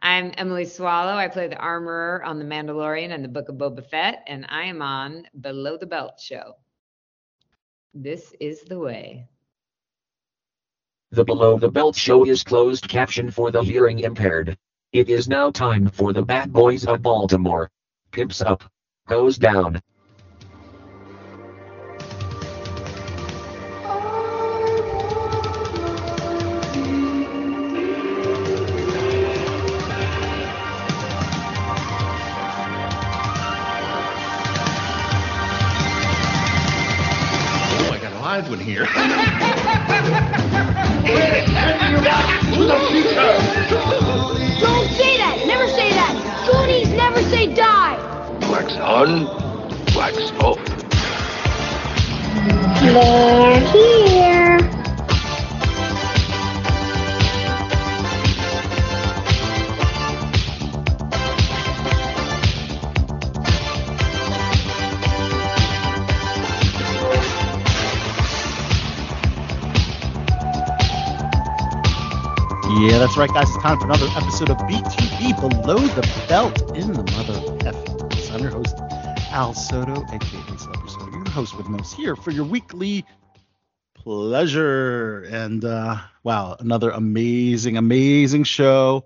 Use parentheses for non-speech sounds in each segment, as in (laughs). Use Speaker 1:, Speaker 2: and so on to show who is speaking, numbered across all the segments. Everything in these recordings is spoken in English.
Speaker 1: I'm Emily Swallow. I play the armorer on The Mandalorian and the Book of Boba Fett, and I am on Below the Belt Show. This is the way.
Speaker 2: The Below the Belt show is closed caption for the hearing impaired. It is now time for the Bad Boys of Baltimore. Pimps up. Goes down.
Speaker 3: On, wax off.
Speaker 4: They're here!
Speaker 5: Yeah, that's right, guys. It's time for another episode of BTB Below the Belt in the Mother of F. I'm your host, Al Sotto, aka Celebrity Sotto, your host with most here for your weekly pleasure. And uh, wow, another amazing, amazing show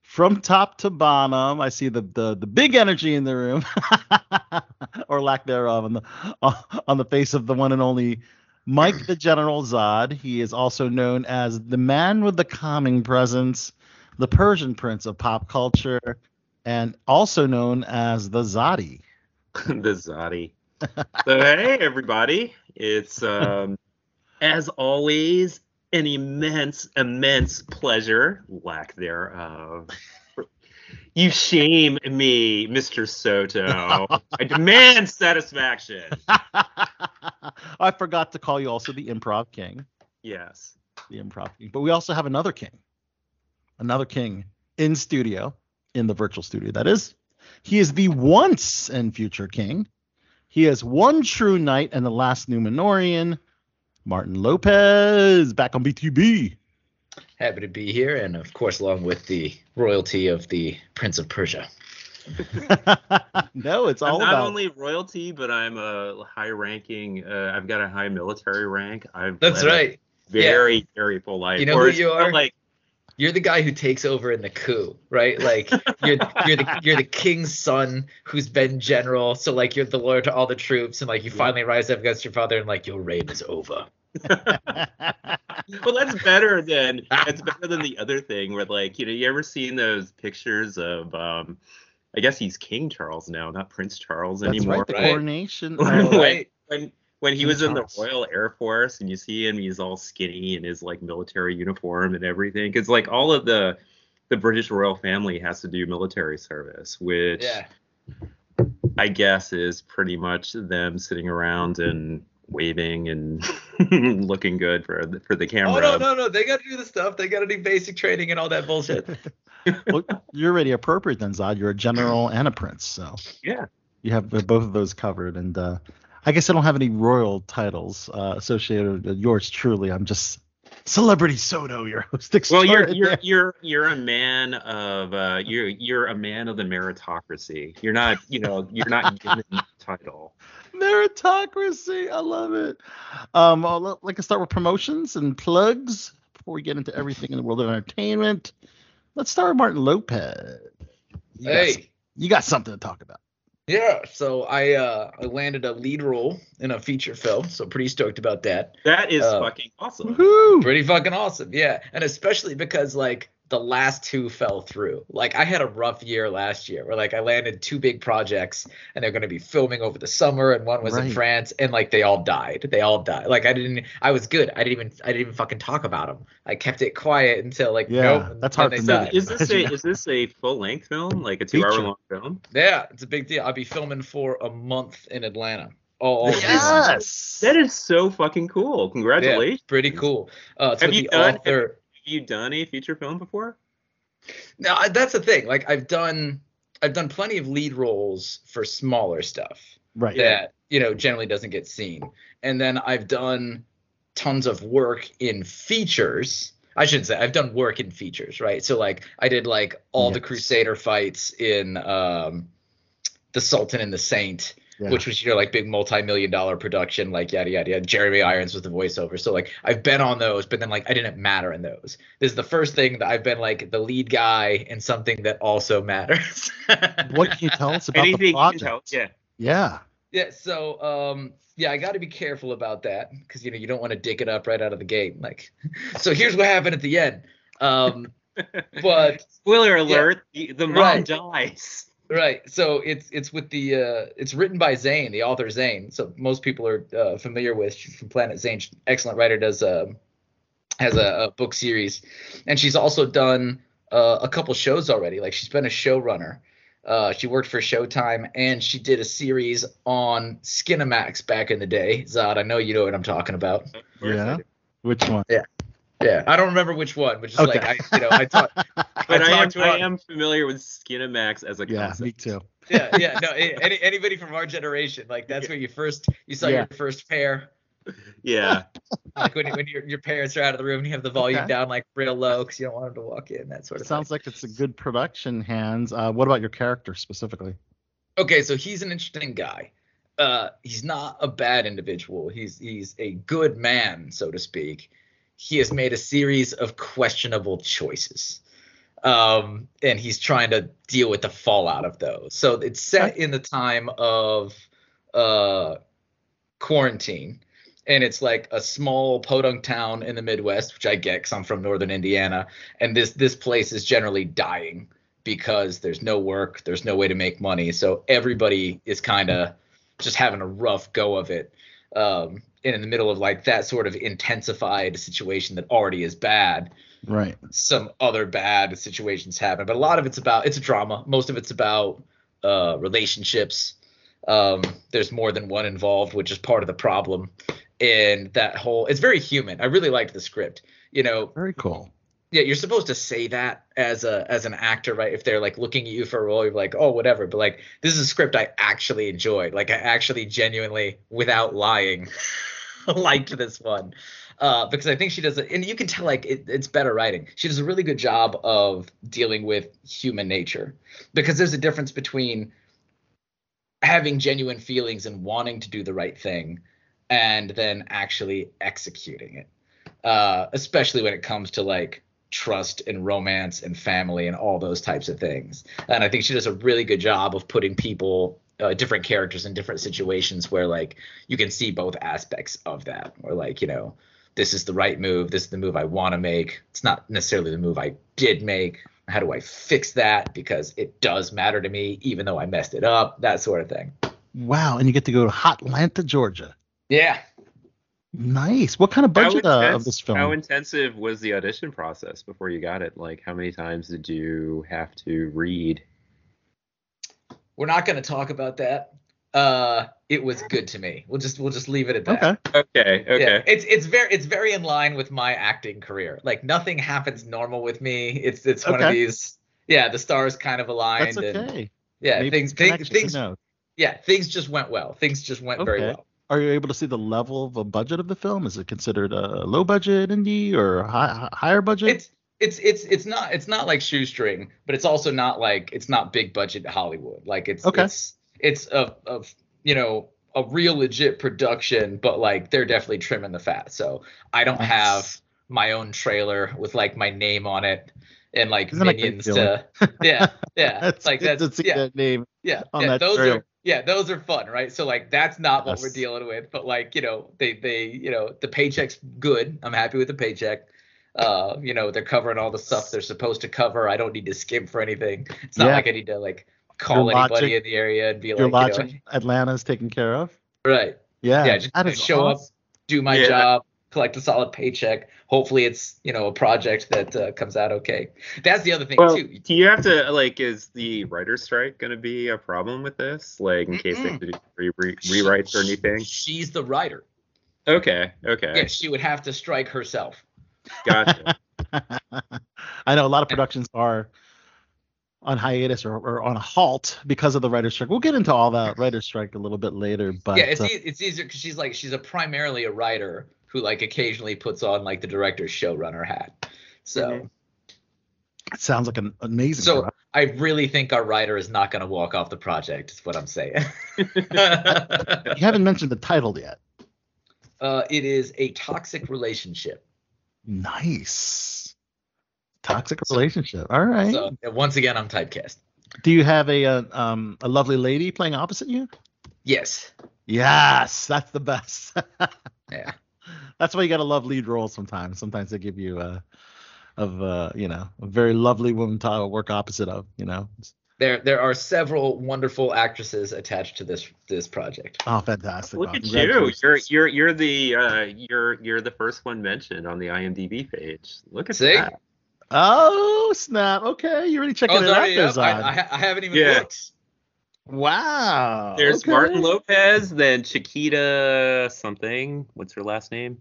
Speaker 5: from top to bottom. I see the the, the big energy in the room, (laughs) or lack thereof, on the (laughs) on the face of the one and only Mike the General Zod. He is also known as the man with the calming presence, the Persian prince of pop culture, and also known as the Zodi. (laughs)
Speaker 6: the Zodi. so hey everybody, it's um, as always an immense, immense pleasure, lack thereof. You shame me, Mr. Sotto. (laughs) I demand satisfaction.
Speaker 5: I forgot to call you also the Improv King.
Speaker 6: Yes.
Speaker 5: The Improv King. But we also have another king. Another king in studio, in the virtual studio, that is. He is the once and future king. He is one true knight and the last Numenorean. Martin Lopez back on BTB.
Speaker 7: Happy to be here, and of course, along with the royalty of the Prince of Persia. (laughs)
Speaker 5: no, it's all I'm
Speaker 6: not
Speaker 5: about
Speaker 6: only royalty, but I'm a high-ranking. Uh, I've got a high military rank. I've
Speaker 7: That's right.
Speaker 6: Very, very full life.
Speaker 7: You know
Speaker 6: Or
Speaker 7: who you are?
Speaker 6: Like
Speaker 7: You're the guy who takes over in the coup, right? Like you're you're the you're the king's son who's been general, so like you're the lord to all the troops, and like you finally rise up against your father, and like your reign is over. (laughs)
Speaker 6: well, that's better than that's (laughs) better than the other thing where like you know you ever seen those pictures of um I guess he's King Charles now, not Prince Charles
Speaker 5: That's
Speaker 6: anymore.
Speaker 5: right, the
Speaker 7: right?
Speaker 5: coronation. (laughs)
Speaker 6: when,
Speaker 7: Right.
Speaker 6: when when he was in the Royal Air Force and you see him, he's all skinny in his like military uniform and everything. Because like all of the the British royal family has to do military service, which
Speaker 7: Yeah.
Speaker 6: I guess is pretty much them sitting around and waving and (laughs) looking good for the, for the camera.
Speaker 7: Oh no no no! They got to do the stuff. They got to do basic training and all that bullshit. (laughs) (laughs)
Speaker 5: well, you're already appropriate then, Zod. You're a general and a prince, so
Speaker 6: Yeah.
Speaker 5: you have both of those covered. And uh, I guess I don't have any royal titles uh, associated with yours. Truly, I'm just celebrity Sotto, your host. (laughs)
Speaker 6: Well, you're you're you're you're a man of uh you're you're a man of the meritocracy. You're not you know you're not given the title. (laughs)
Speaker 5: meritocracy. I love it. Um, I'll let- like to start with promotions and plugs before we get into everything in the world of entertainment. Let's start with Martin Lopez. You got
Speaker 7: hey.
Speaker 5: you got something to talk about.
Speaker 7: Yeah, so I uh I landed a lead role in a feature film, so pretty stoked about that.
Speaker 6: That is
Speaker 7: Uh,
Speaker 6: fucking awesome.
Speaker 5: Woohoo!
Speaker 7: Pretty fucking awesome, yeah. And especially because like the last two fell through. Like I had a rough year last year where like I landed two big projects and they're going to be filming over the summer and one was in France and like they all died. They all died. Like I didn't I was good. I didn't even I didn't even fucking talk about them. I kept it quiet until like
Speaker 5: Yeah,
Speaker 7: nope.
Speaker 5: that's
Speaker 7: and
Speaker 5: hard
Speaker 7: they
Speaker 5: for me.
Speaker 6: Is this a (laughs) is this a full length film like a two hour long film?
Speaker 7: Yeah, it's a big deal. I'll be filming for a month in Atlanta. All, all.
Speaker 5: Yes.
Speaker 6: That is so fucking cool. Congratulations.
Speaker 7: Yeah,
Speaker 6: Congratulations.
Speaker 7: pretty cool. Uh, it's
Speaker 6: Have
Speaker 7: with
Speaker 6: you
Speaker 7: the
Speaker 6: done-
Speaker 7: author.
Speaker 6: Have you done a feature film before?
Speaker 7: No, that's the thing. Like I've done, I've done plenty of lead roles for smaller stuff
Speaker 5: Right.
Speaker 7: that you know generally doesn't get seen, and then I've done tons of work in features I shouldn't say I've done work in features, right? So like I did like all the Crusader fights in um, the Sultan and the Saint,
Speaker 8: Yeah.
Speaker 7: which was your like big multi-million dollar production, like yada yada yada. Jeremy Irons was the voiceover, so like I've been on those, but then like I didn't matter in those. This is the first thing that I've been like the lead guy in something that also matters. (laughs)
Speaker 8: What can you tell us about
Speaker 6: Anything
Speaker 8: the
Speaker 6: you can
Speaker 8: project?
Speaker 6: tell. Yeah.
Speaker 8: Yeah.
Speaker 7: Yeah, so um yeah, I got to be careful about that because you know you don't want to dick it up right out of the gate. Like, (laughs) so here's what happened at the end. Um, (laughs) but
Speaker 6: Spoiler alert: the, the mom
Speaker 7: Right.
Speaker 6: dies.
Speaker 7: Right, so it's it's with the uh, it's written by Zane, the author Zane. So most people are uh, familiar with she's from Planet Zane. She's an excellent writer, does um has a, a book series, and she's also done uh, a couple shows already. Like she's been a showrunner. Uh, she worked for Showtime and she did a series on Skinamax back in the day. Zod, I know you know what I'm talking about.
Speaker 6: Of course I
Speaker 8: Yeah. Which one?
Speaker 7: Yeah, I don't remember which one, which is
Speaker 8: Okay.
Speaker 7: like I, you know, I taught.
Speaker 6: But I, am
Speaker 7: talked to her
Speaker 6: I am familiar with Skinamax as a
Speaker 8: Yeah,
Speaker 6: concept.
Speaker 8: me too.
Speaker 7: Yeah, yeah, no, (laughs) any, anybody from our generation, like that's where you first you saw
Speaker 8: Yeah.
Speaker 7: your first pair,
Speaker 6: Yeah. (laughs)
Speaker 7: like when when your your parents are out of the room and you have the volume
Speaker 8: Okay.
Speaker 7: down like real low because you don't want them to walk in, that sort
Speaker 8: It
Speaker 7: of
Speaker 8: sounds
Speaker 7: thing.
Speaker 8: like it's a good production, Hands. Uh, what about your character specifically?
Speaker 7: Okay, so he's an interesting guy. Uh, he's not a bad individual. He's he's a good man, so to speak. He has made a series of questionable choices. Um, and he's trying to deal with the fallout of those. So it's set in the time of uh quarantine. And it's like a small podunk town in the Midwest, which I get because I'm from northern Indiana. And this this place is generally dying because there's no work, there's no way to make money. So everybody is kind of just having a rough go of it. Um, and in the middle of like that sort of intensified situation that already is bad,
Speaker 8: Right.
Speaker 7: some other bad situations happen. But a lot of it's about it's a drama. Most of it's about uh, relationships. Um, there's more than one involved, which is part of the problem. And that whole it's very human. I really liked the script. You know,
Speaker 8: Very cool.
Speaker 7: Yeah, you're supposed to say that as a as an actor, right? If they're like looking at you for a role, you're like, oh, whatever. But like, this is a script I actually enjoyed. Like, I actually genuinely, without lying, (laughs) liked this one uh, because I think she does it, and you can tell like it, it's better writing. She does a really good job of dealing with human nature because there's a difference between having genuine feelings and wanting to do the right thing and then actually executing it uh, especially when it comes to like trust and romance and family and all those types of things. And I think she does a really good job of putting people, uh, different characters in different situations where like you can see both aspects of that. Or like you know, this is the right move. This is the move I want to make. It's not necessarily the move I did make. How do I fix that because it does matter to me, even though I messed it up? That sort of thing.
Speaker 8: Wow. And you get to go to Hotlanta, Georgia.
Speaker 7: Yeah.
Speaker 8: Nice. What kind of budget
Speaker 6: how,
Speaker 8: uh, of this film?
Speaker 6: how intensive was the audition process before you got it? Like, how many times did you have to read?
Speaker 7: We're not going to talk about that. Uh, it was good to me. We'll just we'll just leave it at that.
Speaker 8: okay.
Speaker 6: Okay, okay.
Speaker 7: Yeah, it's it's very it's very in line with my acting career. Like nothing happens normal with me. It's it's one of these. Yeah, the stars kind of aligned.
Speaker 8: That's
Speaker 7: And,
Speaker 8: okay.
Speaker 7: yeah,
Speaker 8: Maybe
Speaker 7: things things, things
Speaker 8: knows?
Speaker 7: yeah things just went well. Things just went very well.
Speaker 8: Are you able to see the level of a budget of the film? Is it considered a low budget indie or high, higher budget?
Speaker 7: It's it's it's it's not it's not like shoestring, but it's also not like it's not big budget Hollywood. Like it's
Speaker 8: Okay.
Speaker 7: it's it's a, a you know a real legit production, but like they're definitely trimming the fat. So I don't
Speaker 8: Nice.
Speaker 7: have my own trailer with like my name on it and like
Speaker 8: Isn't that a great
Speaker 7: minions to (laughs) yeah yeah (laughs)
Speaker 8: that's
Speaker 7: like that's
Speaker 8: see
Speaker 7: yeah
Speaker 8: that name.
Speaker 7: yeah,
Speaker 8: on
Speaker 7: yeah
Speaker 8: that
Speaker 7: those
Speaker 8: trailer.
Speaker 7: are yeah, those are fun, right? So like that's not what we're dealing with, but like you know they they you know the paycheck's good. I'm happy with the paycheck. Uh, you know they're covering all the stuff they're supposed to cover. I don't need to skim for anything. It's not
Speaker 8: Yeah.
Speaker 7: like I need to like call
Speaker 8: Your
Speaker 7: anybody
Speaker 8: logic-
Speaker 7: in the area and be
Speaker 8: Your
Speaker 7: like,
Speaker 8: logic
Speaker 7: you
Speaker 8: Atlanta's taken care of.
Speaker 7: right?
Speaker 8: Yeah.
Speaker 7: Yeah, just
Speaker 8: that
Speaker 7: kinda show up, do my
Speaker 6: Yeah.
Speaker 7: job, collect a solid paycheck. Hopefully it's you know a project that uh, comes out okay. That's the other thing
Speaker 6: Well,
Speaker 7: too.
Speaker 6: do you have to like? Is the writer's strike going to be a problem with this? Like, in case they
Speaker 7: Mm-mm.
Speaker 6: have to do re- re- rewrites or anything?
Speaker 7: She's the writer.
Speaker 6: Okay, okay,
Speaker 7: Yeah, she would have to strike herself.
Speaker 6: gotcha. (laughs)
Speaker 8: I know a lot of productions are on hiatus or, or on a halt because of the writer's strike. We'll get into all that writer's strike a little bit later, but
Speaker 7: yeah, it's
Speaker 8: uh,
Speaker 7: e- it's easier because she's like she's a primarily a writer who like occasionally puts on like the director's showrunner hat. So
Speaker 6: Mhm.
Speaker 5: It sounds like an amazing.
Speaker 7: So-
Speaker 5: product.
Speaker 7: I really think our writer is not going to walk off the project. Is what I'm saying. (laughs) (laughs)
Speaker 5: you haven't mentioned the title yet.
Speaker 7: uh, it is a toxic relationship.
Speaker 5: Nice. Toxic relationship. All right.
Speaker 7: So once again, I'm typecast.
Speaker 5: Do you have a, uh um a lovely lady playing opposite you?
Speaker 7: Yes.
Speaker 5: Yes, that's the best. (laughs)
Speaker 7: Yeah.
Speaker 5: That's why you got to love lead roles sometimes. Sometimes they give you uh of uh you know a very lovely woman to work opposite of you know.
Speaker 7: There there are several wonderful actresses attached to this this project.
Speaker 5: Oh, fantastic!
Speaker 6: Look
Speaker 5: Wow,
Speaker 6: at you. You're you're you're the uh, you're you're the first one mentioned on the IMDb page. Look at
Speaker 7: See?
Speaker 6: that.
Speaker 5: Oh snap! Okay, you're already checking
Speaker 7: Oh,
Speaker 5: it out there,
Speaker 7: yeah, I, I, I haven't even
Speaker 6: Yeah.
Speaker 7: looked.
Speaker 5: Wow.
Speaker 6: There's
Speaker 5: okay.
Speaker 6: Martin Lopez, then Chiquita something. What's her last name?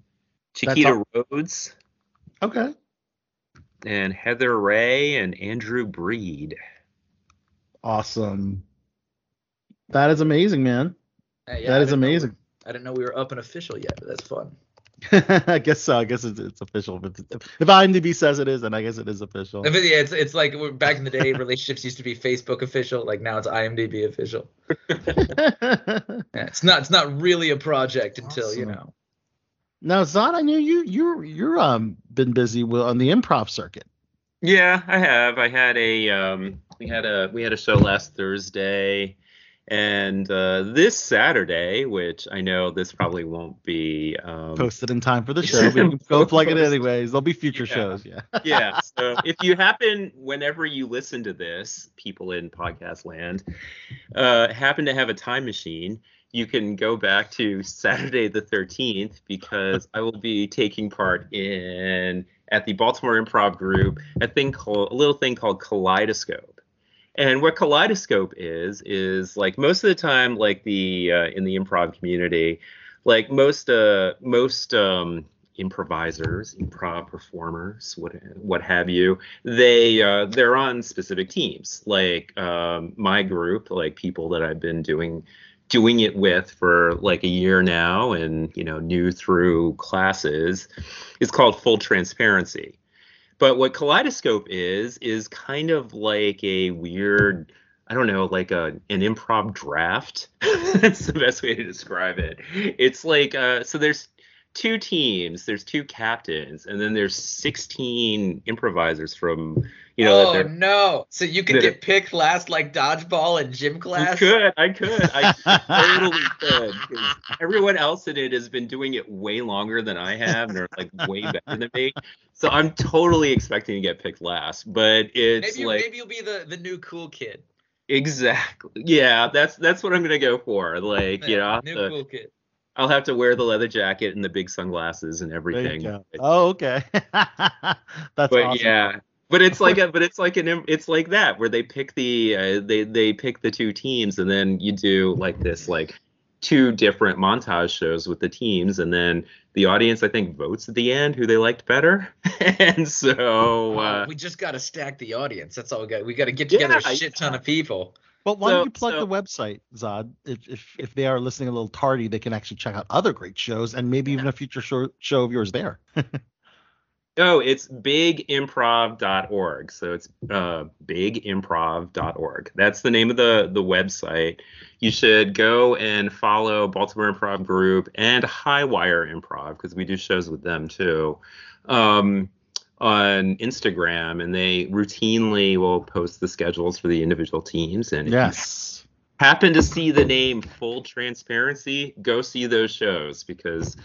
Speaker 5: That's
Speaker 6: Chiquita Rhodes
Speaker 5: Okay.
Speaker 6: and Heather Ray and Andrew Breed.
Speaker 5: Awesome. That is amazing, man.
Speaker 7: Uh, yeah, I
Speaker 5: that is
Speaker 7: didn't
Speaker 5: amazing.
Speaker 7: I didn't know we were up and official yet, but that's fun. (laughs)
Speaker 5: I guess so. I guess it's, it's official. But if, if IMDb says it is, then I guess it is official.
Speaker 7: If it- yeah, it's it's like back in the day, (laughs) relationships used to be Facebook official. Like now it's IMDb official. (laughs) Yeah, it's not it's not really a project until you know.
Speaker 5: now, Zod, I knew you you you're um been busy with, on the improv circuit.
Speaker 6: Yeah, I have. I had a um, we had a we had a show last Thursday, and uh, this Saturday, which I know this probably won't be. Um,
Speaker 5: Posted in time for the (laughs) show. But you can go plug it anyways. There'll be future
Speaker 6: Yeah.
Speaker 5: shows. Yeah. (laughs)
Speaker 6: yeah. So if you happen, whenever you listen to this, people in podcast land, uh, happen to have a time machine, you can go back to Saturday the 13th because I will be taking part in at the Baltimore Improv Group a thing called a little thing called Kaleidoscope. And what Kaleidoscope is is like most of the time, like the uh, in the improv community, like most uh most um improvisers, improv performers, what what have you, they uh, they're on specific teams. Like um, my group, like people that I've been doing doing it with for like a year now, and you know, new through classes, is called Full Transparency. But what Kaleidoscope is is kind of like a weird. I don't know, like a an improv draft. (laughs) That's the best way to describe it. It's like uh, so. There's two teams. There's two captains, and then there's 16 improvisers from you know.
Speaker 7: oh no! So you could get picked last like dodgeball in gym
Speaker 6: I
Speaker 7: class.
Speaker 6: could, I could, I (laughs) totally could. Everyone else in it has been doing it way longer than I have, and are like way better than me. So I'm totally expecting to get picked last, but it's
Speaker 7: Maybe,
Speaker 6: like
Speaker 7: maybe you'll be the, the new cool kid.
Speaker 6: exactly, yeah. That's that's what I'm gonna go for. Like you know,
Speaker 7: new
Speaker 6: to,
Speaker 7: cool kid.
Speaker 6: I'll have to wear the leather jacket and the big sunglasses and everything.
Speaker 5: you go.
Speaker 6: but-
Speaker 5: Oh, okay. (laughs) That's
Speaker 6: but
Speaker 5: awesome.
Speaker 6: yeah but it's like (laughs) a but it's like an it's like that where they pick the uh, they they pick the two teams and then you do like this like two different montage shows with the teams and then the audience i think votes at the end who they liked better (laughs) and so uh,
Speaker 7: we just got to stack the audience. That's all we got. We got to get together
Speaker 6: Yeah,
Speaker 7: a shit ton of people.
Speaker 5: But why
Speaker 6: So-
Speaker 5: don't you plug
Speaker 6: so-
Speaker 5: the website, Zod? If, if if they are listening a little tardy, they can actually check out other great shows and maybe even a future show, show of yours there. (laughs)
Speaker 6: oh it's bigimprov.org so it's uh bigimprov.org that's the name of the the website you should go and follow baltimore improv group and highwire improv because we do shows with them too um on instagram and they routinely will post the schedules for the individual teams and
Speaker 5: yes.
Speaker 6: happen to see the name full transparency go see those shows because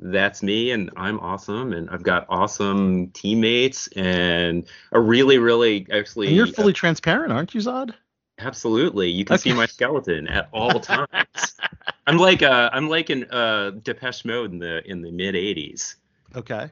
Speaker 6: that's me and i'm awesome and i've got awesome teammates and a really really actually
Speaker 5: And you're fully transparent, aren't you, Zod?
Speaker 6: absolutely you can see my skeleton at all times i'm like uh i'm like in uh depeche mode in the in the mid 80s
Speaker 5: Okay.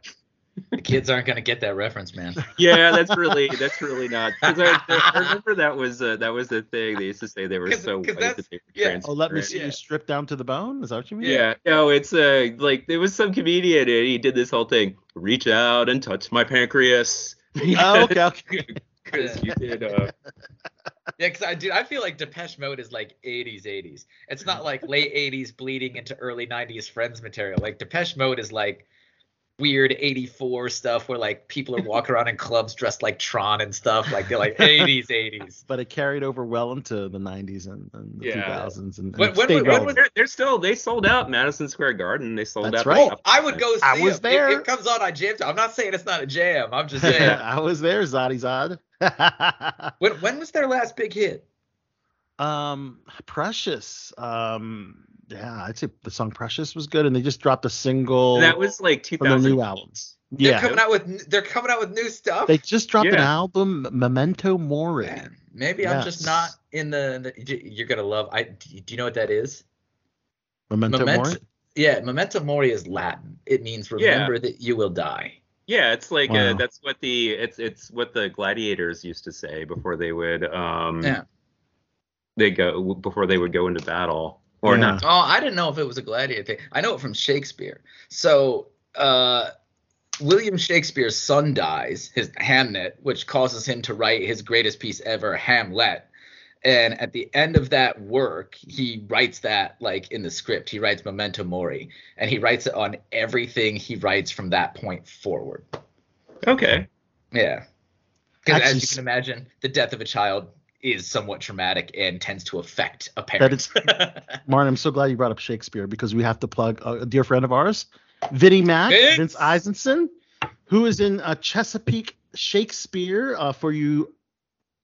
Speaker 7: The kids aren't gonna get that reference, man. (laughs)
Speaker 6: yeah that's really that's really not because I, I remember that was uh, that was the thing they used to say they were
Speaker 7: 'Cause-
Speaker 6: so
Speaker 7: 'cause
Speaker 6: white that they were
Speaker 7: yeah.
Speaker 5: Oh, let me see
Speaker 7: Yeah.
Speaker 5: you stripped down to the bone. Is that what you mean?
Speaker 6: Yeah, no, it's uh like there was some comedian and he did this whole thing. Reach out and touch my pancreas. (laughs)
Speaker 5: Oh, okay. Okay. (laughs)
Speaker 6: Because you did uh
Speaker 7: Yeah, because I do. I feel like Depeche Mode is like 80s, 80s. It's not like late 80s bleeding into early 90s Friends material. Like Depeche Mode is like weird 84 stuff where like people are (laughs) walking around in clubs dressed like Tron and stuff. Like they're like (laughs) 80s, 80s.
Speaker 5: but it carried over well into the 90s and, and the
Speaker 6: Yeah.
Speaker 5: 2000s and, and
Speaker 7: When- when- when was
Speaker 6: They're, they're still they sold out Madison Square Garden. They sold
Speaker 5: That's
Speaker 6: out.
Speaker 5: right.
Speaker 7: Oh, I would go see
Speaker 5: I was
Speaker 7: it.
Speaker 5: there.
Speaker 7: It, it comes on on Jam I'm not saying it's not a jam. I'm just (laughs) saying.
Speaker 5: I was there, Zoddy Zod.
Speaker 7: when, when was their last big hit?
Speaker 5: um, Precious. Um, yeah, I'd say the song Precious was good, and they just dropped a single
Speaker 6: That was like
Speaker 5: from their
Speaker 6: 2000.
Speaker 5: new album.
Speaker 7: They're
Speaker 5: Yeah,
Speaker 7: coming out with they're coming out with new stuff.
Speaker 5: they just dropped an album, Memento Mori.
Speaker 7: Man, maybe I'm just not in the, the. You're gonna love. I do you know what that is?
Speaker 5: Memento,
Speaker 7: Memento-
Speaker 5: Mori.
Speaker 7: Yeah, memento mori is Latin. It means remember that you will die.
Speaker 6: Yeah, it's like
Speaker 5: Wow.
Speaker 6: uh, that's what the it's it's what the gladiators used to say before they would um
Speaker 7: Yeah.
Speaker 6: they go before they would go into battle or
Speaker 5: Yeah.
Speaker 6: not.
Speaker 7: Oh, I didn't know if it was a gladiator thing. I know it from Shakespeare. So, uh, William Shakespeare's son dies, his Hamnet, which causes him to write his greatest piece ever, Hamlet. And at the end of that work, he writes that like in the script. He writes Memento Mori, and he writes it on everything he writes from that point forward.
Speaker 6: Okay.
Speaker 7: Yeah. Because as you can imagine, the death of a child is somewhat traumatic and tends to affect a
Speaker 5: That
Speaker 7: parent.
Speaker 5: is, (laughs) Martin, I'm so glad you brought up Shakespeare because we have to plug a, a dear friend of ours, Vinnie Mac,
Speaker 7: Vince!
Speaker 5: Vince Eisenson, who is in uh, Chesapeake Shakespeare uh, for you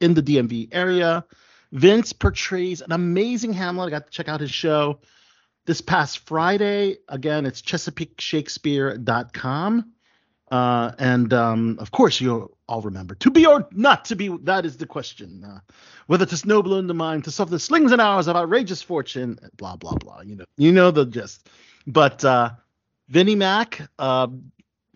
Speaker 5: in the DMV area. Vince portrays an amazing Hamlet. I got to check out his show this past Friday. Again, it's ChesapeakeShakespeare.com. Uh, and um, of course, you all remember to be or not to be. That is the question. Uh, whether to noble in the mind, to suffer the slings and arrows of outrageous fortune, blah blah blah. You know, you know the gist. But uh, Vinnie Mac, uh,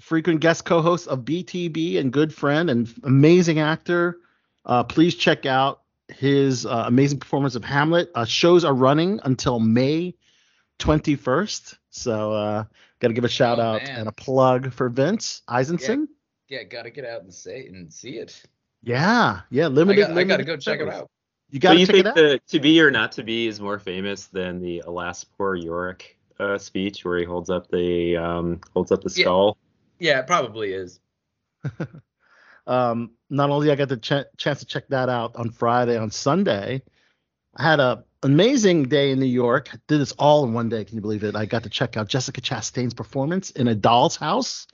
Speaker 5: frequent guest co-host of BTB and good friend and amazing actor. Uh, please check out his uh, amazing performance of Hamlet. Uh, shows are running until May 21st. So uh, got to give a shout
Speaker 7: Oh,
Speaker 5: out
Speaker 7: man.
Speaker 5: and a plug for Vince Eisenson.
Speaker 7: yeah, gotta get out and say and see it.
Speaker 5: Yeah, yeah,
Speaker 7: I,
Speaker 5: limited.
Speaker 7: got, I gotta go check it out.
Speaker 5: You got to
Speaker 6: you
Speaker 5: check
Speaker 6: think
Speaker 5: it out.
Speaker 6: the to be or not to be is more famous than the alas poor Yorick uh, speech where he holds up the um holds up the skull?
Speaker 7: Yeah, it probably is. (laughs)
Speaker 5: um, not only I got the ch- chance to check that out on Friday, on Sunday, I had a amazing day in New York. Did this all in one day. Can you believe it? I got to check out Jessica Chastain's performance in A Doll's House,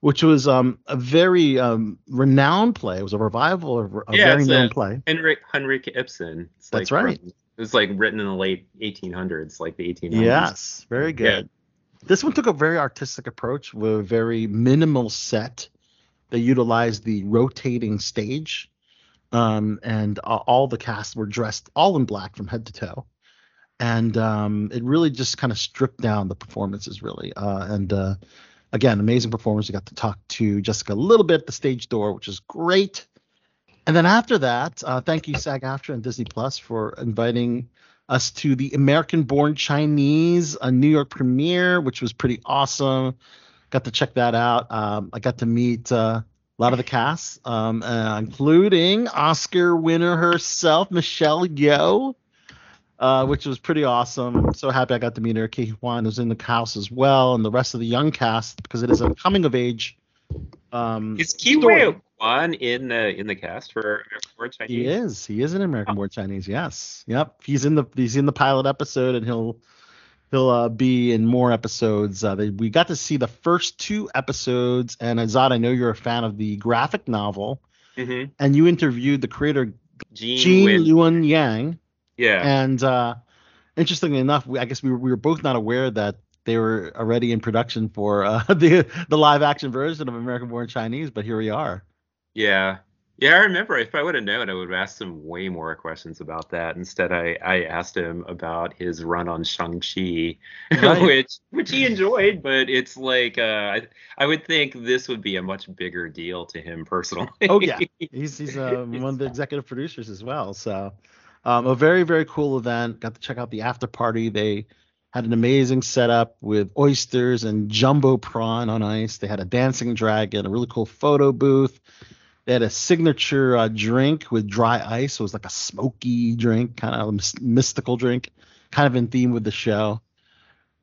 Speaker 5: which was um, a very um, renowned play. It was a revival of a
Speaker 6: Yeah,
Speaker 5: very known
Speaker 6: a-
Speaker 5: play.
Speaker 6: Henrik Henrik Ibsen. It's
Speaker 5: That's
Speaker 6: like
Speaker 5: right.
Speaker 6: it was like written in the late 1800s, like the 1800s.
Speaker 5: Yes, very good. This one took a very artistic approach with a very minimal set. They utilized the rotating stage, um, and uh, all the cast were dressed all in black from head to toe, and um, it really just kind of stripped down the performances really. Uh, and uh, again, amazing performance. We got to talk to Jessica a little bit at the stage door, which is great. And then after that, uh, thank you SAG-AFTRA and Disney Plus for inviting us to the American Born Chinese a New York premiere, which was pretty awesome. Got to check that out. Um, I got to meet uh, a lot of the cast, um, uh, including Oscar winner herself, Michelle Yeoh, uh, which was pretty awesome. I'm so happy I got to meet her. Ke Huy Quan was in the house as well, and the rest of the young cast because it is a coming of age. Um,
Speaker 6: Is. Kiwi Kwan in the in the cast for American Born Chinese?
Speaker 5: He is. He is an American born Chinese. Yes. Yep. He's in the he's in the pilot episode and he'll he'll uh, be in more episodes. Uh, they, we got to see the first two episodes and Azad, I know you're a fan of the graphic novel
Speaker 6: Mm-hmm.
Speaker 5: and you interviewed the creator
Speaker 6: Gene,
Speaker 5: Gene Luen Yang
Speaker 6: Yeah.
Speaker 5: and uh, interestingly enough, we, I guess we were, we were both not aware that they were already in production for uh, (laughs) the the live action version of American Born Chinese, but here we are.
Speaker 6: Yeah. Yeah, I remember. If I would have known, I would have asked him way more questions about that. Instead, I, I asked him about his run on Shang-Chi, (laughs)
Speaker 5: Right.
Speaker 6: which which he enjoyed, but it's like uh, I, I would think this would be a much bigger deal to him personally.
Speaker 5: Oh yeah, (laughs) he's he's uh, one of the executive producers as well. So um, a very very cool event. Got to check out the after party. They had an amazing setup with oysters and jumbo prawn on ice. They had a dancing dragon, a really cool photo booth. They had a signature uh, drink with dry ice. It was like a smoky drink, kind of a mystical drink, kind of in theme with the show.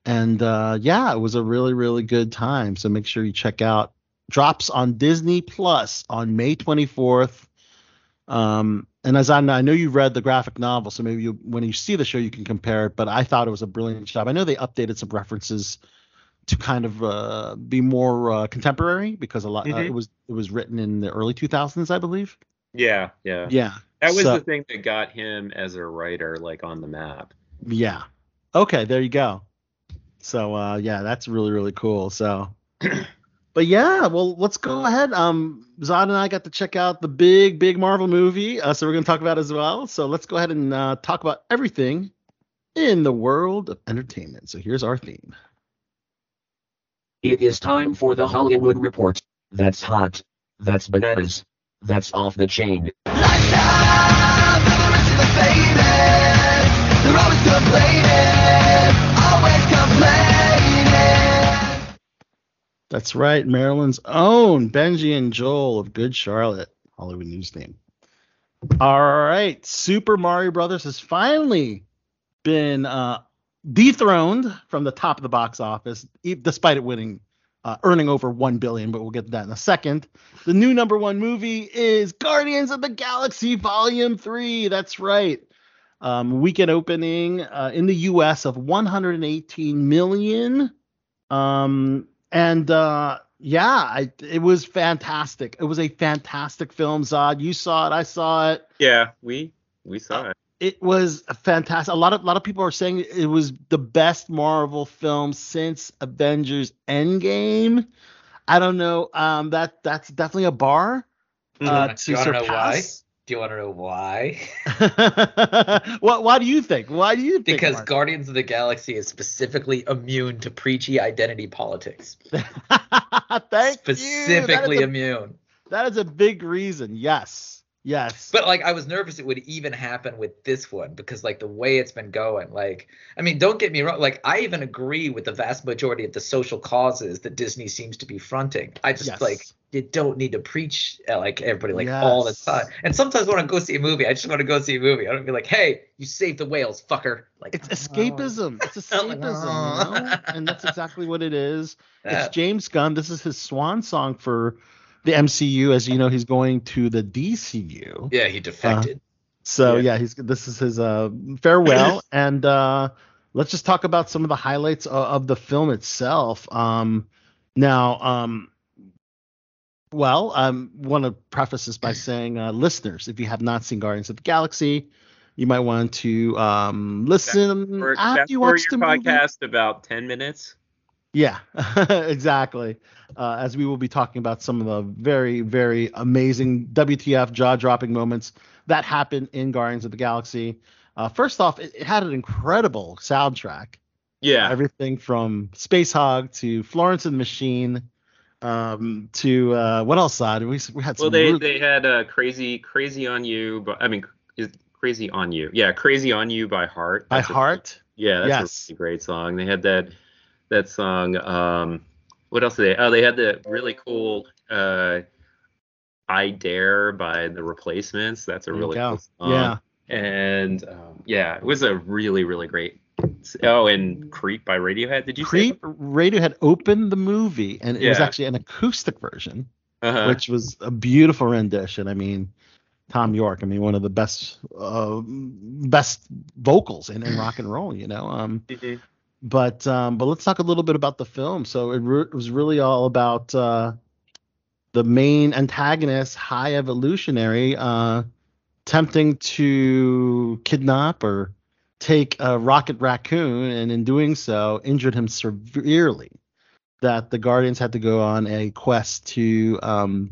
Speaker 5: and uh, yeah, it was a really really good time. So make sure you check out. Drops on Disney Plus on May 24th. Um, and as I know, I know you read the graphic novel, so maybe you, when you see the show, you can compare it. But I thought it was a brilliant job. I know they updated some references to kind of uh, be more uh, contemporary because a lot uh,
Speaker 6: Mhm.
Speaker 5: it was it was written in the early 2000s, I believe.
Speaker 6: Yeah, yeah.
Speaker 5: Yeah,
Speaker 6: That was
Speaker 5: So-
Speaker 6: the thing that got him as a writer, like on the map.
Speaker 5: yeah. Okay, there you go. So uh, yeah, that's really really cool. So, (clears throat) but yeah, well, let's go ahead. Um, Zod and I got to check out the big big Marvel movie, uh, so we're gonna talk about it as well. So let's go ahead and uh, talk about everything in the world of entertainment. So here's our theme.
Speaker 2: It is time for the Hollywood Report. That's hot. That's bananas. That's off the chain.
Speaker 5: That's right, Maryland's own Benji and Joel of Good Charlotte, Hollywood news name. All right, Super Mario Brothers has finally been uh, dethroned from the top of the box office, despite it winning, uh, earning over one billion. But we'll get to that in a second. The new number one movie is Guardians of the Galaxy Volume Three. That's right. Um, weekend opening uh, in the U.S. of 118 million. Um, and uh, yeah, I, it was fantastic. It was a fantastic film. Zod, you saw it. I saw it.
Speaker 6: Yeah, we we saw it.
Speaker 5: It was fantastic. A lot of a lot of people are saying it was the best Marvel film since Avengers Endgame. I don't know. Um, that that's definitely a bar uh,
Speaker 7: Do
Speaker 5: to
Speaker 7: you wanna know
Speaker 5: surpass.
Speaker 7: Do you want to know why? (laughs)
Speaker 5: what? Why do you think? Why do you think?
Speaker 7: because
Speaker 5: Mark?
Speaker 7: Guardians of the Galaxy is specifically immune to preachy identity politics. (laughs)
Speaker 5: Thank
Speaker 7: specifically
Speaker 5: you. A,
Speaker 7: immune.
Speaker 5: that is a big reason. Yes. Yes.
Speaker 7: But like I was nervous it would even happen with this one because like the way it's been going, like I mean, don't get me wrong, like I even agree with the vast majority of the social causes that Disney seems to be fronting. I just
Speaker 5: Yes.
Speaker 7: like you don't need to preach at like everybody like all the time. And sometimes when I go see a movie, I just want to go see a movie. I don't be like, hey, you saved the whales, fucker. Like
Speaker 5: it's
Speaker 7: oh,
Speaker 5: escapism. It's (laughs) escapism, you know? And that's exactly what it is.
Speaker 7: that-
Speaker 5: It's James Gunn. This is his swan song for the MCU. As you know, he's going to the DCU.
Speaker 7: yeah, he defected.
Speaker 5: So
Speaker 6: Yeah.
Speaker 5: yeah, he's this is his uh farewell, (clears throat) and uh let's just talk about some of the highlights of, of the film itself. Um, now, um, well, I um, want to preface this by (clears throat) saying, uh, listeners, if you have not seen Guardians of the Galaxy, you might want to um listen after you watch the
Speaker 6: your
Speaker 5: movie.
Speaker 6: podcast about ten minutes.
Speaker 5: Yeah, (laughs) exactly. Uh, as we will be talking about some of the very, very amazing WTF jaw dropping moments that happened in Guardians of the Galaxy. Uh, first off, it, it had an incredible soundtrack.
Speaker 6: Yeah,
Speaker 5: Everything from Space Hog to Florence and the Machine um, to uh, what else? Side we we had some.
Speaker 6: well they
Speaker 5: really-
Speaker 6: they had uh, crazy crazy on you, but I mean is crazy on you. Yeah, crazy on you by heart.
Speaker 5: by
Speaker 6: That's a-
Speaker 5: heart.
Speaker 6: Yeah, that's
Speaker 5: Yes.
Speaker 6: a really great song. They had that that song. Um, what else did they? Oh, they had the really cool uh, "I Dare" by the Replacements. That's a really cool song.
Speaker 5: Yeah.
Speaker 6: and um, yeah, it was a really really great. Oh, and "Creep" by Radiohead. Did you
Speaker 5: Creep Radiohead opened the movie, and it was actually an acoustic version.
Speaker 6: Uh-huh.
Speaker 5: which was a beautiful rendition. I mean, Thom Yorke, I mean, one of the best uh, best vocals in, in rock and roll, you know. Um,
Speaker 6: Mhm.
Speaker 5: But um, but let's talk a little bit about the film. So it, re- it was really all about uh, the main antagonist, High Evolutionary, uh, attempting to kidnap or take a Rocket Raccoon, and in doing so, injured him severely. That the Guardians had to go on a quest to um,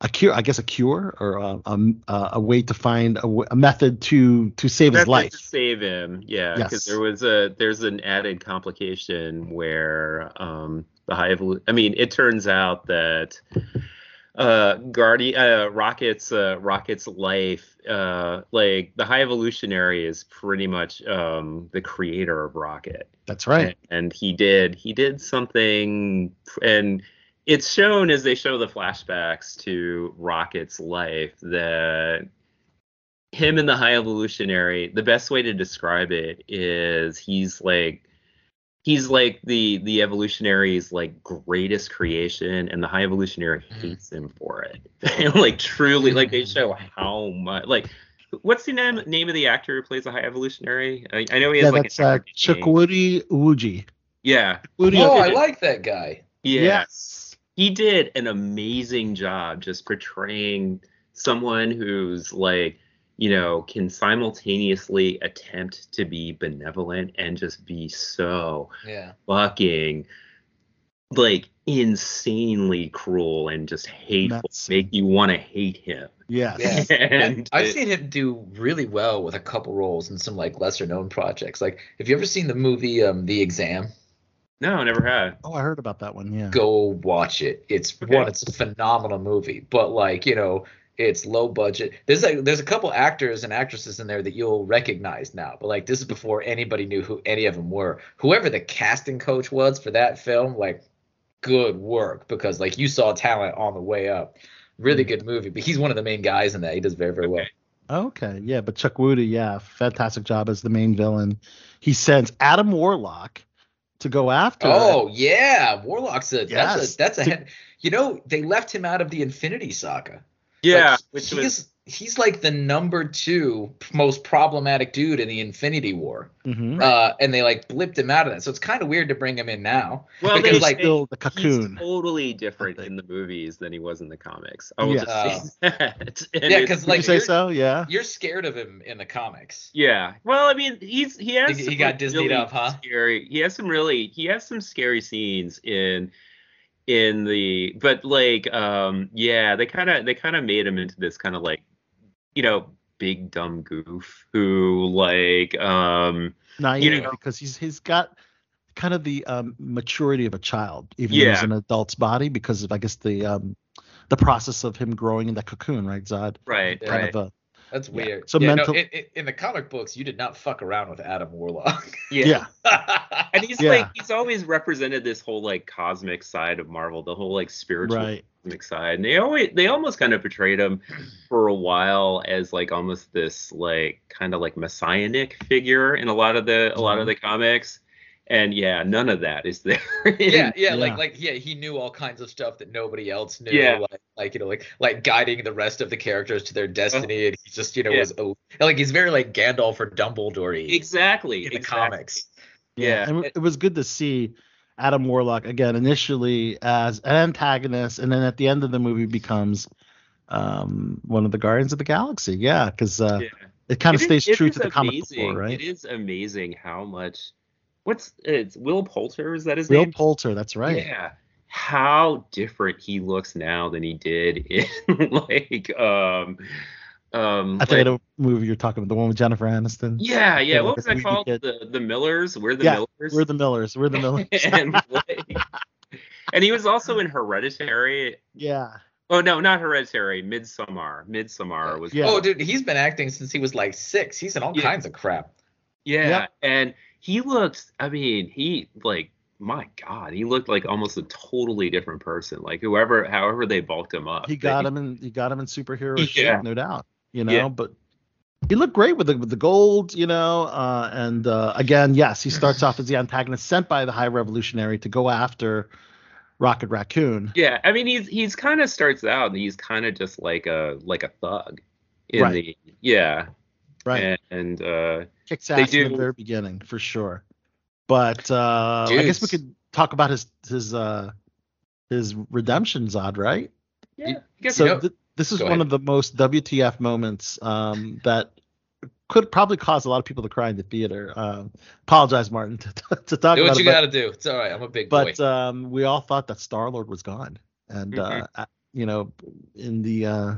Speaker 5: a cure, I guess a cure or a, a, a way to find a, a, method to to save his life.
Speaker 6: to save him, yeah, because
Speaker 5: Yes.
Speaker 6: there was a there's an added complication where um the high evolu- I mean, it turns out that uh Guardian uh Rocket's uh Rocket's life uh like the high evolutionary is pretty much um the creator of Rocket
Speaker 5: That's right.
Speaker 6: and he did he did something and it's shown as they show the flashbacks to rocket's life that him and the high evolutionary the best way to describe it is he's like he's like the the evolutionary's like greatest creation, and the high evolutionary
Speaker 7: Mhm.
Speaker 6: hates him for it. (laughs) and like truly, like they show how much like. What's the name name of the actor who plays the high evolutionary? I, I know he has
Speaker 5: Yeah,
Speaker 6: like
Speaker 5: that's
Speaker 6: an
Speaker 5: uh,
Speaker 6: African name.
Speaker 5: Chukwudi Iwuji.
Speaker 6: Yeah,
Speaker 5: Chukwudi
Speaker 7: Oh, I like that guy.
Speaker 6: yeah.
Speaker 5: Yes.
Speaker 6: He did an amazing job just portraying someone who's like you know can simultaneously attempt to be benevolent and just be so
Speaker 7: Yeah.
Speaker 6: fucking like insanely cruel and just hateful
Speaker 5: Nuts.
Speaker 6: make you want to hate him
Speaker 5: Yes.
Speaker 7: Yeah. (laughs)
Speaker 6: and
Speaker 7: I've
Speaker 6: it-
Speaker 7: seen him do really well with a couple roles in some like lesser known projects. Like, have you ever seen the movie um The Exam?
Speaker 6: No I never had
Speaker 5: Oh, I heard about that one. Yeah.
Speaker 7: Go watch it. It's
Speaker 6: Okay.
Speaker 7: one, it's a phenomenal movie, but like, you know, it's low budget. There's like there's a couple actors and actresses in there that you'll recognize now, but like this is before anybody knew who any of them were. Whoever the casting coach was for that film, like good work because like you saw talent on the way up. Really hmm. good movie, but he's one of the main guys in that. He does very very well.
Speaker 5: Okay, yeah, but Chukwudi, yeah, fantastic job as the main villain. He sends Adam Warlock to go after.
Speaker 7: Oh yeah, Warlock's a that's
Speaker 5: Yes.
Speaker 7: a that's a
Speaker 5: To-
Speaker 7: you know they left him out of the Infinity Saga.
Speaker 6: yeah
Speaker 7: Like,
Speaker 6: which
Speaker 7: he's
Speaker 6: was
Speaker 7: he's like the number two most problematic dude in the Infinity War,
Speaker 5: Mhm.
Speaker 7: uh, and they like blipped him out of that. So it's kind of weird to bring him in now.
Speaker 6: well
Speaker 7: because,
Speaker 6: they
Speaker 7: like,
Speaker 5: still the
Speaker 6: he's
Speaker 5: cocoon.
Speaker 6: totally different in the movies than he was in the comics i will
Speaker 5: Yeah.
Speaker 6: just say (laughs) that (laughs) And
Speaker 7: Yeah, 'cause, like,
Speaker 5: you say so? Yeah.
Speaker 7: You're scared of him in the comics.
Speaker 6: Yeah. Well, I mean, he's he has
Speaker 7: He-
Speaker 6: some,
Speaker 7: he got
Speaker 6: like,
Speaker 7: Disneyed
Speaker 6: really
Speaker 7: up, huh?
Speaker 6: Scary. He has some really he has some scary scenes in in the but like um yeah, they kind of they kind of made him into this kind of like you know, big dumb goof who like um
Speaker 5: Naive
Speaker 6: know-
Speaker 5: because he's he's got kind of the um, maturity of a child, even though he's an adult's body, because of I guess the um the process of him growing in that cocoon, right, Zod?
Speaker 6: right,
Speaker 5: Kind
Speaker 6: right.
Speaker 5: of a
Speaker 7: That's
Speaker 5: Yeah.
Speaker 7: weird.
Speaker 5: So
Speaker 7: yeah,
Speaker 5: mental-
Speaker 7: no, in, in, in the comic books, you did not fuck around with Adam Warlock. (laughs)
Speaker 6: yeah.
Speaker 5: yeah, (laughs)
Speaker 6: And he's
Speaker 5: Yeah.
Speaker 6: like he's always represented this whole like cosmic side of Marvel, the whole like spiritual
Speaker 5: right.
Speaker 6: cosmic side. And they always they almost kind of portrayed him for a while as like almost this like kind of like messianic figure in a lot of the a lot of mm-hmm. the comics. And yeah, none of that is there. (laughs)
Speaker 7: yeah, yeah,
Speaker 5: Yeah.
Speaker 7: like like yeah, he knew all kinds of stuff that nobody else knew.
Speaker 6: Yeah.
Speaker 7: Like, like you know, like like guiding the rest of the characters to their destiny, and he just you know
Speaker 6: Yeah.
Speaker 7: was like he's very like Gandalf or Dumbledore
Speaker 6: exactly
Speaker 7: in the
Speaker 6: exactly.
Speaker 7: comics.
Speaker 6: Yeah.
Speaker 5: and it was good to see Adam Warlock again initially as an antagonist, and then at the end of the movie becomes um one of the Guardians of the Galaxy. Yeah, because uh,
Speaker 6: Yeah.
Speaker 5: it kind of stays
Speaker 6: it
Speaker 5: true to the comic
Speaker 6: amazing.
Speaker 5: before, right?
Speaker 6: It is amazing how much. What's it's Will Poulter? Is that his
Speaker 5: Will
Speaker 6: name?
Speaker 5: Will Poulter, that's right.
Speaker 6: Yeah. How different he looks now than he did (laughs) in like um um
Speaker 5: I think I
Speaker 6: like-
Speaker 5: know the movie you're talking about, the one with Jennifer Aniston.
Speaker 6: yeah, yeah.
Speaker 5: like
Speaker 6: What was that called?
Speaker 5: kid.
Speaker 6: The the Millers? We're the
Speaker 5: Yeah,
Speaker 6: Millers.
Speaker 5: We're the Millers. We're the Millers. (laughs)
Speaker 6: and like, and he was also in Hereditary.
Speaker 5: yeah.
Speaker 6: Oh no, not Hereditary. Midsommar. Midsommar was
Speaker 5: Yeah.
Speaker 7: Oh, dude, he's been acting since he was like six. He's in all
Speaker 6: Yeah.
Speaker 7: kinds of crap.
Speaker 6: Yeah,
Speaker 5: Yep.
Speaker 6: and he looked. I mean, he like my God, he looked like almost a totally different person. Like whoever, however they bulked him up.
Speaker 5: He got him in he got him in superhero
Speaker 6: Yeah.
Speaker 5: shape, no doubt. You know,
Speaker 6: Yeah.
Speaker 5: but he looked great with the with the gold, you know. Uh, and uh, again, yes, he starts off as the antagonist sent by the High Revolutionary to go after Rocket Raccoon.
Speaker 6: Yeah, I mean, he's he's kind of starts out and he's kind of just like a like a thug in
Speaker 5: Right.
Speaker 6: the yeah,
Speaker 5: Right.
Speaker 6: and, and uh
Speaker 5: Kicks
Speaker 6: they
Speaker 5: ass in the very beginning for sure. But uh, I guess we could talk about his his uh his redemption Zod, right?
Speaker 6: yeah, I guess
Speaker 5: so
Speaker 7: you know-
Speaker 5: th- this is
Speaker 7: Go
Speaker 5: one
Speaker 7: ahead.
Speaker 5: of the most WTF moments um, that could probably cause a lot of people to cry in the theater. Um, apologize, Martin, (laughs) to, to talk
Speaker 7: Do
Speaker 5: about
Speaker 7: what you got to do. It's all right. I'm a big boy.
Speaker 5: but um, we all thought that Star Lord was gone, and uh, uh, you know, in the uh,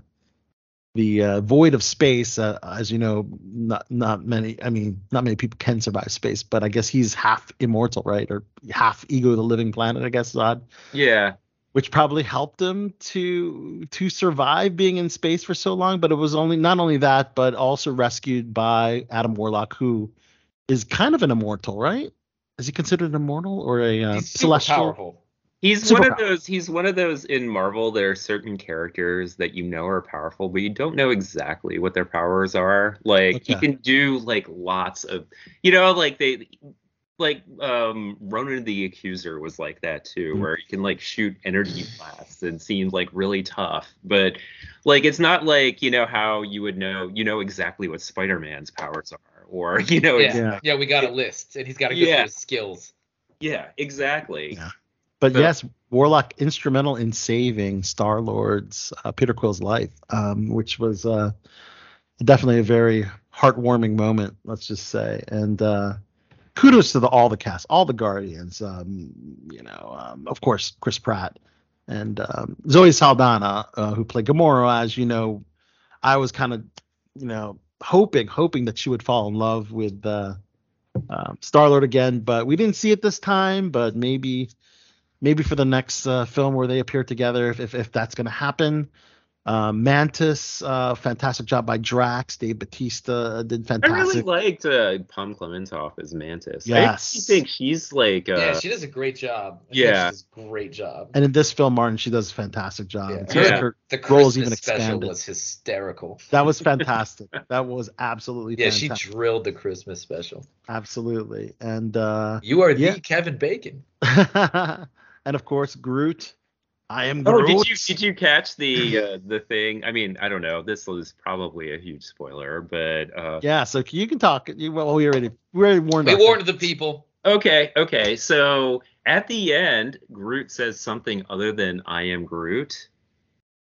Speaker 5: the uh, void of space, uh, as you know, not not many. I mean, not many people can survive space, but I guess he's half immortal, right, or half ego the living planet. I guess Zod,
Speaker 6: yeah,
Speaker 5: which probably helped him to to survive being in space for so long. But it was only not only that, but also rescued by Adam Warlock, who is kind of an immortal, right? Is he considered an immortal or a uh, celestial?
Speaker 7: powerful.
Speaker 6: He's
Speaker 5: Super
Speaker 6: one of
Speaker 5: power.
Speaker 6: those. He's one of those in Marvel. There are certain characters that you know are powerful, but you don't know exactly what their powers are. Like he can do like lots of, you know, like they like um Ronan the Accuser was like that too,
Speaker 5: Mm.
Speaker 6: where you can like shoot energy blasts and seem like really tough, but like it's not like you know how you would know you know exactly what Spider-Man's powers are, or (laughs) you know
Speaker 7: Yeah.
Speaker 6: ex-
Speaker 5: Yeah.
Speaker 7: yeah, we got a list, and he's got a good
Speaker 6: Yeah.
Speaker 7: through his skills.
Speaker 6: yeah, exactly.
Speaker 5: Yeah. But
Speaker 6: So-
Speaker 5: yes, Warlock instrumental in saving Star Lord's uh, Peter Quill's life, um, which was uh, definitely a very heartwarming moment. Let's just say, and uh, kudos to the, all the cast, all the Guardians. Um, you know, um, of course, Chris Pratt and um, Zoe Saldana, uh, who played Gamora. As you know, I was kind of, you know, hoping, hoping that she would fall in love with uh, um, Star Lord again, but we didn't see it this time. But maybe, maybe for the next uh, film where they appear together, if if, if that's going to happen. Uh, Mantis, uh, fantastic job by Drax. Dave Bautista did fantastic.
Speaker 6: I really
Speaker 5: fantastic.
Speaker 6: liked uh, Pom Klementieff as Mantis.
Speaker 5: Yes.
Speaker 6: I think she's like uh,
Speaker 7: yeah, she does a great job. I
Speaker 6: yeah.
Speaker 7: she does a great job.
Speaker 5: and in this film, Martin, she does a fantastic job.
Speaker 7: Yeah.
Speaker 5: So
Speaker 6: Yeah.
Speaker 5: her-
Speaker 7: The
Speaker 5: role is
Speaker 7: Christmas
Speaker 5: even
Speaker 7: special
Speaker 5: expanded.
Speaker 7: was hysterical.
Speaker 5: that was fantastic. (laughs) that was absolutely
Speaker 7: Yeah, she drilled the Christmas special.
Speaker 5: absolutely. And uh,
Speaker 7: You are
Speaker 5: Yeah.
Speaker 7: the Kevin Bacon. (laughs)
Speaker 5: and of course, Groot. I am
Speaker 6: Oh,
Speaker 5: Groot.
Speaker 6: did you did you catch the uh, the thing? I mean, I don't know. This was probably a huge spoiler, but uh,
Speaker 5: Yeah, so you can talk. You, well, we already we already warned.
Speaker 7: We
Speaker 5: our
Speaker 7: warned the people.
Speaker 6: okay, okay. So at the end, Groot says something other than "I am Groot,"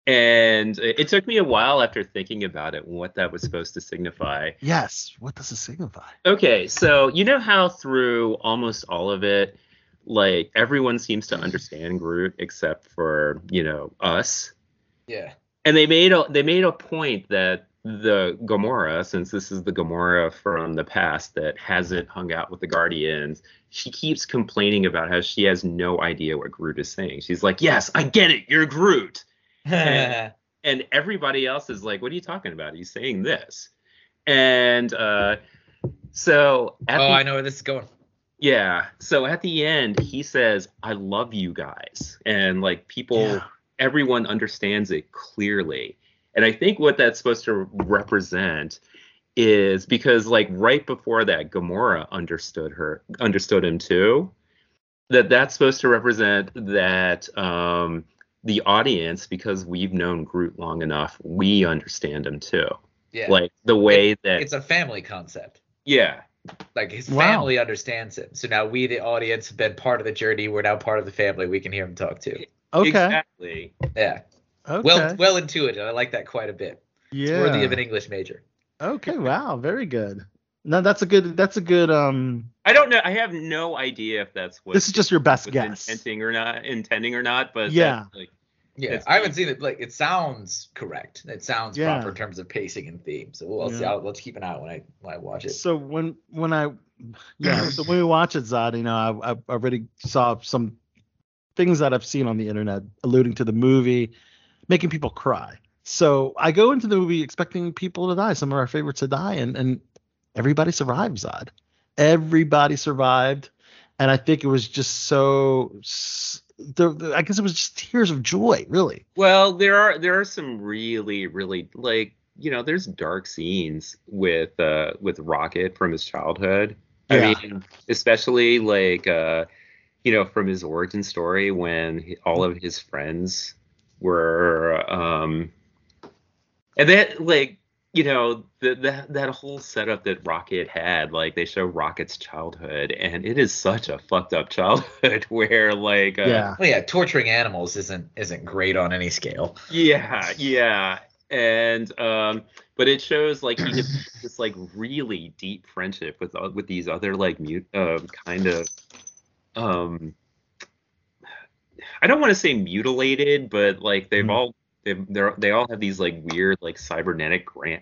Speaker 6: and it it took me a while after thinking about it what that was supposed to signify.
Speaker 5: Yes. What does it signify?
Speaker 6: Okay, so you know how through almost all of it, like everyone seems to understand Groot except for you know us.
Speaker 7: Yeah.
Speaker 6: and they made a they made a point that the Gamora, since this is the Gamora from the past that hasn't hung out with the Guardians, she keeps complaining about how she has no idea what Groot is saying. She's like, "Yes, I get it. You're Groot."
Speaker 7: yeah. (laughs)
Speaker 6: And everybody else is like, "What are you talking about? He's saying this." And uh so
Speaker 7: Oh,
Speaker 6: the,
Speaker 7: I know where this is going.
Speaker 6: Yeah, so at the end he says, "I love you guys." And like people
Speaker 5: Yeah.
Speaker 6: everyone understands it clearly. And I think what that's supposed to represent is because like right before that Gamora understood her understood him too that that's supposed to represent that um the audience because we've known Groot long enough we understand him too
Speaker 7: Yeah.
Speaker 6: like the way that
Speaker 7: it's a family concept.
Speaker 6: yeah
Speaker 7: Like his
Speaker 5: Wow.
Speaker 7: family understands him. So now we, the audience, have been part of the journey. We're now part of the family. We can hear him talk too.
Speaker 5: Okay.
Speaker 6: exactly
Speaker 7: Yeah.
Speaker 5: Okay.
Speaker 7: Well, well intuited. I like that quite a bit. It's
Speaker 5: yeah.
Speaker 7: worthy of an English major.
Speaker 5: Okay. Wow. Very good. No, that's a good. That's a good. Um.
Speaker 6: I don't know I have no idea if that's what
Speaker 5: This is just your best
Speaker 6: was
Speaker 5: guess.
Speaker 6: intending or not intending or not but
Speaker 5: Yeah.
Speaker 6: that's, like
Speaker 7: Yeah,
Speaker 6: It's
Speaker 7: I haven't seen it. Like it sounds correct. It sounds
Speaker 5: Yeah.
Speaker 7: proper in terms of pacing and theme. So we'll see. I'll, let's keep an eye out when I when I watch it.
Speaker 5: So when when I yeah (clears throat) so when we watch it, Zod, you know I I already saw some things that I've seen on the internet alluding to the movie, making people cry. So I go into the movie expecting people to die, some of our favorites to die, and and everybody survived, Zod. Everybody survived, and I think it was just so. S- The, the- I guess it was just tears of joy, really.
Speaker 6: Well, there are there are some really really like you know there's dark scenes with uh with Rocket from his childhood.
Speaker 5: Yeah.
Speaker 6: I mean, especially like uh you know from his origin story when he, all of his friends were um and then like you know the, the that whole setup that Rocket had like they show Rocket's childhood and it is such a fucked up childhood (laughs) where like uh,
Speaker 5: yeah,
Speaker 7: Well, yeah, torturing animals isn't isn't great on any scale.
Speaker 6: Yeah, yeah. And um but it shows like he develops (coughs) this like really deep friendship with uh, with these other like mute uh, kind of um I don't want to say mutilated, but like they've
Speaker 5: Mhm.
Speaker 6: all they're they all have these like weird like cybernetic gra-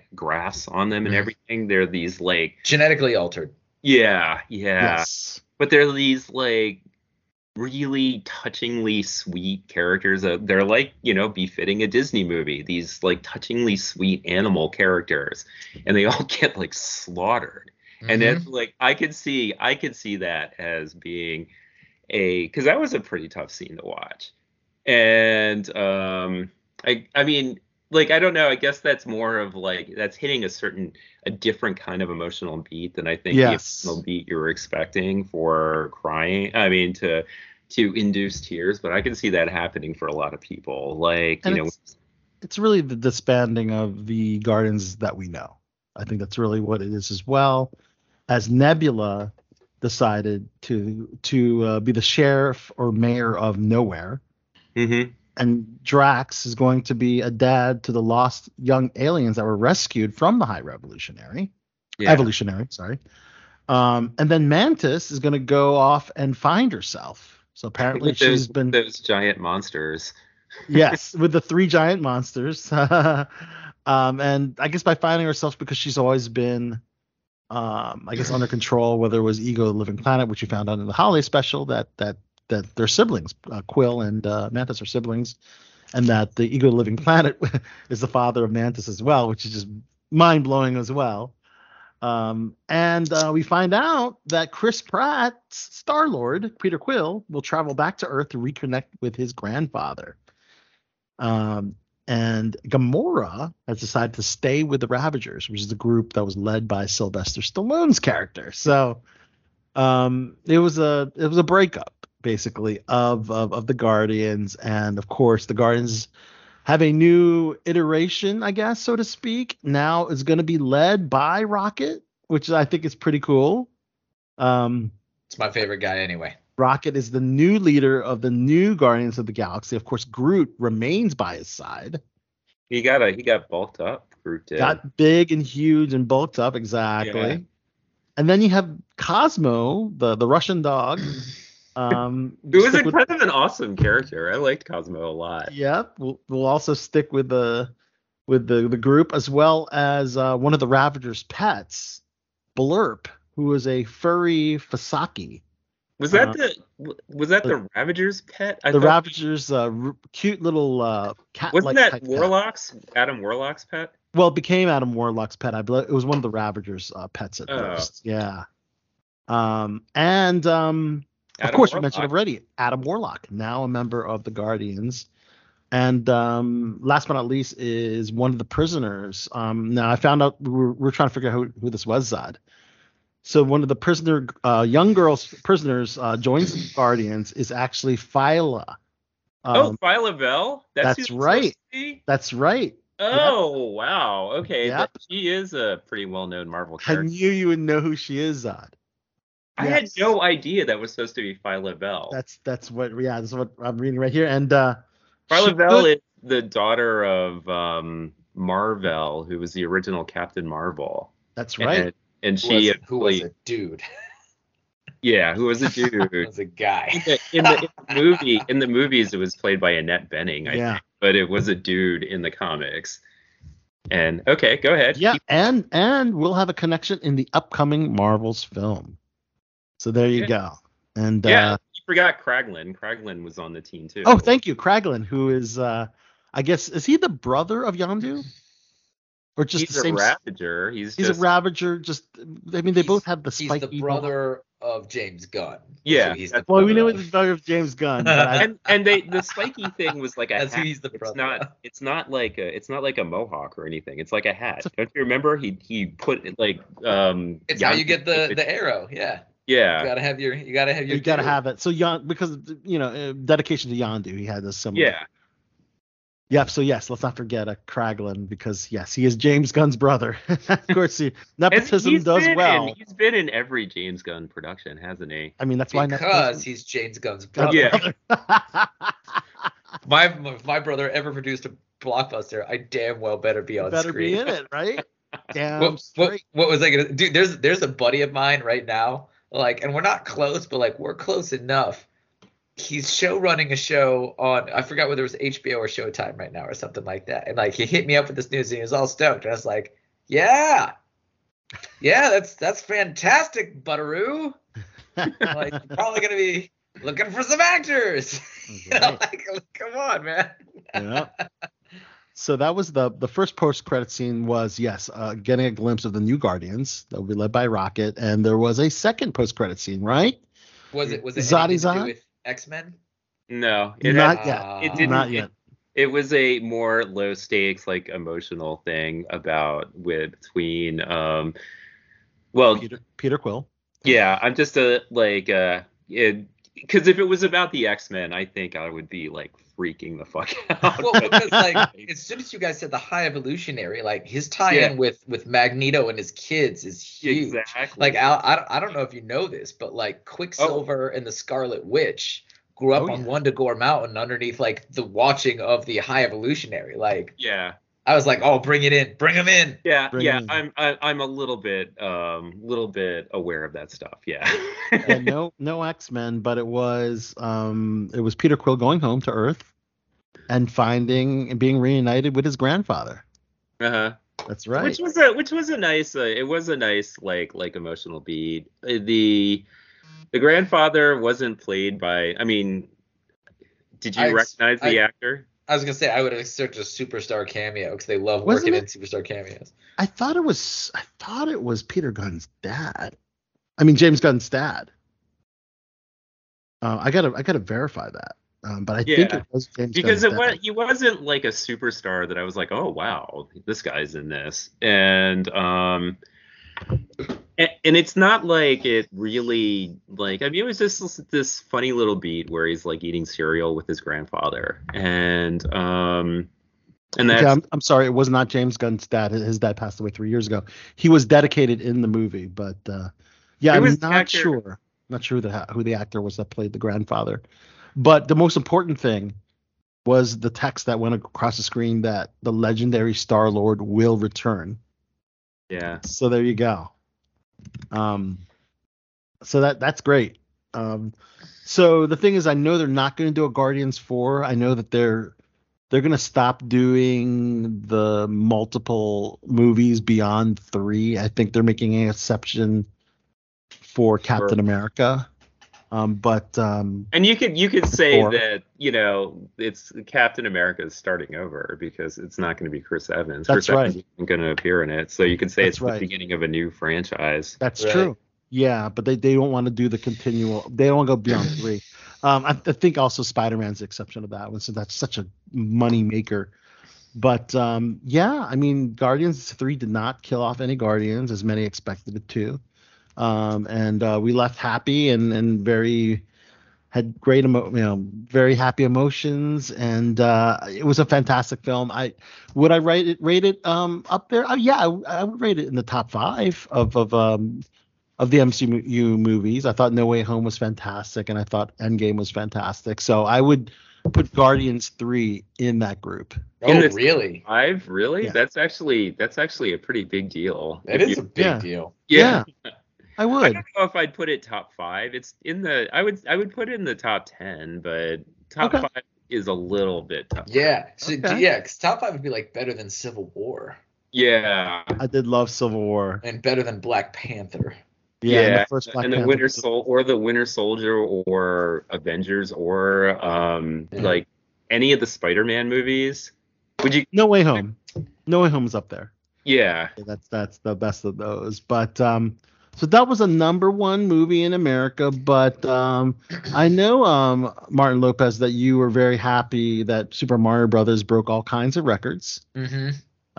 Speaker 6: on them and
Speaker 7: Mhm.
Speaker 6: everything. They're these like
Speaker 7: Genetically altered.
Speaker 6: yeah, yeah
Speaker 5: yes,
Speaker 6: but they're these like really touchingly sweet characters that they're like you know befitting a disney movie these like touchingly sweet animal characters and they (laughs) all get like slaughtered and
Speaker 7: Mhm.
Speaker 6: it's like i could see i could see that as being a because that was a pretty tough scene to watch and um i i mean like I don't know. I guess that's more of like that's hitting a certain a different kind of emotional beat than I think
Speaker 5: Yes.
Speaker 6: the emotional beat you were expecting for crying. I mean to to induce tears, but I can see that happening for a lot of people. Like
Speaker 5: And
Speaker 6: you know,
Speaker 5: it's, it's really the disbanding of the gardens that we know. I think that's really what it is as well. As Nebula decided to to uh, be the sheriff or mayor of nowhere,
Speaker 6: mhm.
Speaker 5: And Drax is going to be a dad to the lost young aliens that were rescued from the High Revolutionary,
Speaker 6: yeah.
Speaker 5: Evolutionary, sorry. Um, and then Mantis is going to go off and find herself. So apparently she's
Speaker 6: those,
Speaker 5: been
Speaker 6: those giant monsters. (laughs)
Speaker 5: yes, (laughs) with the three giant monsters. (laughs) um, and I guess by finding herself because she's always been, um, I guess under control. Whether it was Ego, the Living Planet, which you found out in the holiday special, that that that they're siblings. Uh, Quill and uh, Mantis are siblings, and that the Ego, Living Planet, (laughs) is the father of Mantis as well, which is just mind blowing as well. Um, and uh, we find out that Chris Pratt, Star Lord, Peter Quill, will travel back to Earth to reconnect with his grandfather. Um, and Gamora has decided to stay with the Ravagers, which is the group that was led by Sylvester Stallone's character. So um, it was a it was a breakup basically of, of of the Guardians, and of course the Guardians have a new iteration, I guess, so to speak. Now is going to be led by Rocket, which I think is pretty cool. Um,
Speaker 7: It's my favorite guy anyway.
Speaker 5: Rocket is the new leader of the new Guardians of the Galaxy. Of course, Groot remains by his side.
Speaker 6: He got a he got bulked up. Groot did.
Speaker 5: Got big and huge and bulked up, exactly.
Speaker 6: Yeah.
Speaker 5: And then you have Cosmo, the the Russian dog. Um,
Speaker 6: Who was a
Speaker 5: with-
Speaker 6: kind of an awesome character. I liked Cosmo a lot.
Speaker 5: Yep, we'll, we'll also stick with the with the the group as well as uh, one of the Ravagers' pets, Blurp, who is a furry Fasaki.
Speaker 6: Was that
Speaker 5: Uh,
Speaker 6: the was that the Ravager's pet? I
Speaker 5: the Ravagers' uh, r- cute little uh, cat.
Speaker 6: Wasn't that Warlock's Adam Warlock's pet?
Speaker 5: Well, it became Adam Warlock's pet. I believe it was one of the Ravagers' uh, pets at
Speaker 6: Oh.
Speaker 5: first. Yeah. Um, and um, of
Speaker 6: Adam
Speaker 5: course, we
Speaker 6: Warlock.
Speaker 5: mentioned already Adam Warlock, now a member of the Guardians. And um, last but not least is one of the prisoners. Um, now I found out we were, we were trying to figure out who, who this was, Zod. So one of the prisoner, uh, young girls prisoners, uh, joins the (clears throat) Guardians is actually Phyla.
Speaker 6: oh,
Speaker 5: Um,
Speaker 6: Phyla-Vell. That's,
Speaker 5: that's right.
Speaker 6: supposed to be?
Speaker 5: that's right.
Speaker 6: Oh wow. Okay.
Speaker 5: Yep.
Speaker 6: she is a pretty well-known Marvel
Speaker 5: I knew you would know who she is, Zod.
Speaker 6: I had no idea that was supposed to be Phyla-Vell.
Speaker 5: That's that's what yeah, that's what I'm reading right here. And uh she
Speaker 6: Phyla-Vell
Speaker 5: could-
Speaker 6: is the daughter of um, Marvel, who was the original Captain Marvel.
Speaker 5: that's right.
Speaker 6: And, and
Speaker 7: Who
Speaker 6: she
Speaker 7: was, who was a dude?
Speaker 6: yeah, who was a (laughs)
Speaker 7: Who
Speaker 6: dude.
Speaker 7: was a guy?
Speaker 6: in, the, in the movie, in the movies, it was played by Annette Bening, I
Speaker 5: Yeah.
Speaker 6: think, but it was a dude in the comics. And okay, go ahead.
Speaker 5: Yeah,
Speaker 6: Keep-
Speaker 5: and and we'll have a connection in the upcoming Marvels film. So there you go. And
Speaker 6: yeah.
Speaker 5: uh
Speaker 6: You forgot Kraglin. Kraglin was on the team too.
Speaker 5: oh, thank you, Kraglin, who is uh I guess is he the brother of Yondu? Or just
Speaker 6: He's
Speaker 5: the same
Speaker 6: a Ravager. He's,
Speaker 5: He's
Speaker 6: just,
Speaker 5: a Ravager, just I mean they both have the spiky.
Speaker 7: He's the brother of James Gunn.
Speaker 6: Yeah,
Speaker 7: So he's
Speaker 6: that's-
Speaker 7: the
Speaker 5: Well, we know
Speaker 7: of-
Speaker 5: it's the brother of James Gunn. I, (laughs)
Speaker 6: and and they the spiky (laughs) thing was like a
Speaker 7: That's
Speaker 6: hat.
Speaker 7: he's the
Speaker 6: it's not it's not like a it's not like a mohawk or anything. It's like a hat.
Speaker 5: A-
Speaker 6: Don't you remember? He he put it like um.
Speaker 7: It's how you get the the arrow. Yeah. You
Speaker 6: yeah
Speaker 7: gotta have your you gotta have your
Speaker 5: you got to
Speaker 7: dude.
Speaker 5: have it. So Yon because you know, uh, dedication to Yondu, he had this similar
Speaker 6: yeah.
Speaker 5: Yep. So yes, let's not forget a Kraglin because yes, he is James Gunn's brother. (laughs) of course, he, (laughs) nepotism does well.
Speaker 6: In, he's been in every James Gunn production, hasn't he?
Speaker 5: I mean, that's why
Speaker 7: because he's James Gunn's
Speaker 5: Gunn's
Speaker 7: brother.
Speaker 6: Yeah. (laughs)
Speaker 7: My if my brother ever produced a blockbuster, I damn well better be on
Speaker 5: better
Speaker 7: screen.
Speaker 5: be in it, right? Damn
Speaker 7: What, what, what was I gonna do? There's there's a buddy of mine right now, like, and we're not close, but like we're close enough. He's show running a show on I forgot whether it was HBO or Showtime right now or something like that. And like he hit me up with this news and he was all stoked. And I was like, Yeah. Yeah, that's that's fantastic, Butteroo. (laughs) like probably gonna be looking for some actors. (laughs) you know, like come on, man.
Speaker 5: yeah. So that was the the first post credit scene was yes, uh, getting a glimpse of the new Guardians that will be led by Rocket, and there was a second post credit scene, right?
Speaker 7: Was it was it
Speaker 5: Zadi
Speaker 7: anything to do with X Men?
Speaker 6: No, it
Speaker 5: Not
Speaker 6: had-
Speaker 5: yet.
Speaker 6: It didn't.
Speaker 5: Not
Speaker 6: it-
Speaker 5: yet.
Speaker 6: it was a more low stakes, like emotional thing about with between um well
Speaker 5: Peter Peter Quill.
Speaker 6: yeah, I'm just a like uh it because if it was about the X-Men, I think I would be like freaking the fuck (laughs) out.
Speaker 7: well, because like as soon as you guys said the high evolutionary, like his tie-in
Speaker 6: Yeah.
Speaker 7: with with Magneto and his kids is huge.
Speaker 6: exactly.
Speaker 7: Like I don't, I don't know if you know this, but like Quicksilver oh. and the Scarlet Witch grew up
Speaker 5: Oh,
Speaker 7: on
Speaker 5: yeah.
Speaker 7: Wundagore Mountain underneath like the watching of the High Evolutionary. Like
Speaker 6: yeah.
Speaker 7: I was like, oh, bring it in, bring him in.
Speaker 6: Yeah,
Speaker 5: Bring
Speaker 6: yeah,
Speaker 5: in.
Speaker 6: I'm I, I'm a little bit um little bit aware of that stuff. Yeah.
Speaker 5: and no no X-Men, but it was um it was Peter Quill going home to Earth and finding and being reunited with his grandfather.
Speaker 6: uh-huh.
Speaker 5: That's right.
Speaker 6: Which was a which was a nice uh, it was a nice like like emotional beat. Uh, The the grandfather wasn't played by I mean did you
Speaker 7: I ex-
Speaker 6: recognize the
Speaker 7: I-
Speaker 6: actor?
Speaker 7: I was gonna say I would expect a superstar cameo because they love
Speaker 5: Wasn't
Speaker 7: working
Speaker 5: it-
Speaker 7: in superstar cameos.
Speaker 5: I thought it was I thought it was Peter Gunn's dad. I mean James Gunn's dad. Uh, I gotta I gotta verify that. Um, but I think it was James
Speaker 6: because
Speaker 5: Gunn's
Speaker 6: it
Speaker 5: dad.
Speaker 6: was he wasn't like a superstar that I was like, oh wow, this guy's in this, and um, and, and it's not like it really like I mean it was just this, this funny little beat where he's like eating cereal with his grandfather, and um, and that's
Speaker 5: Okay, I'm, I'm sorry, it was not James Gunn's dad. His dad passed away three years ago. He was dedicated in the movie, but uh, yeah, I'm not
Speaker 6: actor-
Speaker 5: sure. Not sure the, who the actor was that played the grandfather. But the most important thing was the text that went across the screen that the legendary Star Lord will return.
Speaker 6: Yeah.
Speaker 5: So there you go. Um, so that that's great. Um, so the thing is, I know they're not going to do a Guardians four. I know that they're they're going to stop doing the multiple movies beyond three. I think they're making an exception for Captain America. Um, but um,
Speaker 6: And you could you could say
Speaker 5: Or-
Speaker 6: that you know it's Captain America is starting over because it's not going to be Chris Evans.
Speaker 5: That's
Speaker 6: Chris Evans
Speaker 5: right.
Speaker 6: isn't going to appear in it, so you could say
Speaker 5: That's
Speaker 6: it's
Speaker 5: right.
Speaker 6: the beginning of a new franchise.
Speaker 5: That's
Speaker 7: Right.
Speaker 5: true. Yeah, but they, they don't want to do the continual. They don't want to go beyond (clears throat) three. Um, I, I think also Spider Man's the exception of that one, so that's such a money maker. But um, yeah, I mean, Guardians three did not kill off any Guardians as many expected it to, um, and uh, we left happy and and very had great emo- you know very happy emotions and uh, it was a fantastic film. I would I rate it rate it um, up there? Uh, yeah, I, I would rate it in the top five of of um, of the MCU movies. I thought No Way Home was fantastic, and I thought Endgame was fantastic. So I would put Guardians three in that group.
Speaker 7: Oh,
Speaker 6: this-
Speaker 7: really?
Speaker 6: Five, really?
Speaker 5: Yeah.
Speaker 6: That's actually that's actually a pretty big deal.
Speaker 7: That
Speaker 6: If
Speaker 7: is
Speaker 6: you-
Speaker 7: a big
Speaker 5: yeah.
Speaker 7: deal.
Speaker 6: yeah.
Speaker 5: I (laughs)
Speaker 6: I
Speaker 5: would.
Speaker 6: I don't know if I'd put it top five. It's in the I would I would put it in the top ten, but top
Speaker 5: Okay.
Speaker 6: five is a little bit tough.
Speaker 7: Yeah. So
Speaker 5: Okay.
Speaker 7: yeah, because top five would be like better than Civil War
Speaker 6: Yeah.
Speaker 5: I did love Civil War.
Speaker 7: and better than Black Panther.
Speaker 5: Yeah, and the first Black
Speaker 6: and the
Speaker 5: Panther
Speaker 6: Winter Sol or the Winter Soldier or Avengers or um
Speaker 7: Yeah.
Speaker 6: like any of the Spider-Man movies. Would you?
Speaker 5: No Way Home. No Way Home's up there.
Speaker 6: Yeah.
Speaker 5: That's that's the best of those. But um, so that was a number one movie in America. But um, I know um, Martin Lopez that you were very happy that Super Mario Brothers broke all kinds of records.
Speaker 7: Mm-hmm.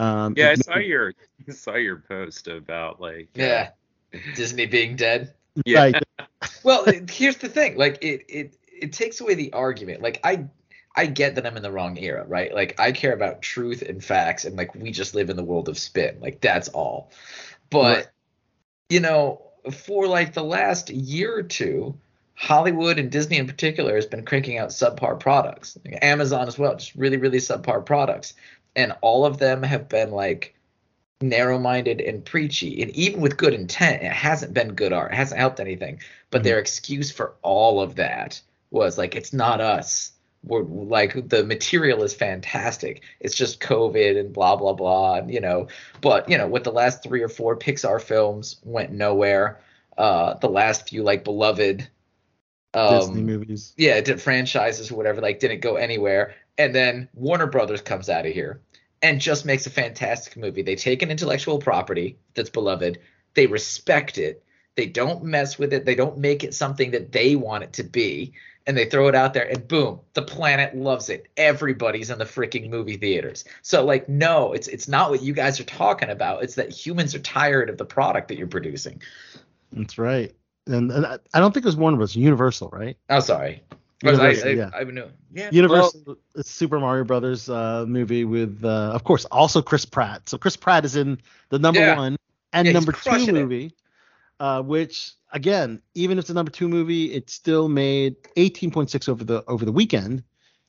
Speaker 5: Um,
Speaker 6: Yeah, I
Speaker 5: it
Speaker 6: saw your I saw your post about like uh,
Speaker 7: Yeah. Disney being dead.
Speaker 6: yeah
Speaker 5: Right. (laughs)
Speaker 7: Well, here's the thing. Like it it it takes away the argument. Like I I get that I'm in the wrong era, right? Like I care about truth and facts and like we just live in the world of spin. Like that's all. But
Speaker 5: Right.
Speaker 7: You know, for like the last year or two, Hollywood and Disney in particular has been cranking out subpar products. Amazon as well, just really really subpar products. And all of them have been like narrow-minded and preachy and even with good intent it hasn't been good art it hasn't helped anything but
Speaker 5: Mhm.
Speaker 7: their excuse for all of that was like it's not us like the material is fantastic it's just covid and blah blah blah and, you know but you know with the last three or four pixar films went nowhere uh the last few like beloved
Speaker 5: Disney
Speaker 7: um
Speaker 5: movies.
Speaker 7: yeah, did franchises or whatever, like didn't go anywhere. And then Warner Brothers comes out of here and just makes a fantastic movie. They take an intellectual property that's beloved, they respect it, they don't mess with it, they don't make it something that they want it to be. And they throw it out there and boom, the planet loves it. Everybody's in the freaking movie theaters. So like no, it's it's not what you guys are talking about. It's that humans are tired of the product that you're producing.
Speaker 5: That's right. And, and I I don't think it was one Warner Bros. Universal, right?
Speaker 7: Oh, sorry. Was- I, I,
Speaker 5: yeah.
Speaker 7: I, know. Yeah.
Speaker 5: Universal it's Super Mario Brothers uh, movie with, uh, of course, also Chris Pratt. So Chris Pratt is in the number
Speaker 7: Yeah.
Speaker 5: one and
Speaker 7: Yeah,
Speaker 5: number two movie, uh, which again, even if it's a number two movie, it still made 18.6 over the over the weekend.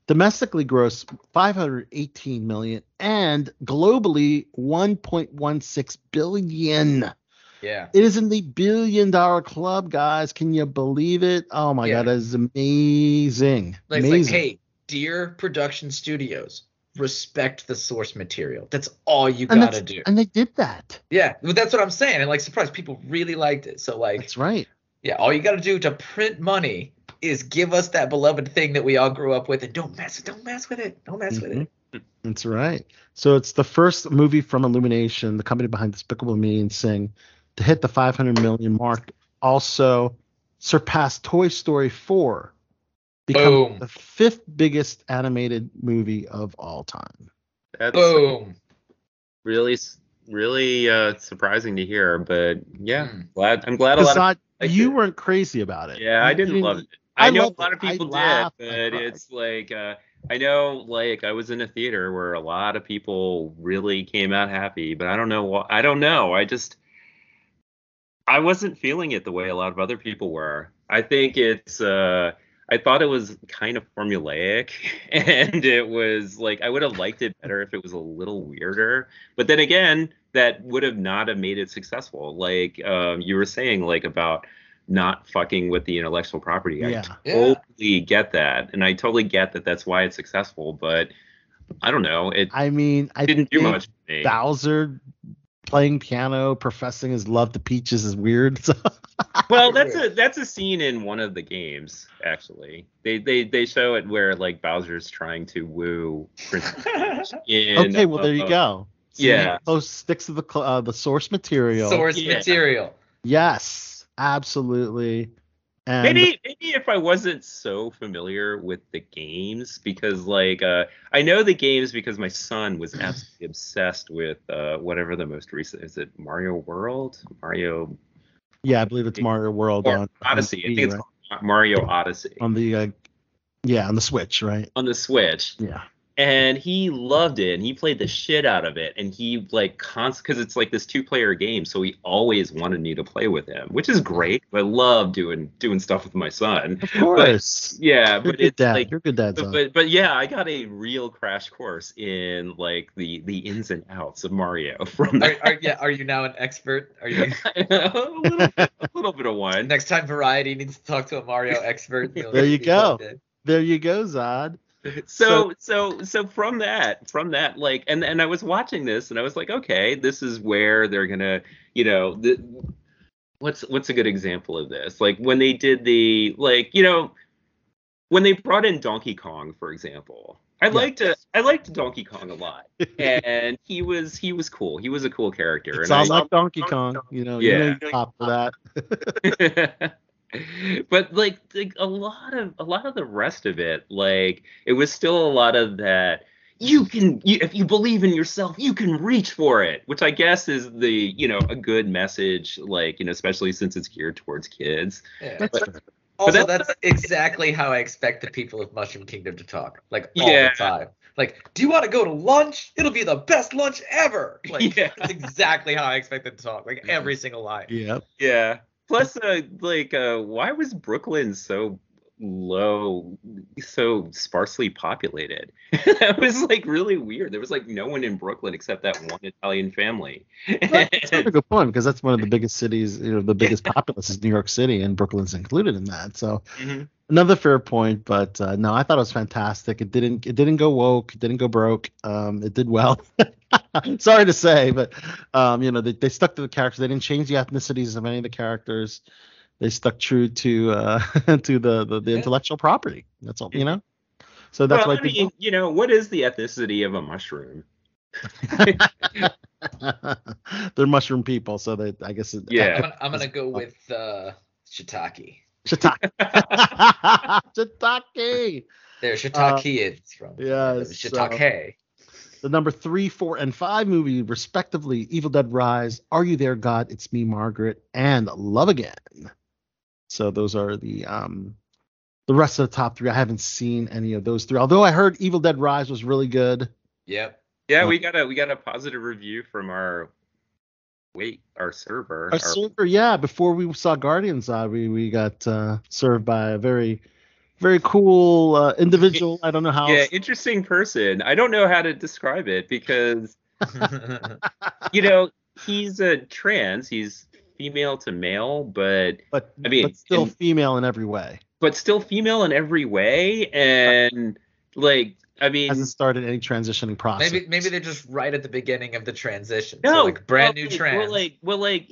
Speaker 5: Domestically gross 518 million and globally 1.16 billion.
Speaker 7: Yeah.
Speaker 5: It is in the billion dollar club, guys. Can you believe it? Oh my
Speaker 7: Yeah.
Speaker 5: god, that is amazing.
Speaker 7: Like, it's
Speaker 5: amazing.
Speaker 7: like, hey, dear production studios, respect the source material. That's all you
Speaker 5: and,
Speaker 7: gotta do.
Speaker 5: and they did that.
Speaker 7: Yeah, well, that's what I'm saying. And like, surprised people really liked it. So like,
Speaker 5: That's right.
Speaker 7: yeah, all you gotta do to print money is give us that beloved thing that we all grew up with, and don't mess, don't mess with it, don't mess with it. Mm-hmm.
Speaker 5: That's right. So it's the first movie from Illumination, the company behind Despicable Me and Sing, to hit the 500 million mark. Also surpassed Toy Story 4, becoming
Speaker 7: Boom.
Speaker 5: the fifth biggest animated movie of all time.
Speaker 6: That's
Speaker 7: Boom.
Speaker 6: really, really uh, surprising to hear. But yeah,
Speaker 7: Mm.
Speaker 6: glad I'm glad a lot of
Speaker 5: you
Speaker 6: it.
Speaker 5: weren't crazy about it.
Speaker 6: Yeah, I
Speaker 5: You
Speaker 6: didn't love it.
Speaker 5: I
Speaker 6: I, know a lot
Speaker 5: it.
Speaker 6: of people
Speaker 5: I
Speaker 6: did, but it's like uh, I know, like I was in a theater where a lot of people really came out happy, but I don't know what I don't know. I just I wasn't feeling it the way a lot of other people were. I think it's uh I thought it was kind of formulaic (laughs) and (laughs) it was like I would have liked it better if it was a little weirder. But then again, that would have not have made it successful. Like um you were saying like about not fucking with the intellectual property.
Speaker 5: Yeah.
Speaker 6: I totally get that. And I totally get that that's why it's successful, but I don't know. It
Speaker 5: I mean, I
Speaker 6: didn't do much for me.
Speaker 5: Bowser playing piano, professing his love to Peaches is weird. (laughs) So
Speaker 6: Well, (laughs) that's a that's a scene in one of the games actually. They they they show it where like Bowser's trying to woo Princess (laughs) in
Speaker 5: okay, well there you
Speaker 6: uh,
Speaker 5: go.
Speaker 6: yeah.
Speaker 5: So sticks to the uh, the source material.
Speaker 7: Source
Speaker 6: Yeah.
Speaker 7: material.
Speaker 5: Yes, absolutely. And
Speaker 6: Maybe maybe if I wasn't so familiar with the games because like uh I know the games because my son was absolutely obsessed with uh whatever the most recent is it Mario World? Mario
Speaker 5: yeah, I believe it's Mario World
Speaker 6: or
Speaker 5: on
Speaker 6: Odyssey.
Speaker 5: on
Speaker 6: I think it's
Speaker 5: right?
Speaker 6: Mario Odyssey
Speaker 5: on the uh, yeah on the Switch, right?
Speaker 6: on the Switch.
Speaker 5: Yeah.
Speaker 6: And he loved it and he played the shit out of it and he like const because it's like this two player game so he always wanted me to play with him which is great i love doing doing stuff with my son
Speaker 5: Of course.
Speaker 6: yeah
Speaker 5: You're
Speaker 6: but
Speaker 5: good
Speaker 6: it's
Speaker 5: dad.
Speaker 6: like
Speaker 5: You're good dad,
Speaker 6: but, but but yeah i got a real crash course in like the the ins and outs of mario (laughs) from
Speaker 7: Are, are, yeah, are you now an expert? Are you (laughs)
Speaker 6: a little bit, a little bit of one
Speaker 7: next time Variety needs to talk to a Mario expert? (laughs)
Speaker 5: There you go. there you go, Zod. (laughs)
Speaker 6: so so so from that from that like and and i was watching this and i was like okay this is where they're gonna you know the, what's what's a good example of this like when they did the like you know when they brought in donkey kong for example i liked uh, i liked donkey kong a lot (laughs) and he was he was cool he was a cool character
Speaker 5: It
Speaker 6: and I
Speaker 5: sounds like Donkey Kong. You know, you know
Speaker 6: Yeah.
Speaker 5: you pop for that. (laughs) (laughs)
Speaker 6: but like, like a lot of a lot of the rest of it like it was still a lot of that you can you, if you believe in yourself you can reach for it which i guess is the you know a good message like you know especially since it's geared towards kids
Speaker 7: Yeah.
Speaker 5: That's
Speaker 6: But-
Speaker 5: fair.
Speaker 7: Also,
Speaker 6: that's-
Speaker 7: that's exactly how I expect the people of Mushroom Kingdom to talk, like all
Speaker 6: Yeah.
Speaker 7: the time. Like, do you want to go to lunch? It'll be the best lunch ever. Like, (laughs)
Speaker 6: Yeah.
Speaker 7: that's exactly how I expect them to talk, like every single line.
Speaker 5: yeah
Speaker 6: yeah plus uh like uh why was brooklyn so low so sparsely populated (laughs) that was like really weird there was like no one in brooklyn except that one italian family
Speaker 5: That's (laughs) a good point because that's one of the biggest cities, you know, the biggest populace is New York City, and Brooklyn's included in that. So
Speaker 6: Mhm.
Speaker 5: another fair point, but uh, no, I thought it was fantastic. It didn't, it didn't go woke, it didn't go broke. Um, it did well. (laughs) Sorry to say, but um, you know, they, they stuck to the characters. They didn't change the ethnicities of any of the characters. They stuck true to uh, (laughs) to the, the the
Speaker 7: Yeah.
Speaker 5: intellectual property. That's all, you know. So that's
Speaker 6: well,
Speaker 5: why
Speaker 6: I mean, you know, what is the ethnicity of a mushroom? (laughs)
Speaker 5: they're mushroom people, so they I guess it,
Speaker 6: Yeah.
Speaker 7: I'm gonna, I'm gonna go with uh, shiitake.
Speaker 5: Shiitake. (laughs) Shiitake.
Speaker 7: They're Shitakians from
Speaker 5: Uh, Yes. so-
Speaker 7: Shiitake.
Speaker 5: the number three, four, and five movie, respectively, Evil Dead Rise, Are You There, God? It's Me, Margaret, and Love Again. So those are the um the rest of the top three. I haven't seen any of those three. Although I heard Evil Dead Rise was really good.
Speaker 7: Yep.
Speaker 6: Yeah, we got a we got a positive review from our wait our server.
Speaker 5: Our
Speaker 6: our-
Speaker 5: server, yeah, before we saw Guardians, uh, we we got uh, served by a very very cool uh, individual. I don't know how.
Speaker 6: yeah, interesting person. I don't know how to describe it because (laughs) you know he's a trans. He's female to male, but
Speaker 5: but
Speaker 6: I mean,
Speaker 5: but still
Speaker 6: in-
Speaker 5: female in every way.
Speaker 6: but still female in every way. And like, I mean,
Speaker 5: Hasn't started any transitioning process.
Speaker 7: maybe maybe they're just right at the beginning of the transition.
Speaker 6: no,
Speaker 7: so like brand
Speaker 6: well,
Speaker 7: new
Speaker 6: like-
Speaker 7: trans.
Speaker 6: Well, like, well, like,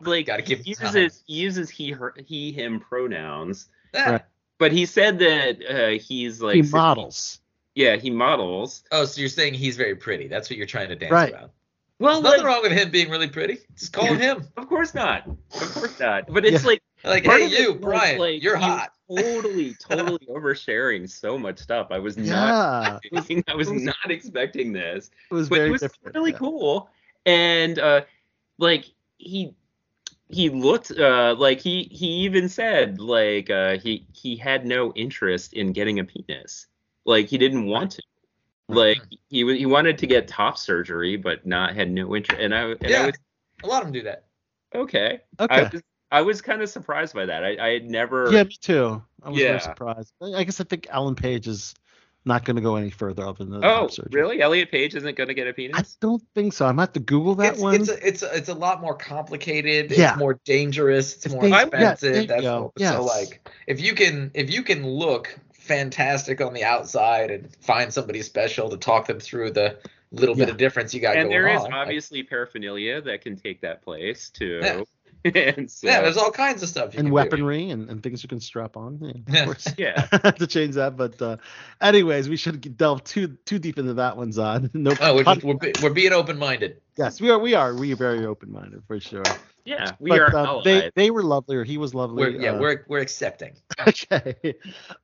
Speaker 6: like
Speaker 7: Gotta give
Speaker 6: he
Speaker 7: it time.
Speaker 6: uses uses he her he him pronouns.
Speaker 7: Ah.
Speaker 5: Right.
Speaker 6: But he said that uh, he's like
Speaker 5: he models.
Speaker 6: Yeah, he models.
Speaker 7: Oh, so you're saying he's very pretty? That's what you're trying to dance
Speaker 5: Right.
Speaker 7: around.
Speaker 6: Well,
Speaker 7: There's nothing
Speaker 6: like,
Speaker 7: wrong with him being really pretty. Just call him him. (laughs)
Speaker 6: of course not. Of course not. But it's
Speaker 5: Yeah.
Speaker 6: like
Speaker 7: Like, hey, you,
Speaker 6: was,
Speaker 7: Brian,
Speaker 6: like,
Speaker 7: you're hot. (laughs)
Speaker 6: Totally, totally oversharing so much stuff. I was not.
Speaker 5: Yeah, was,
Speaker 6: expecting- I was
Speaker 5: was-
Speaker 6: not expecting this.
Speaker 5: it was
Speaker 6: but
Speaker 5: very
Speaker 6: it was
Speaker 5: different.
Speaker 6: really
Speaker 5: yeah.
Speaker 6: cool and uh like he he looked uh like he he even said like uh he he had no interest in getting a penis like he didn't want to like mm-hmm. he he wanted to get top surgery but not had no interest and i and
Speaker 7: Yeah.
Speaker 6: i was
Speaker 7: A lot of them do that.
Speaker 6: okay i
Speaker 5: Okay.
Speaker 6: was i was kind of surprised by that i i had never
Speaker 5: Yeah, me too. I was
Speaker 6: Yeah.
Speaker 5: very surprised. I I guess I think Alan Page is not going to go any further other than the
Speaker 6: oh
Speaker 5: top surgery.
Speaker 6: really elliot page isn't going to get a penis i
Speaker 5: don't think so. I'm gonna have to Google that
Speaker 7: it's,
Speaker 5: one.
Speaker 7: it's a, it's a, it's a lot more complicated.
Speaker 5: Yeah.
Speaker 7: It's more dangerous. It's
Speaker 5: If
Speaker 7: more
Speaker 5: they-
Speaker 7: expensive.
Speaker 5: there you
Speaker 7: That's
Speaker 5: Yes.
Speaker 7: so like if you can if you can look fantastic on the outside and find somebody special to talk them through the little bit of difference you got going on.
Speaker 6: and there is
Speaker 7: on.
Speaker 6: obviously paraphernalia that can take that place too
Speaker 7: Yeah. (laughs)
Speaker 6: and so,
Speaker 7: yeah, there's all kinds of stuff you
Speaker 5: and
Speaker 7: can do.
Speaker 5: weaponry and, and things you can strap on. Yeah, of course. (laughs) (laughs)
Speaker 6: yeah
Speaker 5: to change that, but uh, anyways, we should delve too too deep into that one, Zod. No,
Speaker 7: Oh, we're, just, we're, be- we're being open minded.
Speaker 5: yes, we are. We are. We are very open minded for sure.
Speaker 6: Yeah, we
Speaker 5: but,
Speaker 6: are
Speaker 5: uh,
Speaker 6: allies.
Speaker 5: they they were lovely, or he was lovely.
Speaker 7: We're, yeah,
Speaker 5: uh,
Speaker 7: we're we're accepting. (laughs)
Speaker 5: okay.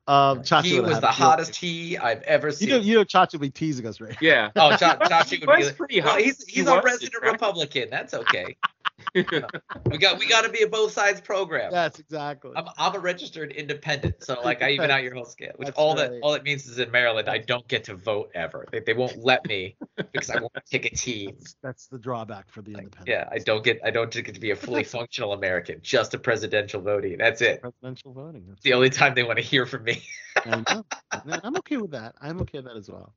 Speaker 5: Um, Chachi
Speaker 7: he was the hottest he I've ever
Speaker 5: You
Speaker 7: seen.
Speaker 5: know, you know, Chachi will be teasing us right.
Speaker 6: yeah.
Speaker 7: oh, Cha-
Speaker 6: He (laughs)
Speaker 7: Chachi would
Speaker 6: was
Speaker 7: be like,
Speaker 6: pretty
Speaker 7: well,
Speaker 6: hot.
Speaker 7: he's
Speaker 6: He
Speaker 7: he's a
Speaker 6: was
Speaker 7: resident
Speaker 6: attractive.
Speaker 7: Republican. That's okay. (laughs) we got we got to be a both sides program.
Speaker 5: That's exactly.
Speaker 7: I'm, I'm a registered independent, so like I even out your whole scale. Which
Speaker 5: That's
Speaker 7: all
Speaker 5: right.
Speaker 7: that all it means is in Maryland I don't get to vote ever. They, they won't let me because I won't pick a team.
Speaker 5: That's the drawback for the independent.
Speaker 7: Yeah, I don't get I don't get to be a fully (laughs) functional American, just a presidential voting. That's it.
Speaker 5: Presidential voting. That's
Speaker 7: The only time they want to hear from me. (laughs)
Speaker 5: I I'm okay with that. I'm okay with that as well.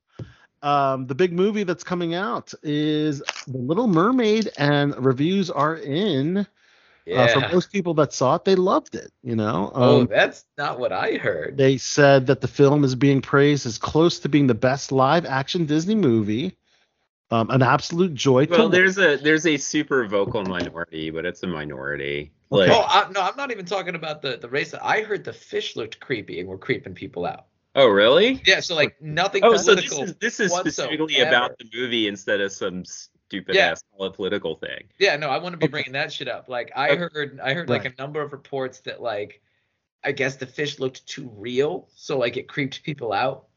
Speaker 5: Um, the big movie that's coming out is The Little Mermaid, and reviews are in. Uh, for most people that saw it, they loved it. You know,
Speaker 7: oh,
Speaker 5: um,
Speaker 7: that's not what I heard.
Speaker 5: they said that the film is being praised as close to being the best live-action Disney movie. Um, an absolute joy to
Speaker 6: Well,
Speaker 5: watch.
Speaker 6: there's a there's a super vocal minority, but it's a minority.
Speaker 5: Okay.
Speaker 6: Like,
Speaker 7: Oh, I, no, I'm not even talking about the the race. I heard the fish looked creepy and were creeping people out.
Speaker 6: oh really?
Speaker 7: Yeah, so like nothing
Speaker 6: Oh, so this is this is specifically
Speaker 7: whatsoever.
Speaker 6: about the movie instead of some stupid
Speaker 7: Yeah.
Speaker 6: ass political thing.
Speaker 7: Yeah, no, I want to be
Speaker 5: Okay.
Speaker 7: bringing that shit up. Like I
Speaker 6: Okay.
Speaker 7: heard, I heard like a number of reports that like, I guess the fish looked too real, so like it creeped people out.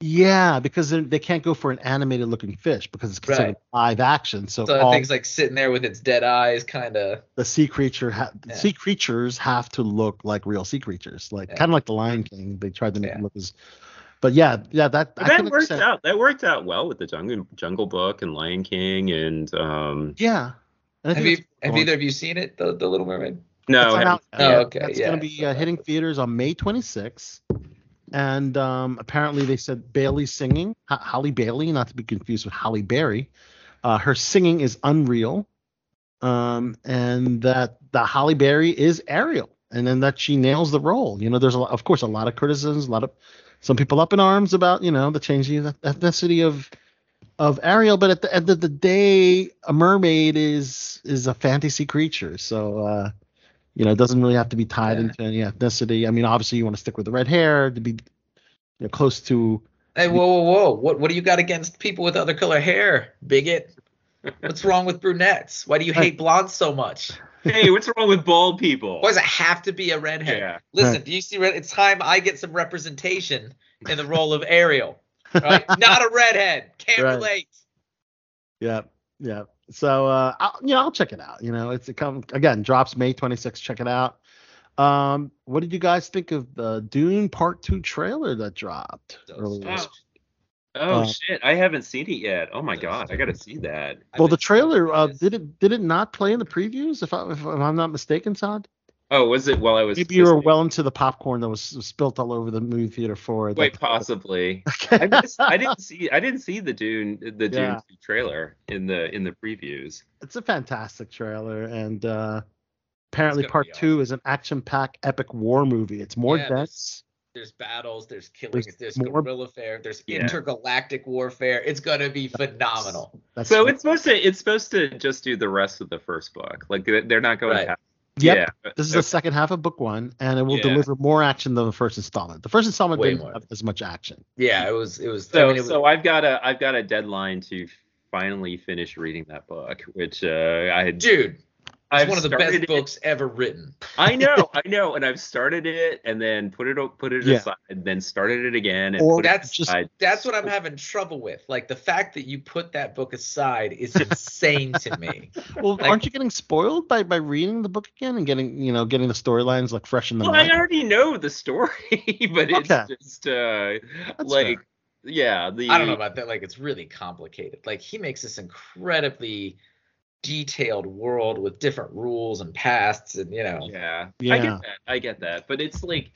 Speaker 5: Yeah, because they- they can't go for an animated-looking fish because it's considered
Speaker 7: Right.
Speaker 5: live action. So,
Speaker 7: So
Speaker 5: all
Speaker 7: things like sitting there with its dead eyes, kind of.
Speaker 5: the sea creature, ha-
Speaker 7: Yeah.
Speaker 5: sea creatures have to look like real sea creatures, like
Speaker 7: Yeah.
Speaker 5: kind of like the Lion King. They tried to make
Speaker 7: Yeah.
Speaker 5: them look as, but yeah, yeah, that
Speaker 6: But
Speaker 5: I
Speaker 6: that worked
Speaker 5: understand.
Speaker 6: out. That worked out well with the Jungle Jungle Book and Lion King and um.
Speaker 5: Yeah. And
Speaker 7: Have you have either of you seen it, the the Little Mermaid?
Speaker 6: No,
Speaker 5: It's
Speaker 6: I
Speaker 5: on
Speaker 6: haven't-
Speaker 5: out-
Speaker 7: Oh,
Speaker 5: yeah,
Speaker 7: okay,
Speaker 5: That's
Speaker 7: yeah,
Speaker 5: going to be uh, hitting theaters on May 26th. And um, apparently they said Bailey singing, Ho- Halle Bailey, not to be confused with Halle Berry. Uh, her singing is unreal. Um, and that the Halle Berry is Ariel. And then that she nails the role. You know, there's a lot, of course, a lot of criticisms, a lot of some people up in arms about, you know, the changing ethnicity of of Ariel, but at the end of the day, a mermaid is is a fantasy creature. So uh you know, it doesn't really have to be tied
Speaker 7: Yeah.
Speaker 5: into any ethnicity. I mean, obviously, you want to stick with the red hair to be you know, close to.
Speaker 7: Hey, whoa, whoa, whoa! What what do you got against people with other color hair, bigot? What's wrong with brunettes? Why do you hate blondes so much?
Speaker 6: hey, what's wrong with bald people?
Speaker 7: Why does it have to be a redhead?
Speaker 6: Yeah.
Speaker 7: Listen,
Speaker 5: Right.
Speaker 7: do you see? red- It's time I get some representation in the role of Ariel. (laughs) Right? Not a redhead. Can't
Speaker 5: Right.
Speaker 7: relate.
Speaker 5: Yeah, yeah. So uh, I'll, you know, I'll check it out. You know, it's it come again drops May 26th. Check it out. Um, what did you guys think of the Dune Part Two trailer that dropped earlier?
Speaker 6: Oh, oh
Speaker 5: Uh,
Speaker 6: shit, I haven't seen it yet. Oh my god, I gotta see that.
Speaker 5: Well, the trailer uh, did it did it not play in the previews? If, I, if I'm not mistaken, Todd.
Speaker 6: Oh, was it while I was?
Speaker 5: Maybe you were well into the popcorn that was, was spilt all over the movie theater floor.
Speaker 6: Wait,
Speaker 5: That-
Speaker 6: possibly. (laughs) I, missed, I didn't see. I didn't see the Dune, the Dune
Speaker 5: Yeah.
Speaker 6: 2 trailer in the in the previews.
Speaker 5: it's a fantastic trailer, and uh, apparently
Speaker 7: gonna
Speaker 5: part
Speaker 7: be
Speaker 5: two is an action-packed epic war movie. It's more
Speaker 7: Yeah, there's-
Speaker 5: dense.
Speaker 7: There's battles, there's killings,
Speaker 5: There's
Speaker 7: there's,
Speaker 5: more-
Speaker 7: guerrilla warfare, there's
Speaker 6: Yeah.
Speaker 7: intergalactic warfare. It's gonna be phenomenal.
Speaker 5: That's
Speaker 6: So it's supposed to it's supposed to just do the rest of the first book. Like they- they're not going.
Speaker 7: Right.
Speaker 6: to have,
Speaker 5: Yep.
Speaker 6: Yeah.
Speaker 5: This is the second half of book one, and it will
Speaker 6: Yeah.
Speaker 5: deliver more action than the first installment. The first installment
Speaker 7: Way
Speaker 5: didn't
Speaker 7: more.
Speaker 5: have as much action.
Speaker 7: Yeah, it was. It was.
Speaker 6: So
Speaker 7: I mean, it was,
Speaker 6: so I've got a I've got a deadline to finally finish reading that book, which uh, I had.
Speaker 7: dude, it's
Speaker 6: I've
Speaker 7: one of the best
Speaker 6: it-
Speaker 7: books ever written.
Speaker 6: I (laughs) know, I know, and I've started it and then put it put it
Speaker 5: Yeah.
Speaker 6: aside, then started it again and
Speaker 5: Or
Speaker 6: put
Speaker 7: That's
Speaker 6: it
Speaker 5: just-
Speaker 6: aside.
Speaker 7: That's what I'm having trouble with. Like the fact that you put that book aside is (laughs) insane to me.
Speaker 5: Well,
Speaker 7: Like-
Speaker 5: aren't you getting spoiled by by reading the book again and getting you know getting the storylines like fresh in the
Speaker 6: Well, I already know the story, (laughs) but it's
Speaker 5: Okay.
Speaker 6: just uh,
Speaker 5: That's
Speaker 6: like
Speaker 5: fair.
Speaker 6: yeah, the
Speaker 7: I don't know about that. Like it's really complicated. Like he makes this incredibly detailed world with different rules and pasts, and you know.
Speaker 6: Yeah,
Speaker 5: yeah I
Speaker 6: get that. I get that, but it's like,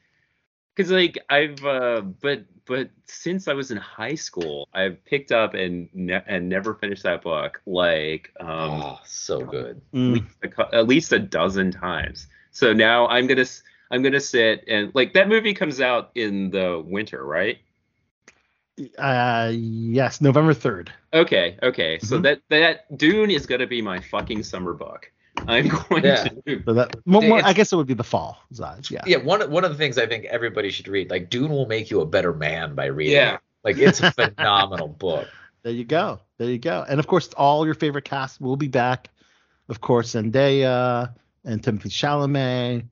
Speaker 6: cause like I've, uh, but but since I was in high school, I've picked up and ne- and never finished that book like um
Speaker 7: oh, so good.
Speaker 6: at,
Speaker 5: Mm,
Speaker 6: least a, at least a dozen times. So now I'm gonna i'm gonna sit and like that movie comes out in the winter, right?
Speaker 5: Uh, yes, November third.
Speaker 6: Okay, okay. So
Speaker 5: Mhm.
Speaker 6: that that Dune is gonna be my fucking summer book. I'm (laughs) going
Speaker 7: Yeah.
Speaker 6: to.
Speaker 5: So that more, more, I guess it would be the fall. Zod, Yeah.
Speaker 7: Yeah, one one of the things I think everybody should read, like Dune will make you a better man by reading
Speaker 6: Yeah.
Speaker 7: it. Like it's a phenomenal (laughs) book.
Speaker 5: There you go. There you go. And of course, all your favorite cast will be back. Of course, Zendaya and Timothée Chalamet,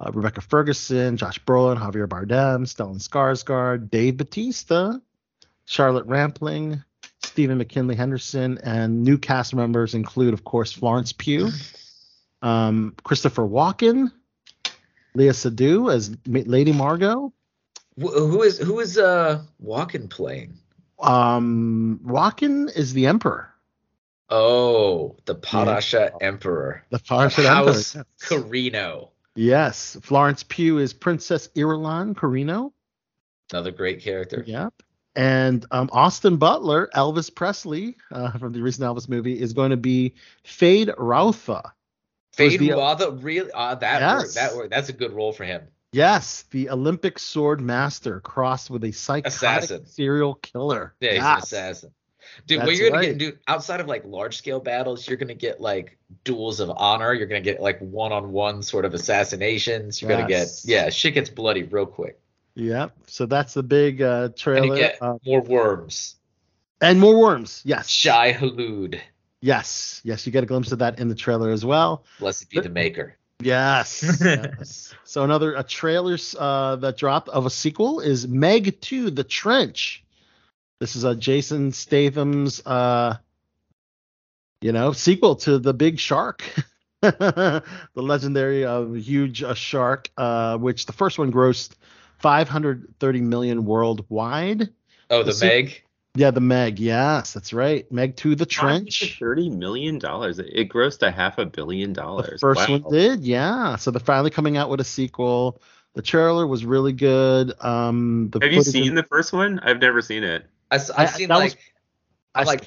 Speaker 5: uh, Rebecca Ferguson, Josh Brolin, Javier Bardem, Stellan Skarsgård, Dave Bautista, Charlotte Rampling, Stephen McKinley Henderson, and new cast members include, of course, Florence Pugh, um, Christopher Walken, Léa Seydoux as Lady Margot.
Speaker 7: Wh- Who is who is uh Walken playing?
Speaker 5: Um, Walken is the Emperor.
Speaker 7: Oh, the Padishah Emperor.
Speaker 5: The Emperor.
Speaker 7: House
Speaker 5: yes.
Speaker 7: Corrino.
Speaker 5: Yes, Florence Pugh is Princess Irulan Corrino.
Speaker 7: Another great character.
Speaker 5: Yep. And um, Austin Butler, Elvis Presley uh, from the recent Elvis movie, is going to be Fade Rautha.
Speaker 7: Feyd
Speaker 5: the-
Speaker 7: really? Uh, that
Speaker 5: Yes.
Speaker 7: worked, that worked. That's a good role for him.
Speaker 5: Yes, the Olympic sword master crossed with a psychotic
Speaker 7: Assassin.
Speaker 5: serial killer.
Speaker 7: Yeah, he's an assassin. Dude, what you're gonna
Speaker 5: right.
Speaker 7: get, dude, outside of like large scale battles, you're gonna get like duels of honor. You're gonna get like one on one sort of assassinations. You're gonna get yeah, shit gets bloody real quick.
Speaker 5: Yep. So that's the big uh,
Speaker 7: And
Speaker 5: trailer.
Speaker 7: get
Speaker 5: uh,
Speaker 7: more worms.
Speaker 5: and more worms. Yes.
Speaker 7: Shai-Hulud.
Speaker 5: Yes. Yes. You get a glimpse of that in the trailer as well.
Speaker 7: Blessed be the maker.
Speaker 5: Yes. yes. (laughs) So another a trailer uh, that dropped of a sequel is Meg 2: The Trench. This is a Jason Statham's uh, you know sequel to The Big Shark, (laughs) the legendary uh, huge uh, shark, uh, which the first one grossed 530 million worldwide.
Speaker 7: Oh, the
Speaker 5: The se-
Speaker 7: Meg.
Speaker 5: Yeah, the Meg. Yes, that's right. Meg to The Trench.
Speaker 6: Thirty million dollars. It grossed a half a billion
Speaker 5: The
Speaker 6: dollars.
Speaker 5: first
Speaker 6: Wow.
Speaker 5: one did, yeah. So they're finally coming out with a sequel. The trailer was really good. Um, the
Speaker 6: Have you seen
Speaker 5: of-
Speaker 6: the first one? I've never seen it.
Speaker 7: I, have
Speaker 5: I-
Speaker 7: seen
Speaker 5: that was-
Speaker 7: like I'm like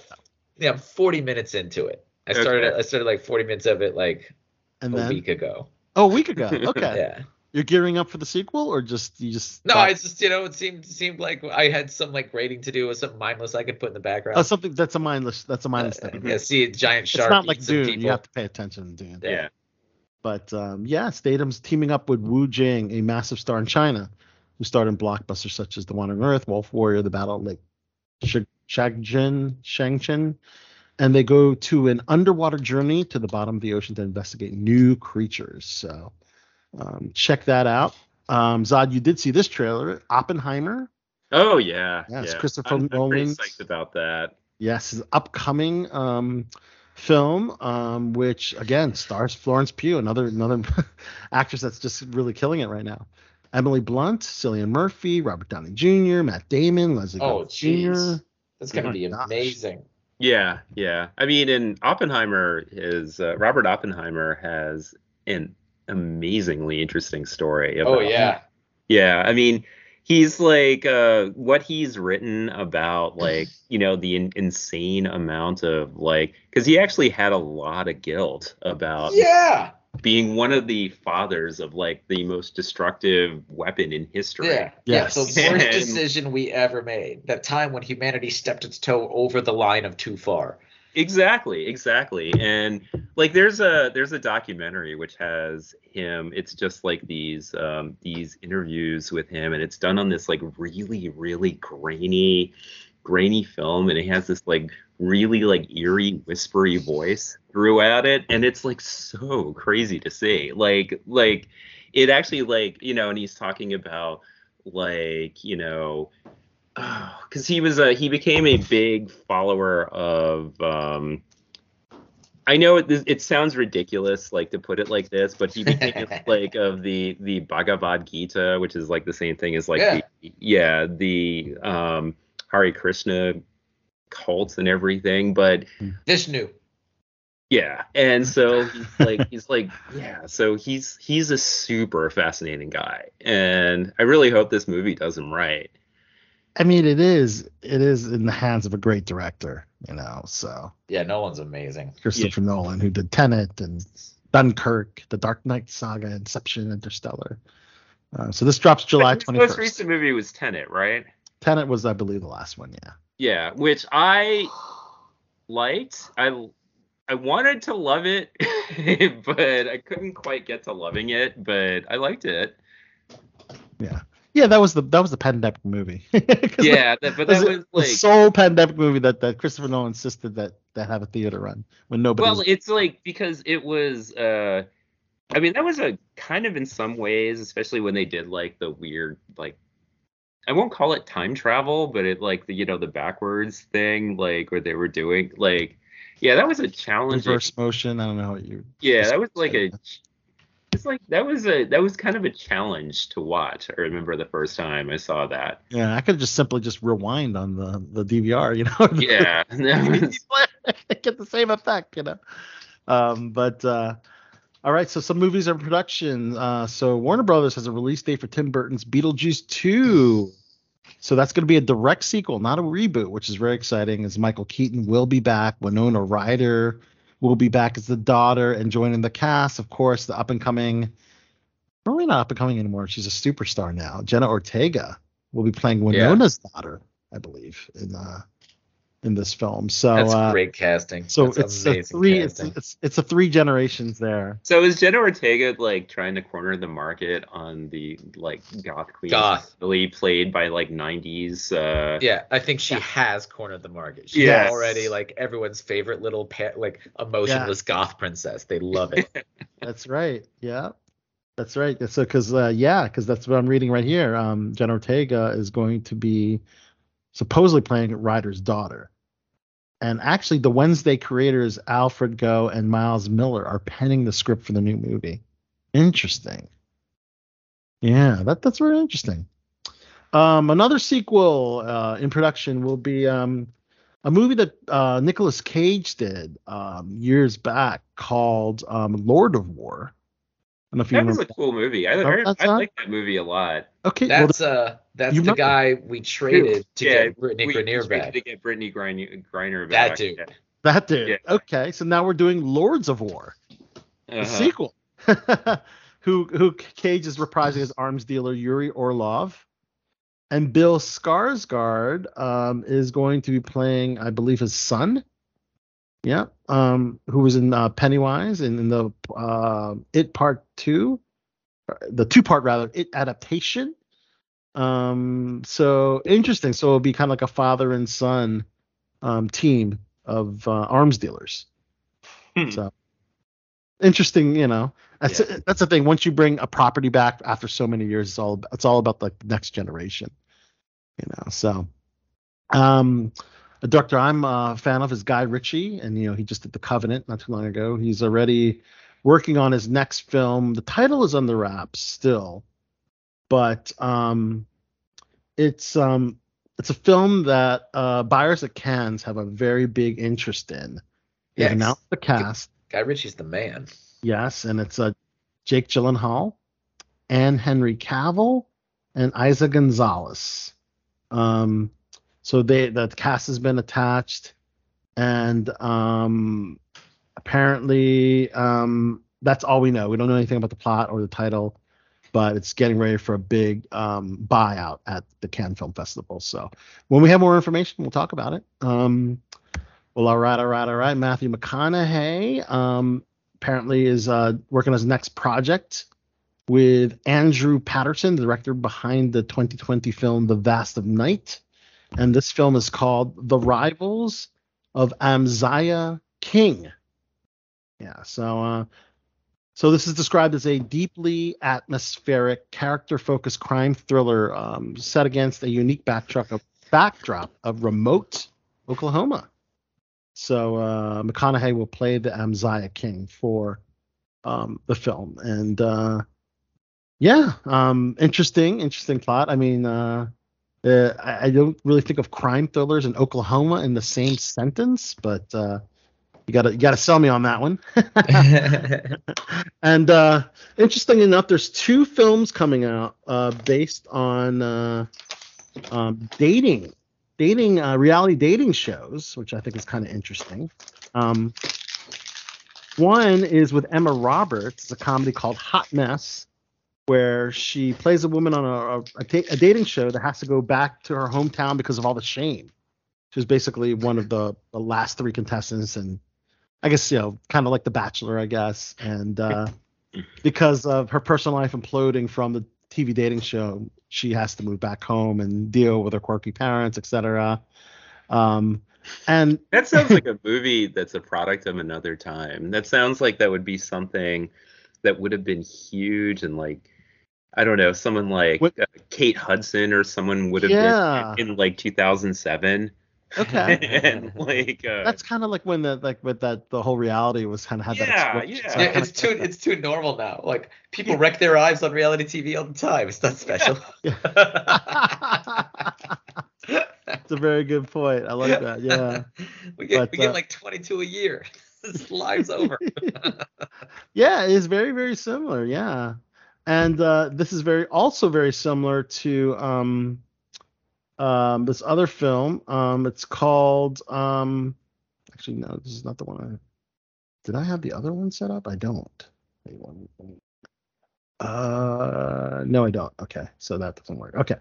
Speaker 7: yeah, 40 minutes into it. I started
Speaker 6: Okay.
Speaker 7: I started like 40 minutes of it like
Speaker 5: and
Speaker 7: a
Speaker 5: then
Speaker 7: week ago.
Speaker 5: oh, a week ago. (laughs) Okay,
Speaker 7: Yeah.
Speaker 5: You're gearing up for the sequel, or just you just
Speaker 7: No,
Speaker 5: thought-
Speaker 7: it's just you know it seemed seemed like I had some like rating to do with something mindless I could put in the background.
Speaker 5: oh something that's a mindless that's a mindless
Speaker 7: Uh,
Speaker 5: thing.
Speaker 7: yeah, see a giant shark.
Speaker 5: it's not like Dune.
Speaker 7: people.
Speaker 5: You have to pay attention to Dune.
Speaker 7: Yeah.
Speaker 5: But um, yeah, Statham's teaming up with Wu Jing, a massive star in China, who starred in blockbusters such as The Wandering Earth, Wolf Warrior, The Battle of Lake Sh- Shagjin, Shangchen, and they go to an underwater journey to the bottom of the ocean to investigate new creatures. So um, check that out. Um, Zod, you did see this trailer, Oppenheimer.
Speaker 6: Oh yeah,
Speaker 5: Yes,
Speaker 6: yeah.
Speaker 5: Christopher
Speaker 6: I'm, I'm pretty
Speaker 5: Nolan's-
Speaker 6: psyched about that.
Speaker 5: Yes, his upcoming um, film, um, which again stars Florence Pugh, another another (laughs) actress that's just really killing it right now. Emily Blunt, Cillian Murphy, Robert Downey Jr., Matt Damon, Leslie
Speaker 7: Oh,
Speaker 5: Grace
Speaker 7: jeez.
Speaker 5: Jr.
Speaker 7: That's gonna
Speaker 5: Oh,
Speaker 7: be
Speaker 5: gosh.
Speaker 7: amazing.
Speaker 6: Yeah, yeah. I mean, and Oppenheimer is uh, Robert Oppenheimer has an amazingly interesting story.
Speaker 7: Oh yeah.
Speaker 6: Yeah, I mean, he's like uh what he's written about like, (laughs) you know, the in- insane amount of like cuz he actually had a lot of guilt about
Speaker 7: Yeah.
Speaker 6: being one of the fathers of like the most destructive weapon in history.
Speaker 7: Yeah.
Speaker 5: Yes.
Speaker 7: Yeah. The worst (laughs)
Speaker 6: And-
Speaker 7: decision we ever made. That time when humanity stepped its toe over the line of too far.
Speaker 6: Exactly, exactly. And like there's a there's a documentary which has him it's just like these um these interviews with him and it's done on this like really really grainy grainy film and it has this like really like eerie whispery voice throughout it and it's like so crazy to see. Like like it actually like, you know, and he's talking about like, you know, (sighs) because he was a he became a big follower of um I know it, it sounds ridiculous like to put it like this, but he became (laughs) like of the the Bhagavad Gita, which is like the same thing as like
Speaker 7: Yeah.
Speaker 6: the, yeah the um Hare Krishna cults and everything, but
Speaker 7: Vishnu.
Speaker 6: yeah, and so (laughs) he's like he's like yeah, so he's he's a super fascinating guy, and I really hope this movie does him right.
Speaker 5: I mean, it is it is in the hands of a great director, you know. So
Speaker 7: Yeah, no one's amazing.
Speaker 5: Christopher Nolan, who did Tenet and Dunkirk, The Dark Knight Saga, Inception, Interstellar. Uh, so this drops July
Speaker 6: His
Speaker 5: twenty
Speaker 6: most recent movie was Tenet, right?
Speaker 5: Tenet was, I believe, the last one. Yeah.
Speaker 6: Yeah, which I liked. I I wanted to love it, (laughs) but I couldn't quite get to loving it. But I liked it.
Speaker 5: Yeah. Yeah, that was the that was the pandemic movie. (laughs)
Speaker 6: Yeah, that, but that
Speaker 5: the,
Speaker 6: was
Speaker 5: the sole pandemic movie that, that Christopher Nolan insisted that that have a theater run when nobody.
Speaker 6: well,
Speaker 5: was,
Speaker 6: it's like because it was. uh I mean, that was a kind of in some ways, especially when they did like the weird like. I won't call it time travel, but it like the you know the backwards thing, like where they were doing like, yeah, that was a challenge
Speaker 5: reverse motion. I don't know what you.
Speaker 6: Yeah, that was like a. It's like that was a that was kind of a challenge to watch. I remember the first time I saw that.
Speaker 5: Yeah, I could just simply just rewind on the the DVR, you know. (laughs)
Speaker 6: Yeah, (laughs) (laughs)
Speaker 5: get the same effect, you know. Um, but uh, all right, so some movies are in production. Uh, so Warner Brothers has a release date for Tim Burton's Beetlejuice 2. So that's going to be a direct sequel, not a reboot, which is very exciting. As Michael Keaton will be back, Winona Ryder will be back as the daughter and joining the cast. Of course, the up and coming, probably not up and coming anymore. She's a superstar now. Jenna Ortega will be playing Winona's daughter, I believe, in uh, in this film. So
Speaker 7: That's
Speaker 5: uh,
Speaker 7: great casting.
Speaker 5: so
Speaker 7: That's
Speaker 5: it's a three it's, it's it's a three generations there.
Speaker 6: so is Jenna Ortega like trying to corner the market on the like goth queen?
Speaker 7: Goth.
Speaker 6: Really played by like '90s. Uh,
Speaker 7: Yeah, I think she
Speaker 5: Yeah.
Speaker 7: has cornered the market. She's
Speaker 6: Yes.
Speaker 7: already like everyone's favorite little pa- like emotionless goth princess. They love it. (laughs)
Speaker 5: That's right. Yeah. That's right. So because uh, yeah, because that's what I'm reading right here. Um, Jenna Ortega is going to be supposedly playing Ryder's daughter. And actually, the Wednesday creators Alfred Go and Miles Millar are penning the script for the new movie. Interesting. Yeah, that that's very interesting. Um, another sequel uh, in production will be um, a movie that uh, Nicolas Cage did um, years back called um, Lord of War. I don't know if you
Speaker 6: that was
Speaker 5: remember.
Speaker 6: a cool movie. I,
Speaker 5: Oh,
Speaker 6: I, I like that movie a lot.
Speaker 5: Okay, well,
Speaker 7: uh that's
Speaker 5: You
Speaker 7: the
Speaker 5: remember-
Speaker 7: guy we traded to
Speaker 6: yeah,
Speaker 7: get Brittany
Speaker 6: we,
Speaker 7: Griner
Speaker 6: we traded
Speaker 7: back.
Speaker 6: to get Brittany Griner, Griner
Speaker 7: That dude.
Speaker 6: Yeah.
Speaker 5: that dude.
Speaker 6: yeah.
Speaker 5: Okay, so now we're doing Lords of War, the
Speaker 6: Uh-huh.
Speaker 5: sequel. (laughs) who who Cage is reprising as arms dealer Yuri Orlov, and Bill Skarsgård um, is going to be playing, I believe, his son. Yeah, um, who was in uh, Pennywise in, in the uh, It Part Two, the two part rather It adaptation. Um, so interesting. So it'll be kind of like a father and son um, team of uh, arms dealers.
Speaker 6: Hmm.
Speaker 5: So interesting, you know. That's
Speaker 6: Yeah.
Speaker 5: that's the thing. Once you bring a property back after so many years, it's all it's all about like the next generation, you know. So, um, a director I'm a fan of is Guy Ritchie, and you know he just did The Covenant not too long ago. He's already working on his next film. The title is on the wraps still, but um, it's um it's a film that uh, buyers at Cannes have a very big interest in. They've
Speaker 7: Yes.
Speaker 5: announced the cast.
Speaker 7: Guy Ritchie's the man.
Speaker 5: Yes, and it's uh, Jake Gyllenhaal, and Henry Cavill, and Eiza Gonzalez. Um, so they the cast has been attached, and um, apparently um, that's all we know. We don't know anything about the plot or the title, but it's getting ready for a big um, buyout at the Cannes Film Festival. So when we have more information, we'll talk about it. Um, well, all right, all right, all right. Matthew McConaughey. Um, apparently is uh, working on his next project with Andrew Patterson, the director behind the 2020 film The Vast of Night. And this film is called The Rivals of Amziah King. Yeah, so uh, so this is described as a deeply atmospheric, character-focused crime thriller um, set against a unique backdrop of backdrop of remote Oklahoma. So uh, McConaughey will play the Amziah King for um, the film, and uh, yeah, um, interesting, interesting plot. I mean, uh, uh, I, don't really think of crime thrillers in Oklahoma in the same sentence, but uh, you gotta you gotta sell me on that one. (laughs) and uh, interesting enough, there's two films coming out uh, based on uh, um, dating dating uh, reality dating shows, which I think is kind of interesting. Um, one is with Emma Roberts. It's a comedy called Hot Mess, where she plays a woman on a, a, a, dating show that has to go back to her hometown because of all the shame. She was basically one of the, the last three contestants, and I guess you know, kind of like The Bachelor, I guess. And uh, (laughs) because of her personal life imploding from the TV dating show, she has to move back home and deal with her quirky parents, etc. Um, and
Speaker 6: That sounds like a (laughs) movie that's a product of another time. That sounds like that would be something that would have been huge and like I don't know, someone like
Speaker 5: What-
Speaker 6: uh, Kate Hudson or someone would have
Speaker 5: Yeah.
Speaker 6: been in like 2007.
Speaker 5: Okay, (laughs)
Speaker 6: and (laughs) like uh,
Speaker 5: that's kind of like when the like with that the whole reality was kind of had
Speaker 6: Yeah,
Speaker 5: that.
Speaker 6: yeah.
Speaker 5: So
Speaker 7: Yeah, it's too it's too normal now. Like people wreck their lives on reality TV all the time. It's not special. (laughs)
Speaker 5: It's a very good point. I like that. Yeah.
Speaker 7: we get
Speaker 5: But,
Speaker 7: we get
Speaker 5: uh,
Speaker 7: like 22 a year. His life's over.
Speaker 5: yeah, it's very very similar. Yeah, and uh, this is very also very similar to um, um, this other film. Um, it's called um, actually no, this is not the one. I did I have the other one set up? I don't. Uh, no, I don't. Okay, so that doesn't work. Okay.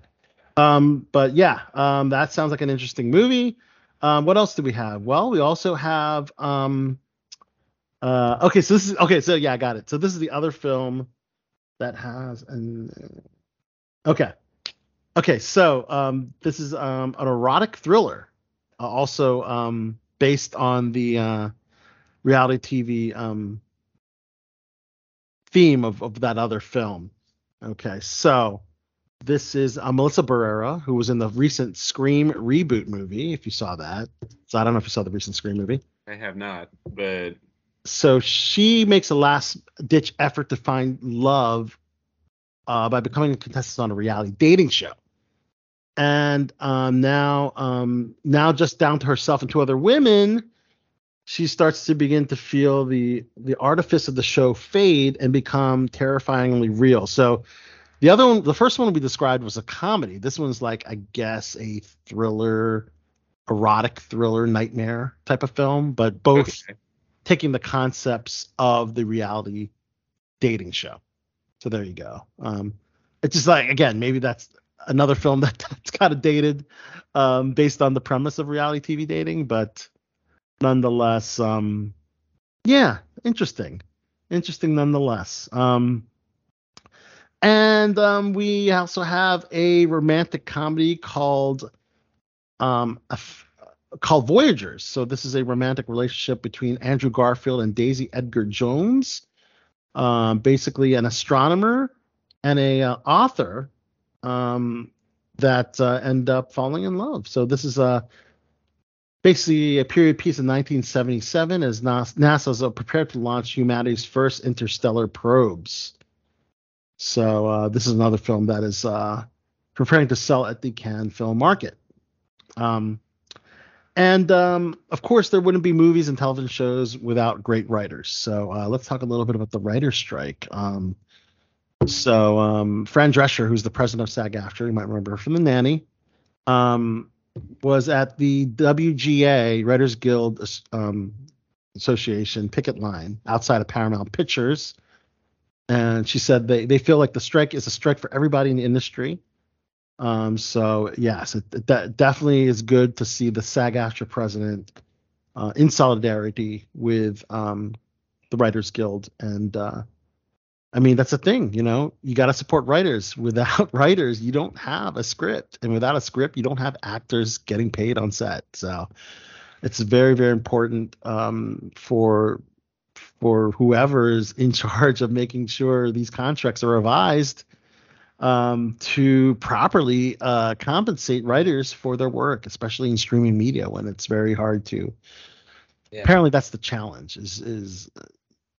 Speaker 5: Um, but yeah, um, that sounds like an interesting movie. Um, what else do we have? Well, we also have um, uh, okay, so this is okay. So yeah, I got it. So this is the other film that has an. Okay, okay. So um, this is um an erotic thriller, uh, also um based on the uh, reality TV um theme of of that other film. Okay, so this is uh, Melissa Barrera, who was in the recent Scream reboot movie. If you saw that, so I don't know if you saw the recent Scream movie
Speaker 6: I have not, but
Speaker 5: so she makes a last ditch effort to find love uh, by becoming a contestant on a reality dating show and um, now um, now just down to herself and two other women she starts to begin to feel the the artifice of the show fade and become terrifyingly real so the other one the first one we described was a comedy this one's like i guess a thriller erotic thriller nightmare type of film but both
Speaker 6: okay.
Speaker 5: taking the concepts of the reality dating show. So there you go. Um, it's just like again, maybe that's another film (laughs) that, that's kind of dated um, based on the premise of reality TV dating, but nonetheless, um, yeah, interesting, interesting nonetheless. Um, and um, we also have a romantic comedy called um, called Voyagers. So this is a romantic relationship between Andrew Garfield and Daisy Edgar Jones, um, basically an astronomer and a uh, author um, that uh, end up falling in love. So this is a basically a period piece in 1977 as NAS- NASA's uh, prepared to launch humanity's first interstellar probes. So uh, this is another film that is uh, preparing to sell at the Cannes Film Market. Um, and um, of course, there wouldn't be movies and television shows without great writers. So uh, let's talk a little bit about the writer's strike. Um, so um, Fran Drescher, who's the president of SAG-AFTRA, you might remember from The Nanny, um, was at the WGA Writers Guild um, Association picket line outside of Paramount Pictures, and she said they they feel like the strike is a strike for everybody in the industry. Um, so yes, it, it de- definitely is good to see the SAG-AFTRA president uh, in solidarity with um, the Writers Guild, and uh, I mean that's the thing, you know, you got to support writers. (laughs) Without writers, you don't have a script, and without a script, you don't have actors getting paid on set. So it's very very important um, for for whoever is in (laughs) charge of making sure these contracts are revised um, to properly uh, compensate writers for their work, especially in streaming media when it's very hard to.
Speaker 7: Yeah.
Speaker 5: Apparently, that's the challenge is is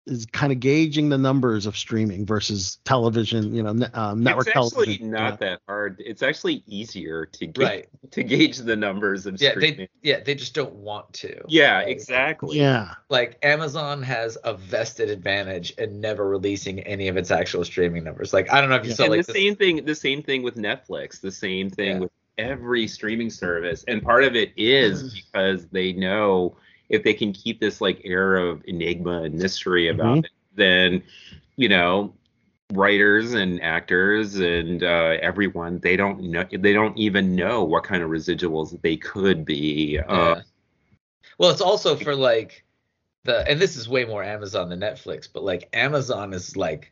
Speaker 5: is kind of gauging the numbers of streaming versus television, you know, ne- um, network
Speaker 6: it's actually
Speaker 5: television.
Speaker 6: not
Speaker 5: yeah.
Speaker 6: that hard. It's actually easier to ga-
Speaker 7: Right. (laughs)
Speaker 6: to gauge the numbers of
Speaker 7: Yeah,
Speaker 6: streaming.
Speaker 7: they yeah they just don't want to.
Speaker 6: yeah,
Speaker 7: Right?
Speaker 6: exactly.
Speaker 5: Yeah,
Speaker 7: Like Amazon has a vested advantage in never releasing any of its actual streaming numbers. Like I don't know if you
Speaker 5: Yeah.
Speaker 7: saw
Speaker 6: and
Speaker 7: like
Speaker 6: the
Speaker 7: this-
Speaker 6: same thing the same thing with netflix the same thing
Speaker 7: Yeah.
Speaker 6: with every streaming service and part of it is because they know if they can keep this like air of enigma and mystery about
Speaker 5: Mhm.
Speaker 6: it then you know writers and actors and uh, everyone they don't know they don't even know what kind of residuals they could be uh,
Speaker 7: Yeah. Well, it's also for like the and this is way more Amazon than Netflix, but like Amazon is like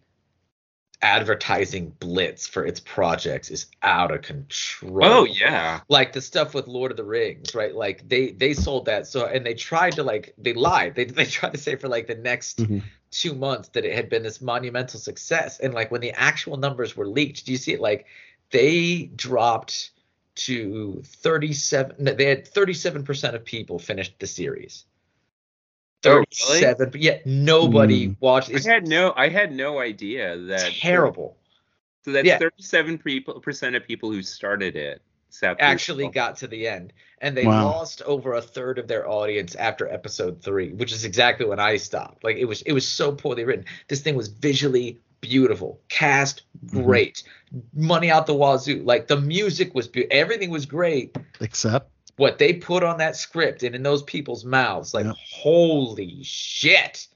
Speaker 7: advertising blitz for its projects is out of control.
Speaker 6: oh yeah
Speaker 7: Like the stuff with Lord of the Rings, right? Like they they sold that so and they tried to like they lied. They they (laughs) tried to say for like the next
Speaker 5: Mhm.
Speaker 7: two months that it had been this monumental success. And like when the actual numbers were leaked, do you see it? Like they dropped to 37. They had 37 percent of people finished the series.
Speaker 6: Oh, really?
Speaker 7: 37, but yet nobody
Speaker 5: Mm.
Speaker 7: watched.
Speaker 6: i had no i had no idea that
Speaker 7: terrible.
Speaker 6: So that's
Speaker 7: Yeah.
Speaker 6: 37 people, percent of people who started it sat
Speaker 7: Actually
Speaker 6: the-
Speaker 7: got to the end, and they
Speaker 5: Wow.
Speaker 7: lost over a third of their audience after episode three, which is exactly when I stopped. Like it was, it was so poorly written. This thing was visually beautiful, cast
Speaker 5: Mm-hmm.
Speaker 7: great, money out the wazoo. Like the music was, be- everything was great.
Speaker 5: except
Speaker 7: what they put on that script and in those people's mouths, like
Speaker 5: Yep.
Speaker 7: holy shit,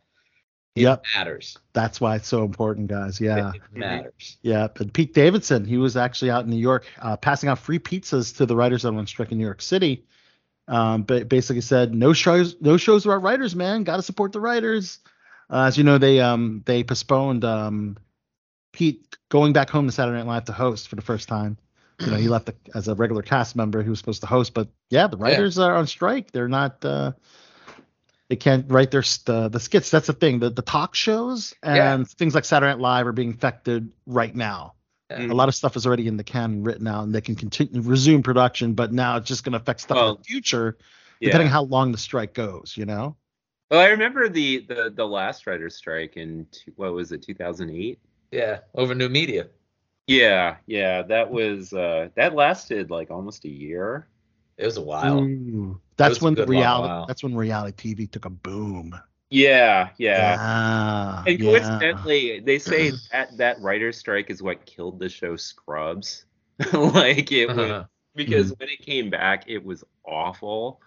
Speaker 7: it
Speaker 5: Yep.
Speaker 7: matters.
Speaker 5: that's why it's so important, guys. Yeah.
Speaker 7: It, matters.
Speaker 5: Yeah, But Pete Davidson, he was actually out in New York uh, passing out free pizzas to the writers that were on strike in New York City. Um, but basically said no shows, no shows about writers, man. Got to support the writers. Uh, as you know, they um they postponed um Pete going back home to Saturday Night Live to host for the first time. You know, he left the, as a regular cast member. He was supposed to host, but yeah, the writers are on strike. They're not. Uh, they can't write their st- the the skits. That's the thing. The the talk shows and
Speaker 7: Yeah.
Speaker 5: things like Saturday Night Live are being affected right now.
Speaker 7: Yeah.
Speaker 5: A lot of stuff is already in the can written out, and they can continue resume production. But now it's just going to affect stuff in the future, depending on how long the strike goes. You know.
Speaker 6: Well, I remember the the the last writer's strike in two, what was it, 2008?
Speaker 7: Yeah, over new media.
Speaker 6: Yeah, yeah, that was uh that lasted like almost a year.
Speaker 7: It was a while.
Speaker 5: Ooh. That's when the reality. That's when reality TV took a boom.
Speaker 6: Yeah, yeah.
Speaker 5: Yeah.
Speaker 6: And
Speaker 5: yeah.
Speaker 6: coincidentally, they say (clears throat) that that writer's strike is what killed the show Scrubs. (laughs) like it was
Speaker 7: Uh-huh.
Speaker 6: because
Speaker 5: Mm-hmm.
Speaker 6: when it came back, it was awful.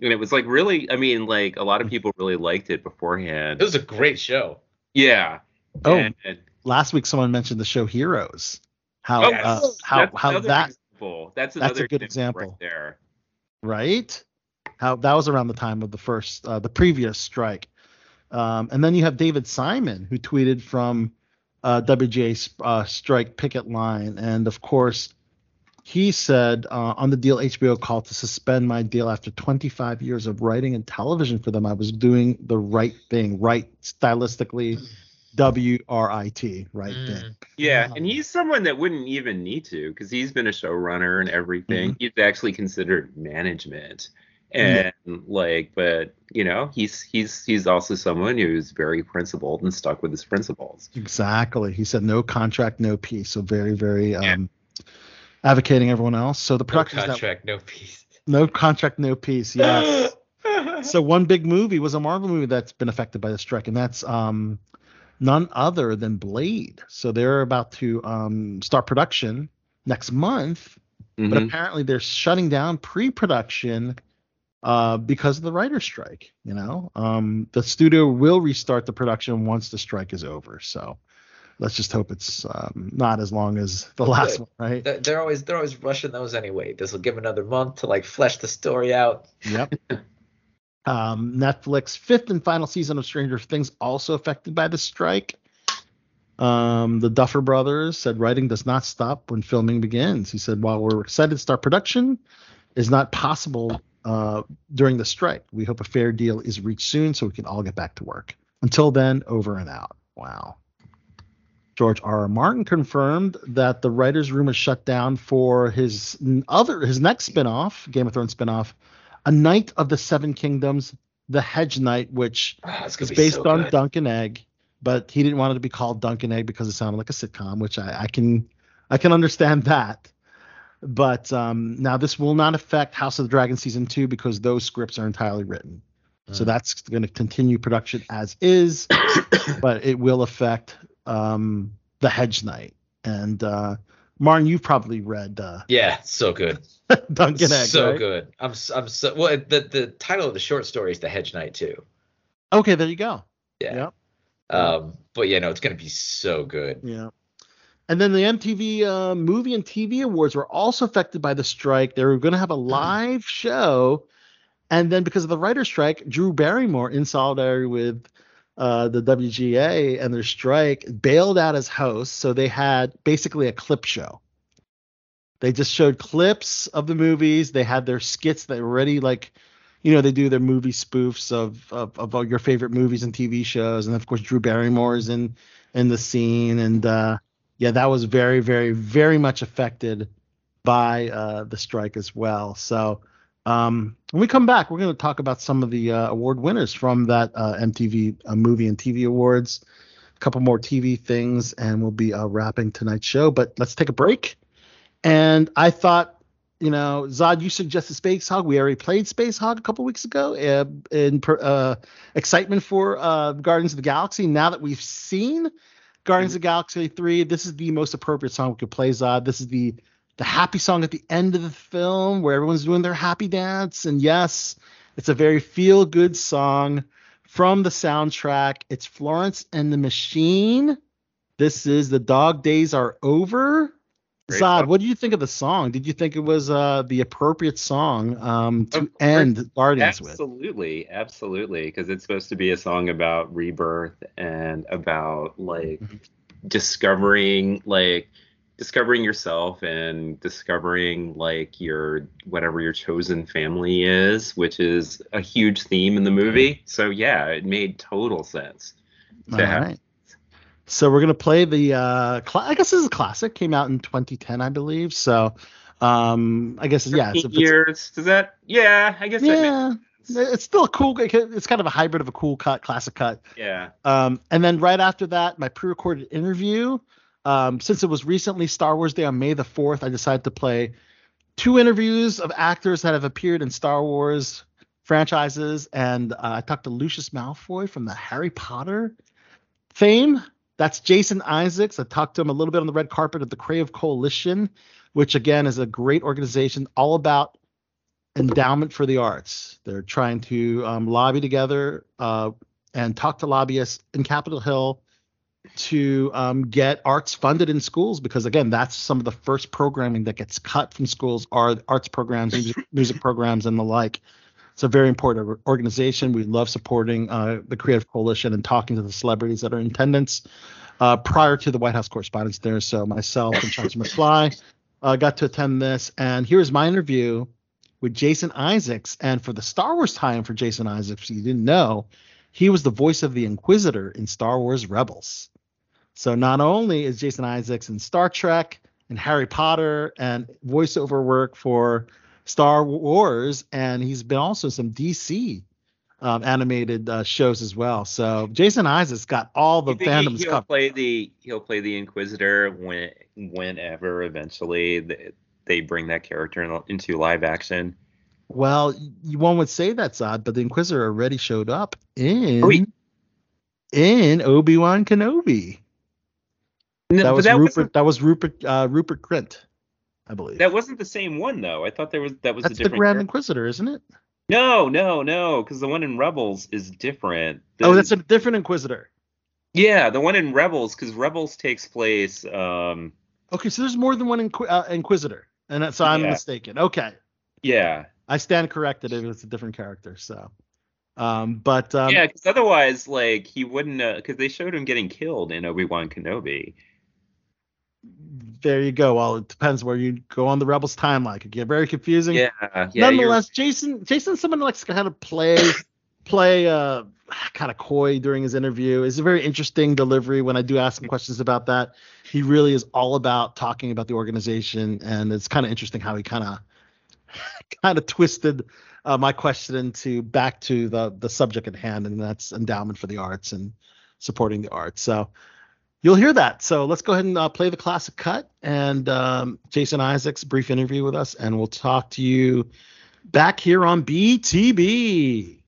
Speaker 6: And it was like really, I mean, like a lot of people really liked it beforehand.
Speaker 7: It was a great show.
Speaker 6: yeah.
Speaker 5: Oh,
Speaker 6: And- and
Speaker 5: last week someone mentioned the show Heroes. How
Speaker 6: Oh,
Speaker 5: uh, how
Speaker 6: That's
Speaker 5: how that
Speaker 6: example. That's
Speaker 5: that's a good
Speaker 6: right
Speaker 5: example.
Speaker 6: there.
Speaker 5: right? How that was around the time of the first, uh, the previous strike. Um, and then you have David Simon, who tweeted from uh, WGA uh, strike picket line, and of course, he said uh, on the deal HBO called to suspend my deal after 25 years of writing and television for them. I was doing the right thing, right stylistically, W R I T, right
Speaker 7: Mm.
Speaker 5: thing.
Speaker 6: Yeah, and he's someone that wouldn't even need to because he's been a showrunner and everything. He's actually considered management, and like, but you know, he's he's he's also someone who's very principled and stuck with his principles.
Speaker 5: Exactly. He said no contract, no peace. So very, very
Speaker 6: Yeah.
Speaker 5: um, advocating everyone else. So the
Speaker 7: No
Speaker 5: production that-
Speaker 7: contract, no peace.
Speaker 5: no contract, no peace. Yes. (laughs) so one big movie was a Marvel movie that's been affected by the strike, and that's um, none other than Blade. So they're about to um, start production next month, but
Speaker 6: Mhm.
Speaker 5: apparently they're shutting down pre-production uh, because of the writer's strike. You know, um, the studio will restart the production once the strike is over. So let's just hope it's um, not as long as the last
Speaker 7: Good.
Speaker 5: one, right?
Speaker 7: They're- They're always they're always rushing those anyway. This will give another month to like flesh the story out.
Speaker 5: Yep. (laughs) um, Netflix fifth and final season of Stranger Things also affected by the strike. Um, the Duffer Brothers said writing does not stop when filming begins. He said while we're excited to start production, is not possible uh, during the strike. We hope a fair deal is reached soon so we can all get back to work. Until then, over and out. Wow. George R. R. Martin confirmed that the writers' room is shut down for his other his next spin-off, Game of Thrones spin-off, A Knight of the Seven Kingdoms, The Hedge Knight, which
Speaker 7: it's
Speaker 5: is based
Speaker 7: so
Speaker 5: on
Speaker 7: good.
Speaker 5: Dunk Egg, but he didn't want it to be called Dunk and Egg because it sounded like a sitcom, which I, I can I can understand that. But um, now this will not affect House of the Dragon season two because those scripts are entirely written. So
Speaker 7: Mm.
Speaker 5: that's going to continue production as is, (coughs) but it will affect um, the Hedge Knight. And uh, Martin, you've probably read uh, (laughs)
Speaker 7: Yeah, so good.
Speaker 5: Dunk and Egg,
Speaker 7: so
Speaker 5: right?
Speaker 7: good. I'm I'm so well. The the title of the short story is The Hedge Knight too.
Speaker 5: Okay, there you go.
Speaker 7: Yeah.
Speaker 5: Yep.
Speaker 7: Um, but yeah, no, it's gonna be so good.
Speaker 5: Yeah. And then the MTV uh, Movie and TV Awards were also affected by the strike. They were going to have a live show, and then because of the writer's strike, Drew Barrymore, in solidarity with uh, the WGA and their strike, bailed out as host. So they had basically a clip show. They just showed clips of the movies. They had their skits that were already like, you know, they do their movie spoofs of, of of all your favorite movies and TV shows, and of course Drew Barrymore is in in the scene, and uh, yeah, that was very, very, very much affected by uh, the strike as well. So um, when we come back, we're going to talk about some of the uh, award winners from that uh, MTV uh, Movie and TV Awards, a couple more TV things, and we'll be uh, wrapping tonight's show. But let's take a break. And I thought, you know, Zad, you suggested Spacehog. We already played Spacehog a couple weeks ago uh, in uh, excitement for uh, Guardians of the Galaxy. Now that we've seen Guardians of the Galaxy 3, this is the most appropriate song we could play, Zad. This is the the happy song at the end of the film where everyone's doing their happy dance. And yes, it's a very feel good song from the soundtrack. It's Florence and the Machine. This is The Dog Days Are Over.
Speaker 6: Great
Speaker 5: Zad,
Speaker 6: song.
Speaker 5: what do you think of the song? Did you think it was uh, the appropriate song um, to
Speaker 6: course.
Speaker 5: end Guardians with?
Speaker 6: Absolutely, absolutely, because it's supposed to be a song about rebirth and about like
Speaker 5: Mhm.
Speaker 6: discovering like discovering yourself and discovering like your whatever your chosen family is, which is a huge theme in the movie. So yeah, it made total sense.
Speaker 5: All
Speaker 6: have-
Speaker 5: right. So we're gonna play the. Uh, cla- I guess this is a classic. Came out in 2010, I believe. So, um, I guess yeah. It's,
Speaker 6: 15 years. Does that? Yeah, I guess.
Speaker 5: Yeah. It's still a cool. It's kind of a hybrid of a cool cut, classic cut.
Speaker 6: yeah.
Speaker 5: Um, and then right after that, my pre-recorded interview. Um, since it was recently Star Wars Day on May the 4th, I decided to play two interviews of actors that have appeared in Star Wars franchises, and uh, I talked to Lucius Malfoy from the Harry Potter fame. That's Jason Isaacs. I talked to him a little bit on the red carpet at the Creative Coalition, which again is a great organization all about endowment for the arts. They're trying to um, lobby together uh, and talk to lobbyists in Capitol Hill to um, get arts funded in schools because again that's some of the first programming that gets cut from schools are arts programs music, (laughs) music programs and the like it's a very important organization we love supporting uh, the creative coalition and talking to the celebrities that are in attendance uh, prior to the white house correspondence there so myself and Charles (laughs) mcfly uh, got to attend this, and here's my interview with Jason Isaacs. And for the Star Wars time for Jason Isaacs, if you didn't know, he was the voice of the Inquisitor in Star Wars Rebels. So not only is Jason Isaacs in Star Trek and Harry Potter and voiceover work for Star Wars, and he's been also in some DC um, animated uh, shows as well. So Jason Isaacs got all the
Speaker 6: think he-
Speaker 5: fandoms
Speaker 6: he'll
Speaker 5: covered.
Speaker 6: play the he'll play the Inquisitor when whenever eventually th- they bring that character into live action.
Speaker 5: Well, one would say that's odd, but the Inquisitor already showed up in
Speaker 6: Oh, he-
Speaker 5: in Obi Wan Kenobi.
Speaker 6: No,
Speaker 5: That was
Speaker 6: that
Speaker 5: Rupert. That was Rupert. Uh, Rupert Grint, I believe.
Speaker 6: that wasn't the same one though. I thought there was that was
Speaker 5: that's
Speaker 6: a
Speaker 5: the
Speaker 6: different.
Speaker 5: Grand
Speaker 6: character.
Speaker 5: Inquisitor, isn't it?
Speaker 6: No, no, no, because the one in Rebels is different. The-
Speaker 5: oh, that's a different Inquisitor.
Speaker 6: yeah, the one in Rebels because Rebels takes place. Um,
Speaker 5: Okay, so there's more than one Inqui- uh, Inquisitor, and so I'm
Speaker 6: Yeah.
Speaker 5: mistaken. Okay,
Speaker 6: yeah,
Speaker 5: I stand corrected. It was a different character. So, um, but um,
Speaker 6: yeah, because otherwise, like he wouldn't. Because they showed him getting killed in Obi Wan Kenobi.
Speaker 5: There you go. Well, it depends where you go on the Rebels timeline. It could get very confusing.
Speaker 6: Yeah, yeah. you're-
Speaker 5: nonetheless, Jason Jason's someone likes to kind of play (coughs) play uh kind of coy during his interview. It's a very interesting delivery when I do ask him questions about that. He really is all about talking about the organization, and it's kind of interesting how he kind of (laughs) kind of twisted uh, my question into back to the the subject at hand, and that's endowment for the arts and supporting the arts. So you'll hear that. So let's go ahead and uh, play the classic cut and um, Jason Isaacs brief interview with us, and we'll talk to you back here on BTB.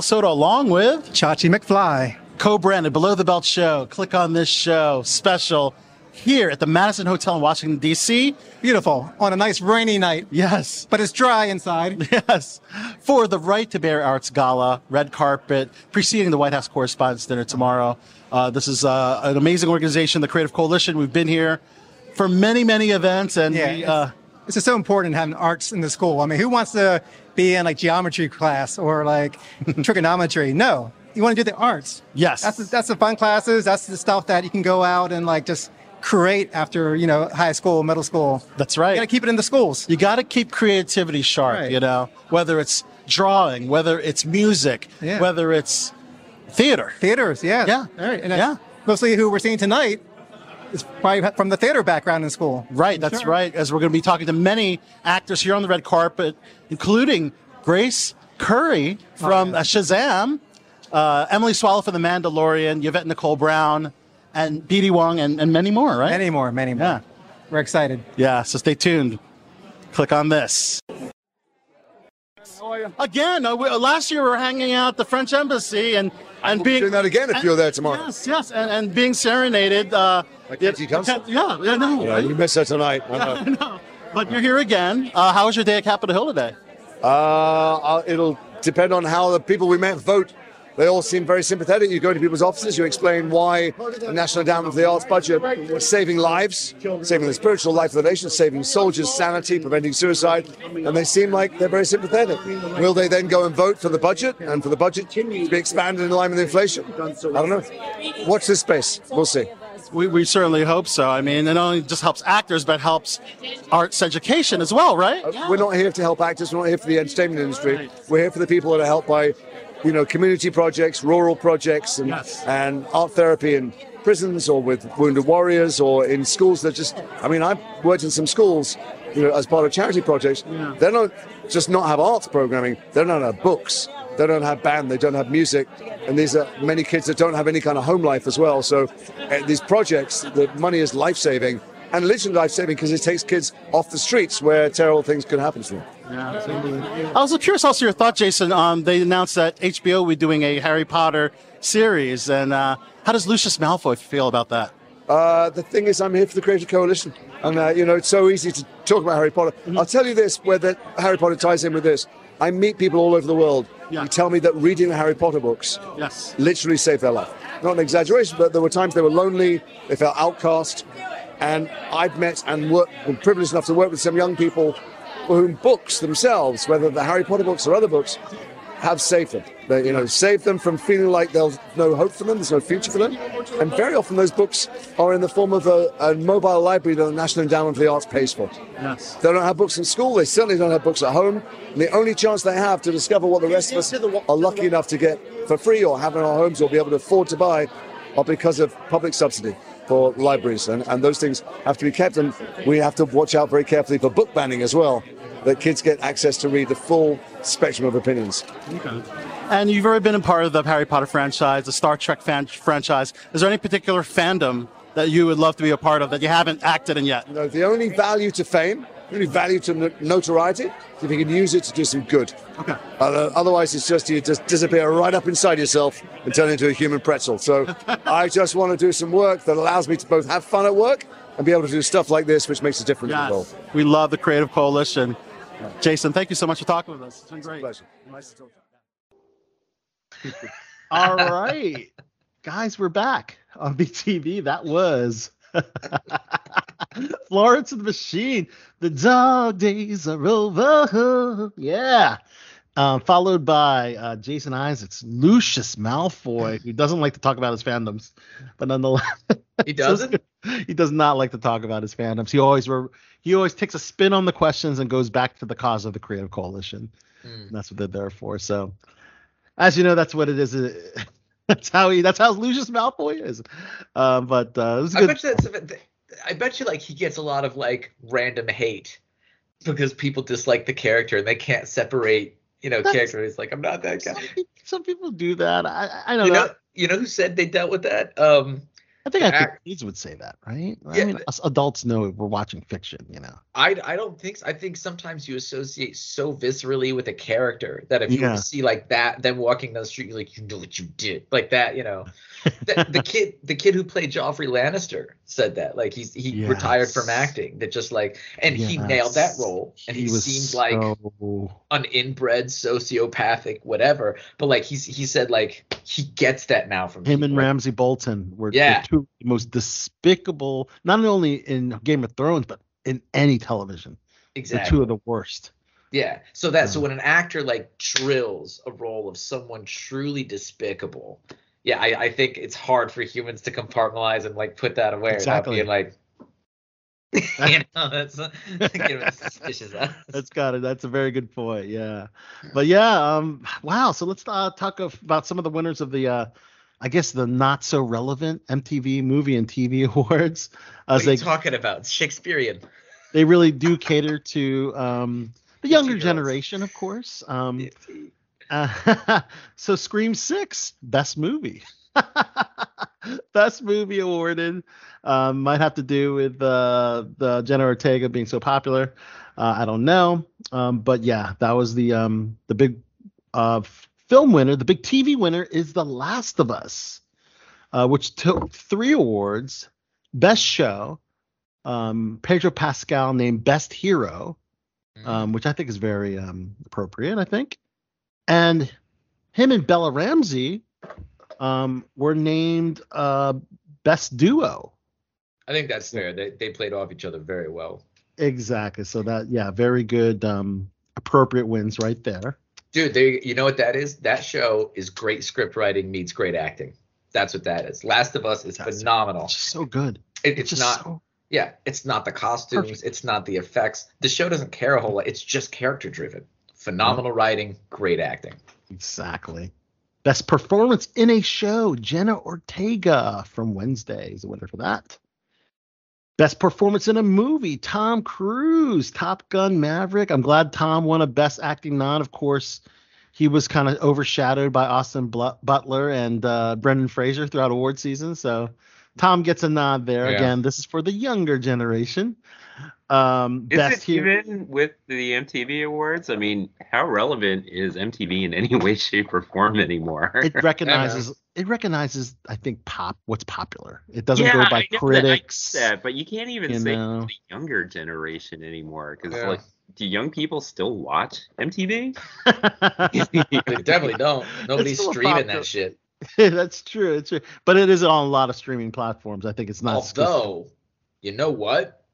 Speaker 5: Al Sotto along with
Speaker 9: Chachi McFly.
Speaker 5: co-branded Below the Belt Show. Click on this show special here at the Madison Hotel in Washington D.C.
Speaker 9: Beautiful. On a nice rainy night,
Speaker 5: Yes,
Speaker 9: but it's dry inside. (laughs)
Speaker 5: yes, for the Right to Bear Arts Gala, red carpet preceding the White House Correspondents' Dinner tomorrow. Uh, this is uh, an amazing organization, the Creative Coalition. We've been here for many, many events, and
Speaker 9: Yeah,
Speaker 5: we, uh,
Speaker 9: it's just so important having arts in the school. I mean, who wants to be in like geometry class or like (laughs) trigonometry? No, you want to do the arts.
Speaker 5: yes,
Speaker 9: That's the, that's the fun classes. That's the stuff that you can go out and like just create after you know high school, middle school.
Speaker 5: that's right.
Speaker 9: You got to keep it in the schools.
Speaker 5: You got to keep creativity sharp,
Speaker 9: Right.
Speaker 5: you know, whether it's drawing, whether it's music,
Speaker 9: Yeah.
Speaker 5: whether it's theater.
Speaker 9: Theaters, yeah,
Speaker 5: Yeah.
Speaker 9: all right, and
Speaker 5: Yeah.
Speaker 9: mostly who we're seeing tonight is probably from the theater background in school.
Speaker 5: Right, that's
Speaker 9: Sure.
Speaker 5: right. As we're going to be talking to many actors here on the red carpet, including Grace Currey from
Speaker 9: Oh, yeah.
Speaker 5: uh, Shazam, uh, Emily Swallow from The Mandalorian, Yvette Nicole Brown, and BD Wong, and, and many more, right?
Speaker 9: Many more, many more.
Speaker 5: Yeah.
Speaker 9: We're excited.
Speaker 5: Yeah, so stay tuned. Click on this. Again, uh, we, uh, last year we were hanging out at the French embassy and and being
Speaker 10: doing that again if
Speaker 5: and-
Speaker 10: you're there tomorrow.
Speaker 5: Yes, yes, and, and being serenaded. Uh,
Speaker 10: By Katie Thompson?
Speaker 5: Yeah, yeah, no,
Speaker 10: Yeah, you missed that tonight. I know. (laughs)
Speaker 5: I know. But you're here again. Uh, how was your day at Capitol Hill today?
Speaker 10: Uh, uh, it'll depend on how the people we met vote. They all seem very sympathetic. You go to people's offices, you explain why the National Endowment for the Arts budget is saving lives, saving the spiritual life of the nation, saving soldiers' sanity, preventing suicide, and they seem like they're very sympathetic. Will they then go and vote for the budget and for the budget to be expanded in line with inflation? I don't know. Watch this space. We'll see.
Speaker 5: We, we certainly hope so. I mean, it not only just helps actors, but helps arts education as well, right?
Speaker 10: Uh, We're not here to help actors. We're not here for the entertainment industry. We're here for the people that are helped by, you know, community projects, rural projects, and
Speaker 5: Yes.
Speaker 10: and art therapy in prisons or with wounded warriors or in schools that just. I mean, I've worked in some schools, you know, as part of charity projects. yeah. They don't just not have arts programming. They don't have books. They don't have band. They don't have music. And these are many kids that don't have any kind of home life as well. So uh, these projects, the money is life saving. And literally life saving because it takes kids off the streets where terrible things can happen to them.
Speaker 5: I was curious also your thought, Jason. Um, they announced that HBO will be doing a Harry Potter series, and uh, how does Lucius Malfoy feel about that?
Speaker 10: Uh, the thing is, I'm here for the Creative Coalition, and uh, you know it's so easy to talk about Harry Potter. I'll tell you this: where the Harry Potter ties in with this. I meet people all over the world
Speaker 5: Yeah.
Speaker 10: who tell me that reading the Harry Potter books
Speaker 5: Yes.
Speaker 10: literally saved their life. Not an exaggeration, but there were times they were lonely, they felt outcast, and I've met and worked, been privileged enough to work with some young people for whom books themselves, whether the Harry Potter books or other books, have saved them. They, you know, save them from feeling like there's no hope for them, there's no future for them. And very often those books are in the form of a, a mobile library that the National Endowment for the Arts pays for.
Speaker 5: Yes.
Speaker 10: They don't have books in school. They certainly don't have books at home. And the only chance they have to discover what the rest of us are lucky enough to get for free or have in our homes or be able to afford to buy are because of public subsidy for libraries. And, and those things have to be kept. And we have to watch out very carefully for book banning as well, that kids get access to read the full spectrum of opinions.
Speaker 8: And you've already been a part of the Harry Potter franchise, the Star Trek fan- franchise. Is there any particular fandom that you would love to be a part of that you haven't acted in yet?
Speaker 10: No, the only value to fame, the only value to notoriety, is if you can use it to do some good.
Speaker 8: Okay.
Speaker 10: Uh, otherwise, it's just you just disappear right up inside yourself and turn into a human pretzel. So (laughs) I just want to do some work that allows me to both have fun at work and be able to do stuff like this, which makes a difference in the world.
Speaker 8: We love the Creative Coalition. Jason, thank you so much for talking with us. It's been great.
Speaker 10: Pleasure. Nice to talk. (laughs)
Speaker 5: All right, guys, we're back on BTB. That was (laughs) Florence and the Machine. The dog days are over. Yeah. Um, followed by uh, Jason Isaacs, Lucius Malfoy, who doesn't like to talk about his fandoms, but nonetheless, (laughs)
Speaker 7: He doesn't.
Speaker 5: he does not like to talk about his fandoms. He always re- he always takes a spin on the questions and goes back to the cause of the Creative Coalition.
Speaker 7: Mm.
Speaker 5: And that's what they're there for. So, as you know, that's what it is. (laughs) That's how he. That's how Lucius Malfoy is. Um, but uh,
Speaker 7: I bet you that's. I bet you like he gets a lot of like random hate because people dislike the character and they can't separate. You know,
Speaker 5: That's-
Speaker 7: character. It's like I'm not that guy.
Speaker 5: Some, some people do that. I, I don't
Speaker 7: You
Speaker 5: know.
Speaker 7: know, you know who said they dealt with that? Um,
Speaker 5: I think I think kids would say that, right?
Speaker 7: Yeah,
Speaker 5: I mean, us adults know we're watching fiction. You know.
Speaker 7: I, I don't think so. I think sometimes you associate so viscerally with a character that if you
Speaker 5: Yeah.
Speaker 7: see like that, them walking down the street, you're like, you know what you did, like that, you know. The, the (laughs) kid, the kid who played Joffrey Lannister said that, like he's he retired from acting. That just like, and he nailed that role, and he,
Speaker 5: was
Speaker 7: seemed like an inbred sociopathic, whatever. But like he's he said like he gets that now from
Speaker 5: him and. Ramsay Bolton were
Speaker 7: Yeah.
Speaker 5: the two most despicable, not only in Game of Thrones, but in any television.
Speaker 7: exactly.
Speaker 5: The two of the worst.
Speaker 7: Yeah. So that so uh. when an actor like drills a role of someone truly despicable, yeah, I, I think it's hard for humans to compartmentalize and like put that away
Speaker 5: Exactly.
Speaker 7: without being like, (laughs) (laughs) you know, that's (laughs) suspicious.
Speaker 5: That's got it. That's a very good point. Yeah, but yeah, um, wow. So let's uh, talk of, about some of the winners of the, uh, I guess the not so relevant MTV Movie and TV Awards,
Speaker 7: What
Speaker 5: as
Speaker 7: are you
Speaker 5: they
Speaker 7: talking about? Shakespearean.
Speaker 5: they really do cater to um, the younger generation, of course. Um, uh, (laughs) so Scream Six, best movie. (laughs) best movie awarded. Um, might have to do with uh, the Jenna Ortega being so popular. Uh, I don't know. Um, but yeah, that was the um, the big uh, film winner. The big TV winner is The Last of Us, uh, which took three awards: Best Show, um, Pedro Pascal named Best Hero, um, which I think is very um, appropriate. I think, and him and Bella Ramsey um, were named uh, Best Duo.
Speaker 7: I think that's fair. They they played off each other very well.
Speaker 5: Exactly. So that yeah, very good, um, appropriate wins right there.
Speaker 7: Dude, they, you know what that is? That show is great script writing meets great acting. That's what that is. Last of Us is phenomenal.
Speaker 5: It's so good.
Speaker 7: It, it's not.
Speaker 5: so-
Speaker 7: Yeah, it's not the costumes. It's not the effects. The show doesn't care a whole lot. It's just character driven. Phenomenal writing, great acting.
Speaker 5: Exactly. Best performance in a show, Jenna Ortega from Wednesday is the winner for that. Best performance in a movie, Tom Cruise, Top Gun Maverick. I'm glad Tom won a Best Acting nod. Of course, he was kind of overshadowed by Austin Butler and uh, Brendan Fraser throughout award season. So Tom gets a nod there.
Speaker 7: Yeah.
Speaker 5: Again, this is for the younger generation. Um,
Speaker 6: Is
Speaker 5: best
Speaker 6: it
Speaker 5: hero.
Speaker 6: even with the MTV Awards? I mean, how relevant is MTV in any (laughs) way, shape, or form anymore?
Speaker 5: It (laughs) recognizes. It recognizes. I think pop. What's popular. It doesn't
Speaker 6: yeah,
Speaker 5: go by
Speaker 6: I know that- I
Speaker 5: critics.
Speaker 6: that, but you can't even
Speaker 5: you
Speaker 6: say
Speaker 5: know.
Speaker 6: the younger generation anymore because,
Speaker 7: Yeah.
Speaker 6: like, do young people still watch MTV? (laughs)
Speaker 7: They definitely don't. Nobody's streaming
Speaker 5: popular-
Speaker 7: that shit. (laughs)
Speaker 5: That's true. It's true. But it is on a lot of streaming platforms. I think it's not.
Speaker 7: Although, you know what?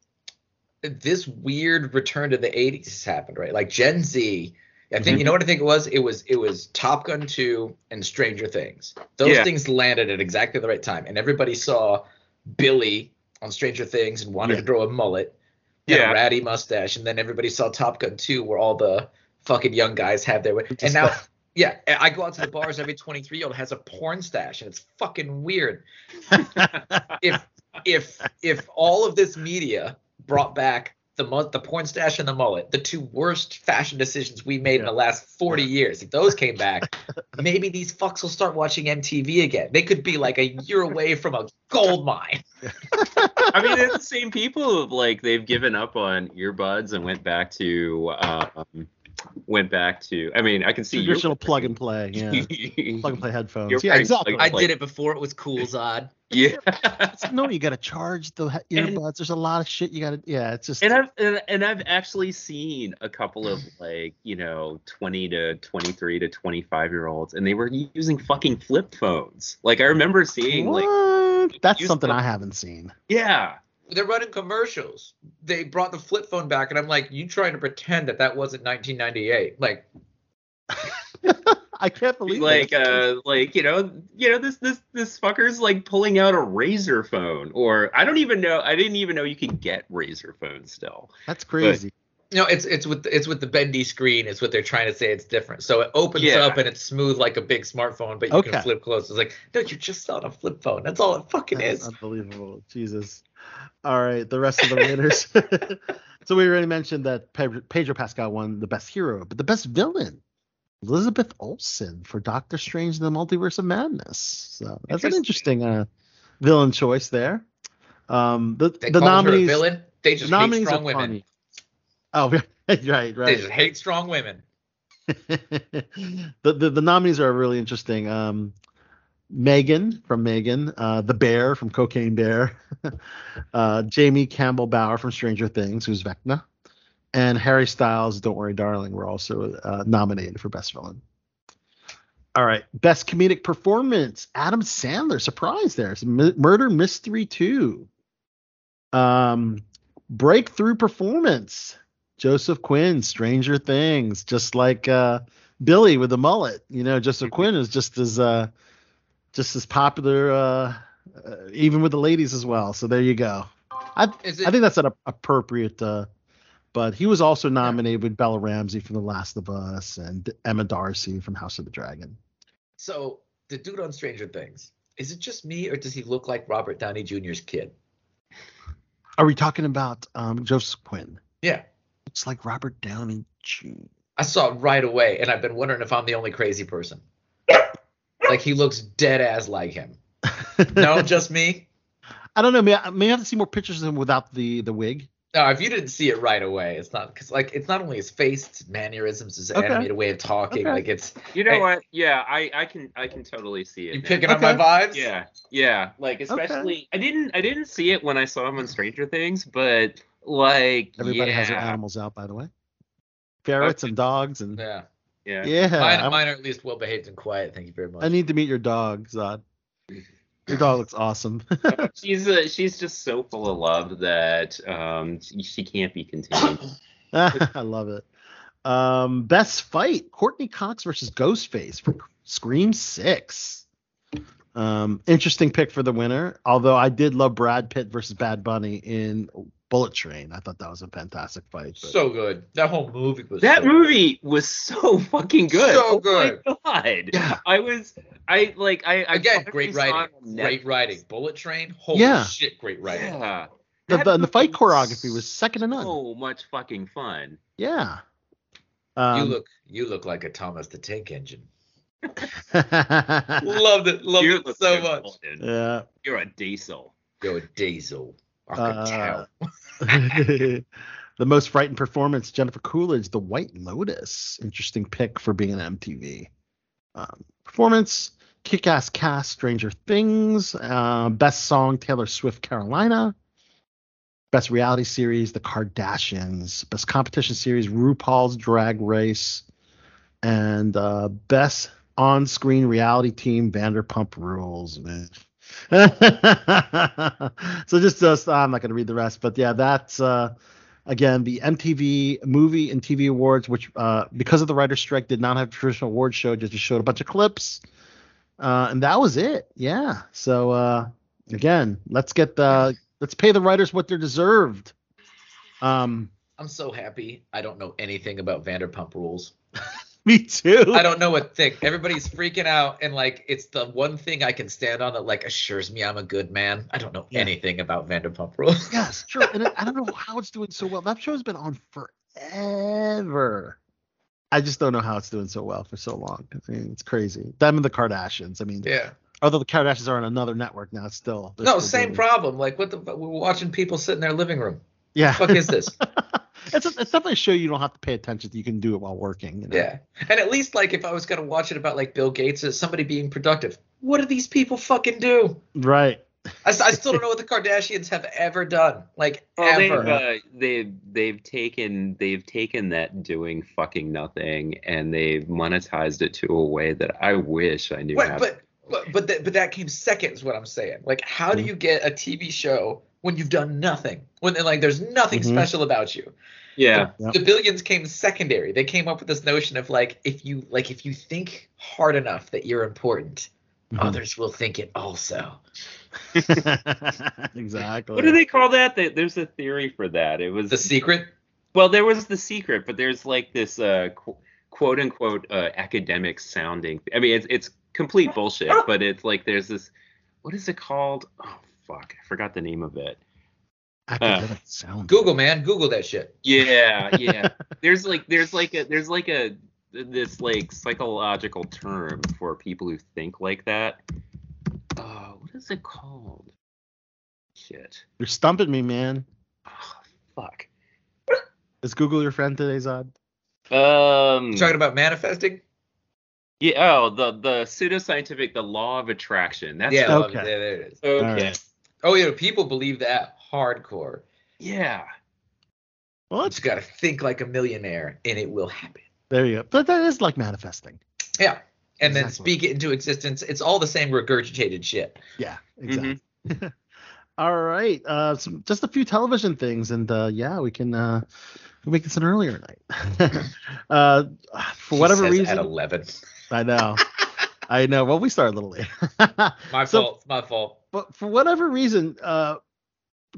Speaker 7: This weird return to the 80s has happened, right? Like Gen Z. I think
Speaker 5: Mm-hmm.
Speaker 7: you know what I think it was? It was it was Top Gun 2 and Stranger Things. Those
Speaker 6: Yeah.
Speaker 7: things landed at exactly the right time. And everybody saw Billy on Stranger Things and wanted
Speaker 5: Yeah.
Speaker 7: to grow a mullet
Speaker 6: Yeah.
Speaker 7: a ratty mustache. And then everybody saw Top Gun 2 where all the fucking young guys have their way.
Speaker 5: and
Speaker 7: now yeah, I go out to the bars. Every 23 year old has a porn stash, and it's fucking weird. (laughs) if if if all of this media brought back the mu- the porn stash and the mullet, the two worst fashion decisions we made in the last 40 years, if those came back, maybe these fucks will start watching MTV again. They could be like a year away from a gold mine. (laughs)
Speaker 6: I mean, it's the same people like they've given up on earbuds and went back to um, went back to. I mean, I can see you're
Speaker 5: Traditional plug and play. Yeah. (laughs) plug and play headphones.
Speaker 6: You're
Speaker 5: yeah, exactly.
Speaker 7: I did it before it was cool, Zad.
Speaker 6: yeah. (laughs)
Speaker 5: no, you got to charge the he-
Speaker 6: And-
Speaker 5: earbuds. There's a lot of shit you got to. Yeah, it's just.
Speaker 6: And I've and, and I've actually seen a couple of like you know 20 to 23 to 25 year olds, and they were using fucking flip phones. Like I remember seeing like
Speaker 5: what? That's something
Speaker 6: the-
Speaker 5: I haven't seen.
Speaker 6: yeah.
Speaker 7: They're running commercials. They brought the flip phone back, and I'm like, you trying to pretend that that wasn't 1998? Like, (laughs)
Speaker 5: I can't believe
Speaker 6: like
Speaker 5: it.
Speaker 6: uh like you know you know this this this fucker's like pulling out a razor phone or i don't even know i didn't even know you could get razor phones still
Speaker 5: That's crazy.
Speaker 7: No, it's it's with it's with the bendy screen. It's what they're trying to say. It's different. So it opens
Speaker 6: Yeah.
Speaker 7: up and it's smooth like a big smartphone, but you
Speaker 5: Okay.
Speaker 7: can flip close. It's like, no, you're just on a flip phone. That's all it fucking
Speaker 5: That's
Speaker 7: is.
Speaker 5: unbelievable. Jesus. All right, the rest of the winners. (laughs) so we already mentioned that Pedro, Pascal won the best hero, but the best villain, Elizabeth Olsen for Doctor Strange: The Multiverse of Madness. So that's an interesting uh, villain choice there. Um, the
Speaker 7: They
Speaker 5: the
Speaker 7: called her a
Speaker 5: nominees,
Speaker 7: villain. They
Speaker 5: the
Speaker 7: just hate strong women.
Speaker 5: funny. Oh, (laughs) right, right, right.
Speaker 7: They just hate strong women. (laughs)
Speaker 5: the, the the nominees are really interesting. Um, Megan from Megan, uh, the Bear from Cocaine Bear, (laughs) uh, Jamie Campbell Bower from Stranger Things, who's Vecna, and Harry Styles, Don't Worry, Darling, were also uh, nominated for Best Villain. All right, Best Comedic Performance, Adam Sandler, surprise there, it's M- Murder Mystery 2. Um, Breakthrough Performance, Joseph Quinn, Stranger Things, just like uh, Billy with the mullet. You know, Joseph Quinn is just as uh, just as popular, uh, uh, even with the ladies as well. So there you go. I
Speaker 7: Is
Speaker 5: I think that's an appropriate. Uh, but he was also nominated with Bella Ramsey from The Last of Us and Emma Darcy from House of the Dragon.
Speaker 7: So the dude on Stranger Things, is it just me or does he look like Robert Downey Jr.'s kid?
Speaker 5: Are we talking about um, Joseph Quinn?
Speaker 7: Yeah.
Speaker 5: Looks like Robert Downey Jr.
Speaker 7: I saw it right away, and I've been wondering if I'm the only crazy person. Like he looks dead ass like him. (laughs) No, just me.
Speaker 5: I don't know. May I, may I have to see more pictures of him without the the wig?
Speaker 7: No, if you didn't see it right away, it's not because like it's not only his face, it's mannerisms, his
Speaker 5: Okay.
Speaker 7: animated way of talking.
Speaker 5: Okay.
Speaker 7: Like it's
Speaker 6: you know
Speaker 7: Hey.
Speaker 6: what yeah i i can i can totally see it
Speaker 7: you
Speaker 6: now.
Speaker 7: picking up my
Speaker 5: Okay.
Speaker 7: vibes.
Speaker 6: yeah yeah like especially i didn't i didn't see it when i saw him on stranger things but like
Speaker 5: Everybody
Speaker 6: yeah,
Speaker 5: has their animals out, by the way. Ferrets and dogs and
Speaker 7: Yeah.
Speaker 6: Yeah
Speaker 5: yeah.
Speaker 7: Mine,
Speaker 5: I-
Speaker 7: mine are at least well behaved and quiet. Thank you very much.
Speaker 5: I need to meet your dog, Zad. Your dog looks awesome. (laughs)
Speaker 6: she's uh, she's just so full of love that um she, she can't be contained (laughs)
Speaker 5: I love it. Um, best fight: Courteney Cox versus Ghostface for Scream Six. Um, interesting pick for the winner. Although I did love Brad Pitt versus Bad Bunny in Bullet Train. I thought that was a fantastic fight. but-
Speaker 7: so good. That whole movie was
Speaker 6: that
Speaker 7: so
Speaker 6: movie was so (laughs) fucking good
Speaker 7: So
Speaker 6: oh
Speaker 7: good.
Speaker 6: my god
Speaker 5: Yeah.
Speaker 6: i was i like i, I
Speaker 7: Again, great writing. Great writing. Bullet Train. Holy
Speaker 5: Yeah.
Speaker 7: shit, great writing.
Speaker 6: yeah
Speaker 5: the, the, and the fight choreography was second to none.
Speaker 6: so much fucking fun
Speaker 5: Yeah. Um,
Speaker 7: you look you look like a Thomas the Tank Engine. (laughs) Loved it. Loved
Speaker 6: You
Speaker 7: it so much.
Speaker 6: Colton.
Speaker 5: yeah.
Speaker 6: You're a diesel.
Speaker 7: You're a Diesel. I could
Speaker 5: Uh,
Speaker 7: tell. (laughs)
Speaker 5: the most frightened performance, Jennifer Coolidge, The White Lotus. Interesting pick for being an MTV. Um, performance, Kick Ass Cast, Stranger Things. Uh, best song, Taylor Swift, Carolina. Best reality series, The Kardashians. Best competition series, RuPaul's Drag Race. And uh, best on screen reality team, Vanderpump Rules, man. (laughs) so just, just I'm not going to read the rest, but yeah, that's uh, again the MTV Movie and TV Awards, which uh, because of the writer's strike did not have a traditional award show, just showed a bunch of clips, uh, and that was it. Yeah. So uh, again, let's get the let's pay the writers what they're deserved. Um,
Speaker 7: I'm so happy. I don't know anything about Vanderpump Rules. (laughs) (laughs)
Speaker 5: me too.
Speaker 7: I don't know what thick. Everybody's freaking out, and like it's the one thing I can stand on that like assures me I'm a good man. I don't know
Speaker 5: Yeah.
Speaker 7: anything about Vanderpump Rules. (laughs)
Speaker 5: Yes, true. And I don't know how it's doing so well. That show's been on forever. I just don't know how it's doing so well for so long. I mean, it's crazy. Them and the Kardashians. I mean,
Speaker 7: yeah.
Speaker 5: although the Kardashians are on another network now, it's still
Speaker 7: No,
Speaker 5: still
Speaker 7: same
Speaker 5: doing-
Speaker 7: problem. Like what the? We're watching people sit in their living room.
Speaker 5: Yeah.
Speaker 7: The fuck is this? (laughs)
Speaker 5: it's a, it's definitely a show you don't have to pay attention to. You can do it while working. You know?
Speaker 7: Yeah. And at least like if I was gonna watch it about like Bill Gates as somebody being productive, what do these people fucking do?
Speaker 5: Right.
Speaker 7: I, I still don't know what the Kardashians have ever done. Like
Speaker 6: Well, they've,
Speaker 7: ever.
Speaker 6: uh, they've they've taken they've taken that doing fucking nothing and they've monetized it to a way that I wish I knew
Speaker 7: Wait,
Speaker 6: how.
Speaker 7: but but but that, but that came second is what I'm saying. Like how
Speaker 5: Mm-hmm.
Speaker 7: do you get a TV show when you've done nothing? When like there's nothing
Speaker 5: Mhm.
Speaker 7: special about you.
Speaker 6: yeah,
Speaker 5: Yep.
Speaker 7: The billions came secondary. They came up with this notion of like if you like if you think hard enough that you're important,
Speaker 5: Mhm.
Speaker 7: others will think it also. (laughs)
Speaker 5: exactly.
Speaker 6: what do they call that? They, there's a theory for that. It was
Speaker 7: The secret.
Speaker 6: well, there was the secret, but there's like this uh, qu- quote unquote uh, academic sounding. I mean, it's it's complete bullshit, but it's like there's this. What is it called? Oh fuck, I forgot the name of it.
Speaker 5: Academic sound.
Speaker 7: Google man, Google that shit.
Speaker 6: Yeah, yeah. (laughs) there's like there's like a there's like a this like psychological term for people who think like that. Uh, what is it called? Shit.
Speaker 5: You're stumping me, man.
Speaker 6: Oh, fuck.
Speaker 5: Is Google your friend today, Zad?
Speaker 6: Um.
Speaker 7: You're talking about manifesting?
Speaker 6: Yeah. Oh, the the pseudoscientific, the law of attraction. That's
Speaker 7: yeah,
Speaker 5: okay.
Speaker 7: there, there it is.
Speaker 6: okay.
Speaker 5: Alright.
Speaker 7: Oh yeah, people believe that hardcore.
Speaker 6: Yeah.
Speaker 5: Well,
Speaker 7: You
Speaker 5: it's,
Speaker 7: just gotta think like a millionaire, and it will happen.
Speaker 5: there you go. But that is like manifesting.
Speaker 7: Yeah, and then speak it into existence. It's all the same regurgitated shit.
Speaker 5: Yeah, exactly. (laughs) All right. Uh, some, just a few television things, and uh, yeah, we can uh, we make this an earlier night. (laughs) uh, for
Speaker 7: He
Speaker 5: whatever
Speaker 7: says
Speaker 5: reason,
Speaker 7: at eleven.
Speaker 5: I know, (laughs) I know. Well, we start a little late.
Speaker 7: My
Speaker 5: So-
Speaker 7: fault. My fault.
Speaker 5: But for whatever reason, uh,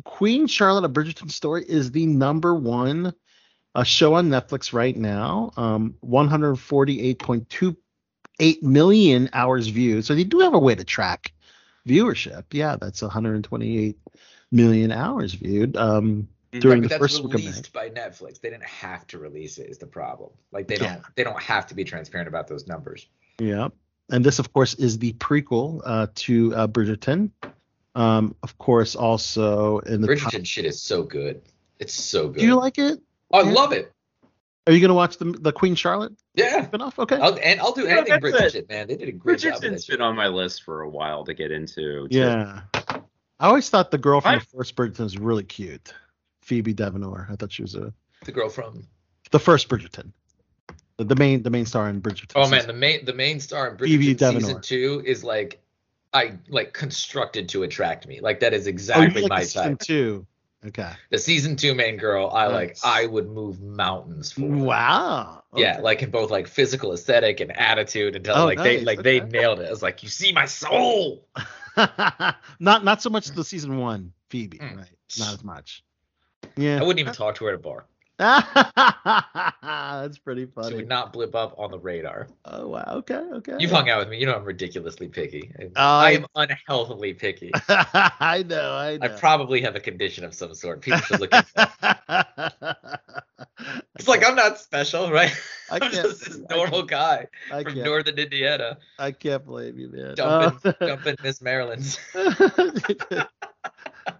Speaker 5: Queen Charlotte: A Bridgerton Story is the number one uh, show on Netflix right now. Um, 148.28 million hours viewed. So they do have a way to track viewership. Yeah, that's 128 million hours viewed. Um, during
Speaker 7: Right,
Speaker 5: the first week of May.
Speaker 7: released by Netflix. They didn't have to release it. Is the problem? Like they don't. They don't have to be transparent about those numbers.
Speaker 5: Yeah, and this, of course, is the prequel uh, to uh, Bridgerton. Um, of course, also in the top-
Speaker 7: Bridgerton shit is so good. It's so good.
Speaker 5: Do you like it?
Speaker 7: I
Speaker 5: Yeah.
Speaker 7: love it.
Speaker 5: Are you gonna watch the the Queen Charlotte
Speaker 7: Yeah.
Speaker 5: spinoff? Okay.
Speaker 7: I'll, and I'll do
Speaker 6: Yeah,
Speaker 7: anything
Speaker 6: that's
Speaker 7: Bridgerton, man. They did a great job. With
Speaker 6: Bridgerton's
Speaker 7: that shit.
Speaker 6: been on my list for a while to get into. too.
Speaker 5: Yeah. I always thought the girl from
Speaker 6: I-
Speaker 5: the first Bridgerton was really cute. Phoebe Dynevor. I thought she was a
Speaker 7: The girl from.
Speaker 5: the first Bridgerton. The, main the main star in Bridgerton.
Speaker 7: Oh man,
Speaker 5: season.
Speaker 7: the main the main star in Bridgerton season two is like, I like constructed to attract me. Like that is
Speaker 5: oh,
Speaker 7: exactly
Speaker 5: like
Speaker 7: my type.
Speaker 5: two. Okay.
Speaker 7: The season two main girl, I like. I would move mountains for.
Speaker 5: Wow.
Speaker 7: Yeah, like in both like physical aesthetic and attitude until
Speaker 5: Oh,
Speaker 7: like they
Speaker 5: nice,
Speaker 7: like they nailed it. I was like, you see my soul. (laughs)
Speaker 5: not not so much the season one Phoebe,
Speaker 7: Mm.
Speaker 5: right? Not as much. Yeah.
Speaker 7: I wouldn't even talk to her at a bar. (laughs)
Speaker 5: That's pretty funny.
Speaker 7: She would not blip up on the radar.
Speaker 5: Oh wow. Okay. Okay.
Speaker 7: You've hung out with me. You know I'm ridiculously picky.
Speaker 5: Oh,
Speaker 7: I
Speaker 5: I-
Speaker 7: am unhealthily picky. (laughs)
Speaker 5: I know. I know.
Speaker 7: I probably have a condition of some sort. People should look at that. (laughs) (laughs) It's like I'm not special, right?
Speaker 5: I
Speaker 7: I'm
Speaker 5: can't.
Speaker 7: just this normal guy
Speaker 5: I
Speaker 7: from. Northern Indiana
Speaker 5: I can't blame you, man.
Speaker 7: dumping,
Speaker 5: Uh, (laughs)
Speaker 7: dumping Miss Maryland's. (laughs)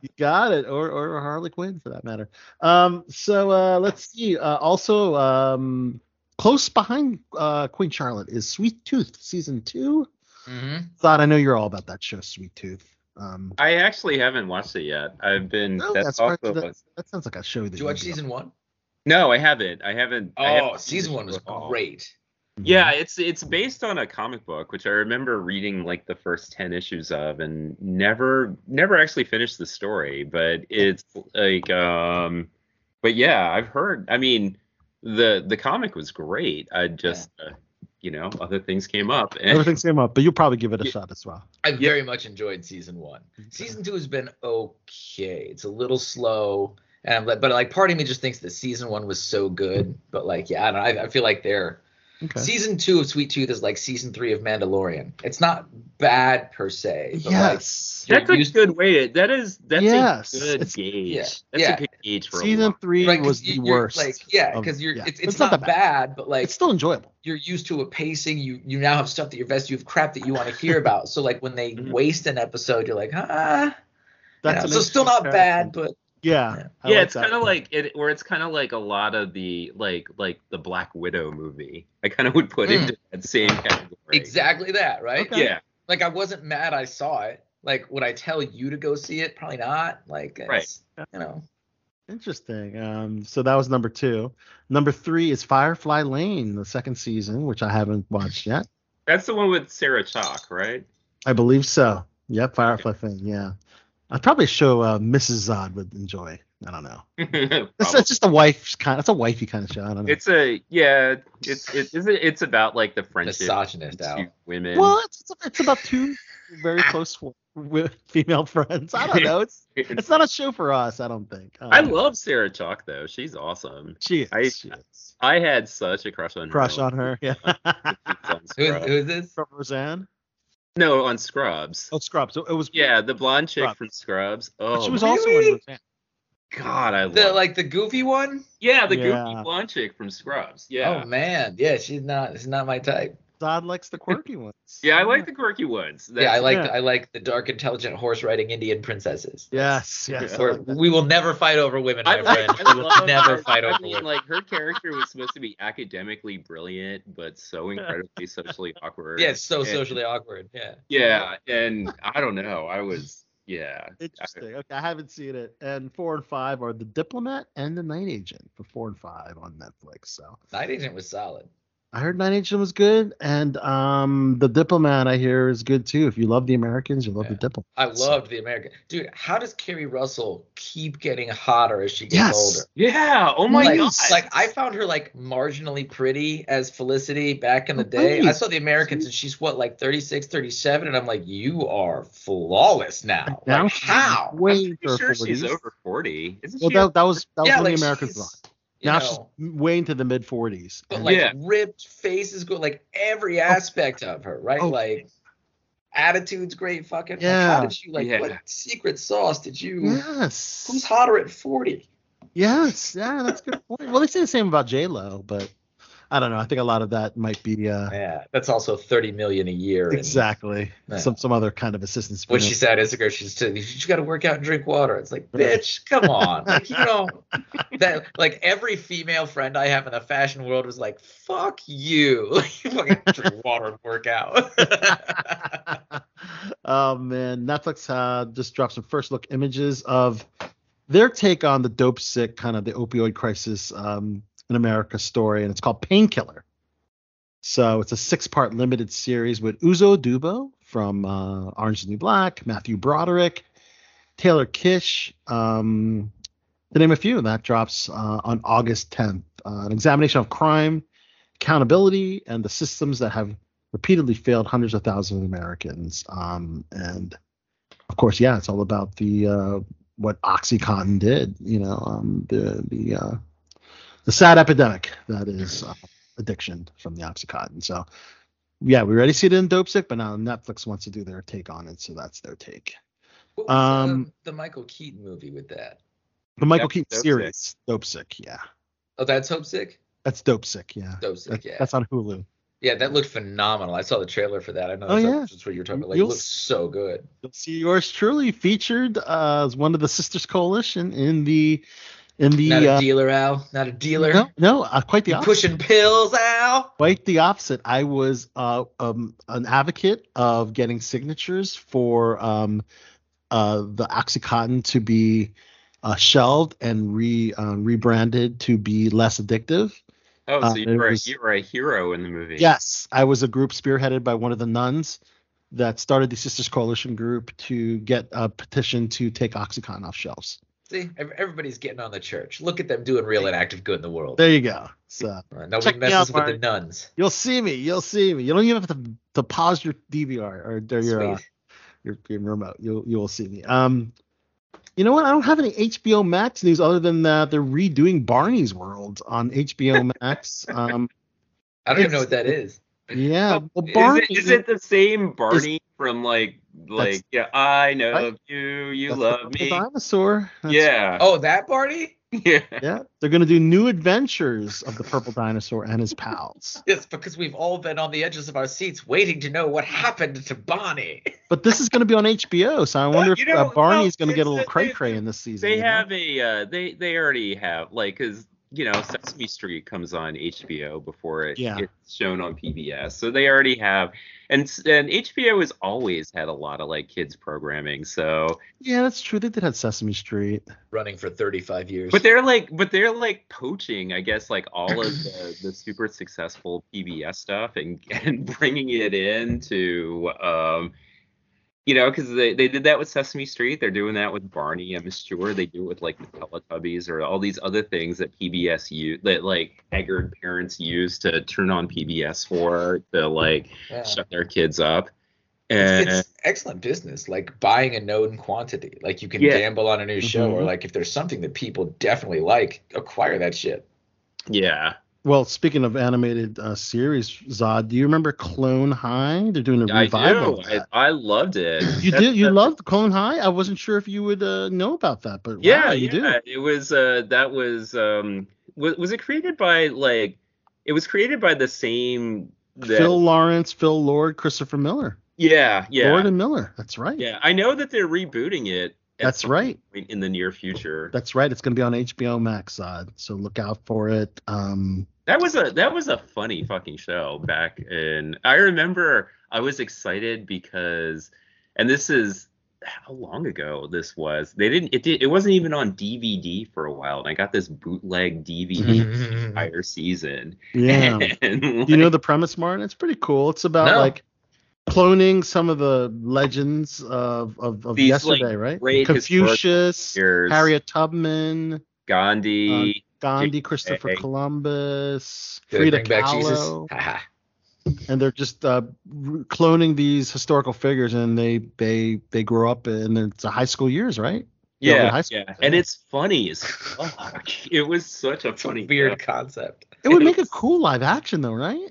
Speaker 5: you got it, or or Harley Quinn for that matter. Um, so uh, let's see. Uh, also, um, close behind uh, Queen Charlotte is Sweet Tooth season two.
Speaker 7: hmm
Speaker 5: Thought I know you're all about that show, Sweet Tooth. Um,
Speaker 6: I actually haven't watched it yet. I've been.
Speaker 5: no,
Speaker 6: that's
Speaker 5: that's
Speaker 6: also.
Speaker 5: that, that sounds like a show that
Speaker 7: Did you watch
Speaker 5: you'd
Speaker 7: season one?
Speaker 6: No, I haven't. I haven't. I haven't
Speaker 7: Oh, season one was
Speaker 6: before.
Speaker 7: great.
Speaker 6: Yeah, it's it's based on a comic book, which I remember reading like the first ten issues of, and never never actually finished the story. But it's like, um, but yeah, I've heard. I mean, the the comic was great. I just, uh, you know, other things came up, and
Speaker 5: Everything came up, but you'll probably give it a
Speaker 6: Yeah.
Speaker 5: shot as well.
Speaker 7: I very much enjoyed season one. Season two has been okay. It's a little slow, and I'm but like part of me just thinks that season one was so good. But like, yeah, I don't. know. I, I feel like they're
Speaker 5: Okay.
Speaker 7: season two of Sweet Tooth is like season three of Mandalorian. It's not bad per se. But
Speaker 5: yes.
Speaker 7: Like,
Speaker 6: that's a
Speaker 7: used-
Speaker 6: good way. To, that is that's
Speaker 5: Yes,
Speaker 6: a good
Speaker 5: it's-
Speaker 6: gauge.
Speaker 7: yeah,
Speaker 6: That's
Speaker 7: yeah.
Speaker 6: a good gauge for
Speaker 5: Season
Speaker 6: long-
Speaker 5: three
Speaker 7: right, 'cause
Speaker 5: was
Speaker 7: you-
Speaker 5: the
Speaker 7: you're,
Speaker 5: worst.
Speaker 7: Like, yeah, because you're
Speaker 5: yeah.
Speaker 7: it's, it's,
Speaker 5: It's not
Speaker 7: not,
Speaker 5: that
Speaker 7: bad, but like
Speaker 5: it's still enjoyable.
Speaker 7: you're used to a pacing. You you now have stuff that you're vested. You have crap that you want to hear about. So like when they (laughs)
Speaker 6: Mhm.
Speaker 7: waste an episode, you're like, ah.
Speaker 5: That's
Speaker 7: Yeah,
Speaker 5: an
Speaker 7: so still not
Speaker 5: interesting
Speaker 7: bad, but
Speaker 5: Yeah. I
Speaker 6: yeah,
Speaker 5: like
Speaker 6: it's kind of like it, where it's kind of like a lot of the like like the Black Widow movie. I kind of would put
Speaker 7: Mm.
Speaker 6: into that same category.
Speaker 7: exactly that, right?
Speaker 5: Okay.
Speaker 6: Yeah,
Speaker 7: Like I wasn't mad I saw it. Like would I tell you to go see it? Probably not. Like
Speaker 6: Right.
Speaker 7: you know.
Speaker 5: Interesting. Um, so that was number two. Number three is Firefly Lane, the second season, which I haven't watched yet.
Speaker 6: that's the one with Sarah Chalke, right?
Speaker 5: I believe so. Yep, Firefly thing. Yeah. I'd probably show uh, Mrs. Zad would enjoy. I don't know. (laughs) It's, it's just a wife kind. It's a wifey kind of show. I don't know.
Speaker 6: It's a yeah. It's it is it's about like the friendship
Speaker 7: Misogynist out.
Speaker 6: women.
Speaker 5: well, it's, it's, it's about two very close with female friends. I don't know. It's (laughs) it's not a show for us. I don't think. Um,
Speaker 6: I love Sarah Chalke though. She's awesome.
Speaker 5: She is.
Speaker 6: I-
Speaker 5: she is.
Speaker 6: I had such a crush on her.
Speaker 5: Crush on her. Yeah. (laughs)
Speaker 6: on
Speaker 7: Who's, who's this?
Speaker 5: From Roseanne.
Speaker 6: No, on Scrubs.
Speaker 5: Oh, Scrubs. So it was.
Speaker 6: Yeah, the blonde chick
Speaker 5: Scrubs.
Speaker 6: from Scrubs.
Speaker 5: But
Speaker 6: Oh,
Speaker 5: she was
Speaker 6: my-
Speaker 5: also in
Speaker 7: really?
Speaker 5: Roseanne.
Speaker 6: God, I love.
Speaker 7: The like the goofy one?
Speaker 6: yeah, the
Speaker 5: Yeah.
Speaker 6: goofy blonde chick from Scrubs. Yeah.
Speaker 7: Oh man, yeah, she's not. She's not my type.
Speaker 5: Zad likes the quirky ones. (laughs)
Speaker 6: yeah, I like the quirky ones.
Speaker 7: yeah, I like
Speaker 5: yeah.
Speaker 7: I like the dark, intelligent horse riding Indian princesses.
Speaker 5: Yes. Yes. I
Speaker 7: Or
Speaker 5: like
Speaker 7: we will never fight over women, my
Speaker 6: I, like,
Speaker 7: friend.
Speaker 6: I
Speaker 7: We will never
Speaker 6: her-
Speaker 7: fight
Speaker 6: I
Speaker 7: over
Speaker 6: mean,
Speaker 7: women.
Speaker 6: like her character was supposed to be academically brilliant, but so incredibly (laughs) socially awkward.
Speaker 7: yeah, it's so
Speaker 6: And-
Speaker 7: socially awkward. Yeah.
Speaker 6: Yeah, and I don't know. I was yeah.
Speaker 5: Interesting. Okay, I haven't seen it. And four and five are the diplomat and the night agent for four and five on Netflix. So
Speaker 7: Night Agent was solid.
Speaker 5: I heard night agent was good, and um, the diplomat I hear is good too. If you love the Americans, you love the
Speaker 7: Yeah.
Speaker 5: diplomat.
Speaker 7: I loved the American dude. How does Keri Russell keep getting hotter as she gets
Speaker 5: Yes.
Speaker 7: older?
Speaker 6: Yeah. Oh my
Speaker 7: like,
Speaker 6: god.
Speaker 7: like I found her like marginally pretty as Felicity back in the day.
Speaker 5: Right.
Speaker 7: I saw the Americans and she's what like 36, 37 and I'm like you are flawless now.
Speaker 5: Now
Speaker 7: Like,
Speaker 5: she's
Speaker 7: how?
Speaker 5: Way
Speaker 6: I'm pretty
Speaker 5: her
Speaker 6: sure she's over forty. Isn't
Speaker 5: Well,
Speaker 6: she?
Speaker 5: that, that was that was
Speaker 7: Yeah,
Speaker 5: when
Speaker 7: like
Speaker 5: the Americans
Speaker 7: she's,
Speaker 5: were on.
Speaker 7: You
Speaker 5: Now
Speaker 7: know,
Speaker 5: she's way into the mid forties.
Speaker 7: but like
Speaker 6: Yeah.
Speaker 7: ripped faces go like every oh. aspect of her, right?
Speaker 5: Oh.
Speaker 7: Like attitude's great fucking like,
Speaker 5: Yeah.
Speaker 7: how did you like
Speaker 6: Yeah.
Speaker 7: what secret sauce did you
Speaker 5: yes.
Speaker 7: who's hotter at 40?
Speaker 5: Yes. Yeah, that's a good point. Well, they say the same about J Lo, but I don't know. I think a lot of that might be uh,
Speaker 7: Yeah, that's also 30 million a year. and-
Speaker 5: exactly
Speaker 7: Yeah.
Speaker 5: some some other kind of assistance.
Speaker 7: What she said is, she's t- you got to work out and drink water. It's like, bitch, come on, like you know (laughs) that. Like every female friend I have in the fashion world was like, fuck you, (laughs) you fucking drink water and work out. (laughs)
Speaker 5: oh man, Netflix uh, just dropped some first look images of their take on the dope sick kind of the opioid crisis um, in America story, and it's called Painkiller. So it's a six-part limited series with Uzo Aduba from uh, Orange is the New Black, Matthew Broderick, Taylor Kitsch, um, to name a few. That drops uh, on August 10th. Uh, an examination of crime, accountability, and the systems that have repeatedly failed hundreds of thousands of Americans. Um, and of course, yeah, it's all about the uh, what OxyContin did. You know, um, the the uh, the sad epidemic that is uh, addiction from the OxyContin. So. Yeah, we already see it in Dope Sick, but now Netflix wants to do their take on it, so that's their take.
Speaker 7: What was
Speaker 5: Um,
Speaker 7: um, the Michael Keaton movie with that?
Speaker 5: The Michael
Speaker 6: Yep,
Speaker 5: Keaton
Speaker 6: Dope Sick.
Speaker 5: series, Dope Sick, yeah.
Speaker 7: Oh, that's Hope Sick.
Speaker 5: That's Dope Sick. Yeah.
Speaker 7: Dope Sick,
Speaker 5: That-
Speaker 7: yeah.
Speaker 5: That's on Hulu.
Speaker 7: Yeah, that looked phenomenal. I saw the trailer for that. I know
Speaker 5: Oh,
Speaker 7: that's,
Speaker 5: yeah.
Speaker 7: that's what you're talking about. Like, it
Speaker 5: You'll
Speaker 7: looks so good.
Speaker 5: You'll see yours truly featured uh, as one of the Sisters Coalition in the in the
Speaker 7: Not a
Speaker 5: uh,
Speaker 7: dealer, Al. Not a dealer.
Speaker 5: no no uh, quite the
Speaker 7: You
Speaker 5: opposite.
Speaker 7: pushing pills, Al.
Speaker 5: Quite the opposite. I was uh, um, an advocate of getting signatures for um, uh, the OxyContin to be uh, shelved and re uh, rebranded to be less addictive.
Speaker 6: Oh,
Speaker 5: Uh,
Speaker 6: so you
Speaker 5: it
Speaker 6: were,
Speaker 5: was-
Speaker 6: a, you were a hero in the movie.
Speaker 5: Yes, I was a group spearheaded by one of the nuns that started the Sisters Coalition group to get a petition to take OxyContin off shelves.
Speaker 7: See, everybody's getting on the church. Look at them doing real and active good in the world.
Speaker 5: There you go. So
Speaker 7: Uh, Nobody
Speaker 5: check me
Speaker 7: messes
Speaker 5: out,
Speaker 7: with the nuns.
Speaker 5: you'll see me. You'll see me. You don't even have to, to pause your DVR or, or your, uh, your your remote. You'll you'll see me. Um, you know what? I don't have any HBO Max news other than that they're redoing Barney's World on HBO (laughs) Max. um,
Speaker 7: I don't even know what that is.
Speaker 5: yeah, well,
Speaker 6: Is it, is it the same Barney from like like yeah I know
Speaker 5: Right?
Speaker 6: you you
Speaker 5: that's the
Speaker 6: love
Speaker 5: purple
Speaker 6: me
Speaker 5: dinosaur. That's-
Speaker 6: yeah
Speaker 7: Oh, that Barney? (laughs)
Speaker 6: yeah
Speaker 5: yeah. They're gonna do new adventures of the purple dinosaur and his pals. (laughs)
Speaker 7: Yes, because we've all been on the edges of our seats waiting to know what happened to Bonnie. (laughs)
Speaker 5: But this is gonna be on HBO, so I wonder if
Speaker 6: You know,
Speaker 5: uh, Barney's
Speaker 6: well,
Speaker 5: gonna get a little cray cray in this season.
Speaker 6: they
Speaker 5: you know?
Speaker 6: have a uh, they they already have like because you know Sesame Street comes on HBO before it
Speaker 5: Yeah.
Speaker 6: gets shown on PBS so they already have and and HBO has always had a lot of like kids programming so
Speaker 5: Yeah, that's true. They did have Sesame Street.
Speaker 7: Running for 35 years.
Speaker 6: But they're like, but they're like poaching, I guess, like all of the, (clears throat) the super successful PBS stuff and and (laughs) bringing it into, um, you know, because they, they did that with Sesame Street. They're doing that with Barney. I'm sure they do it with like the Teletubbies or all these other things that PBS use that like haggard parents use to turn on PBS for to like
Speaker 7: Yeah.
Speaker 6: shut their kids up. And
Speaker 7: It's, it's excellent business, like buying a known quantity. Like you can
Speaker 6: Yeah.
Speaker 7: gamble on a new show, or
Speaker 5: Mhm.
Speaker 7: like if there's something that people definitely like, acquire that shit.
Speaker 6: yeah,
Speaker 5: Well, speaking of animated uh, series, Zad, do you remember Clone High? They're doing a
Speaker 6: I
Speaker 5: revival.
Speaker 6: do. I. I loved it.
Speaker 5: You did. You loved Clone High. I wasn't sure if you would uh, know about that, but
Speaker 6: yeah,
Speaker 5: wow, you
Speaker 6: yeah. It was uh that was um was, was it created by like it was created by the same that,
Speaker 5: Phil Lawrence, Phil Lord, Christopher Miller,
Speaker 6: yeah yeah
Speaker 5: Lord and Miller. That's right.
Speaker 6: yeah I know that they're rebooting it. At
Speaker 5: That's right.
Speaker 6: In the near future.
Speaker 5: That's right. It's going to be on HBO Max, Zad. So look out for it. Um,
Speaker 6: That was a that was a funny fucking show back in. I remember I was excited because, and this is how long ago this was. They didn't it did it wasn't even on DVD for a while, and I got this bootleg DVD (laughs) entire season.
Speaker 5: yeah. (laughs)
Speaker 6: And,
Speaker 5: Do you know the premise, Martin? It's pretty cool. It's about
Speaker 7: No.
Speaker 5: like cloning some of the legends of of, of
Speaker 6: These, like,
Speaker 5: yesterday, right?
Speaker 6: great
Speaker 5: Confucius. Harriet Tubman,
Speaker 6: Gandhi.
Speaker 5: Gandhi,
Speaker 6: J-
Speaker 5: Christopher
Speaker 6: J-
Speaker 5: Columbus,
Speaker 7: Did they
Speaker 5: Frida
Speaker 7: bring back Jesus?
Speaker 5: Kahlo, (laughs) and they're just uh, cloning these historical figures, and they they they grow up, and it's a high school years, right? Yeah,
Speaker 6: yeah,
Speaker 5: with high school,
Speaker 6: yeah, and it's funny as (laughs) fuck. It was such a
Speaker 7: It's a
Speaker 6: funny
Speaker 7: weird
Speaker 6: show.
Speaker 7: concept.
Speaker 5: It would (laughs) make a cool live action, though, right?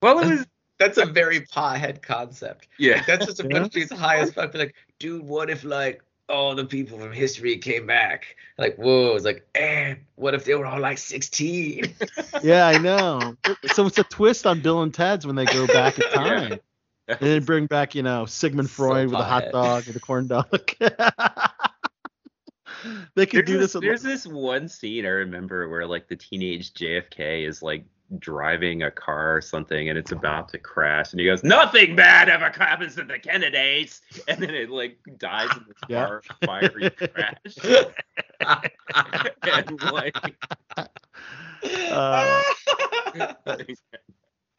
Speaker 6: Well, it was
Speaker 7: That's a very pothead concept.
Speaker 6: yeah.
Speaker 7: Like, that's just a (laughs)
Speaker 5: Yeah.
Speaker 7: bunch of these high as fuck. Be like, dude, what if like all the people from history came back? Like, whoa, it's like, and what if they were all like 16? (laughs)
Speaker 5: Yeah, I know. so it's a twist on Bill and Ted's when they go back in (laughs)
Speaker 6: Yeah.
Speaker 5: time. And they bring back, you know, Sigmund
Speaker 7: So
Speaker 5: Freud with a hot dog with a corn dog. they could
Speaker 6: There's,
Speaker 5: do
Speaker 6: this,
Speaker 5: this.
Speaker 6: there's this one scene I remember where like the teenage JFK is like driving a car or something and it's about to crash and he goes, Nothing bad ever happens to the Kennedys (laughs) and then it like dies in the
Speaker 5: Yeah.
Speaker 6: car fiery (laughs) crash. (laughs) and like
Speaker 5: Uh,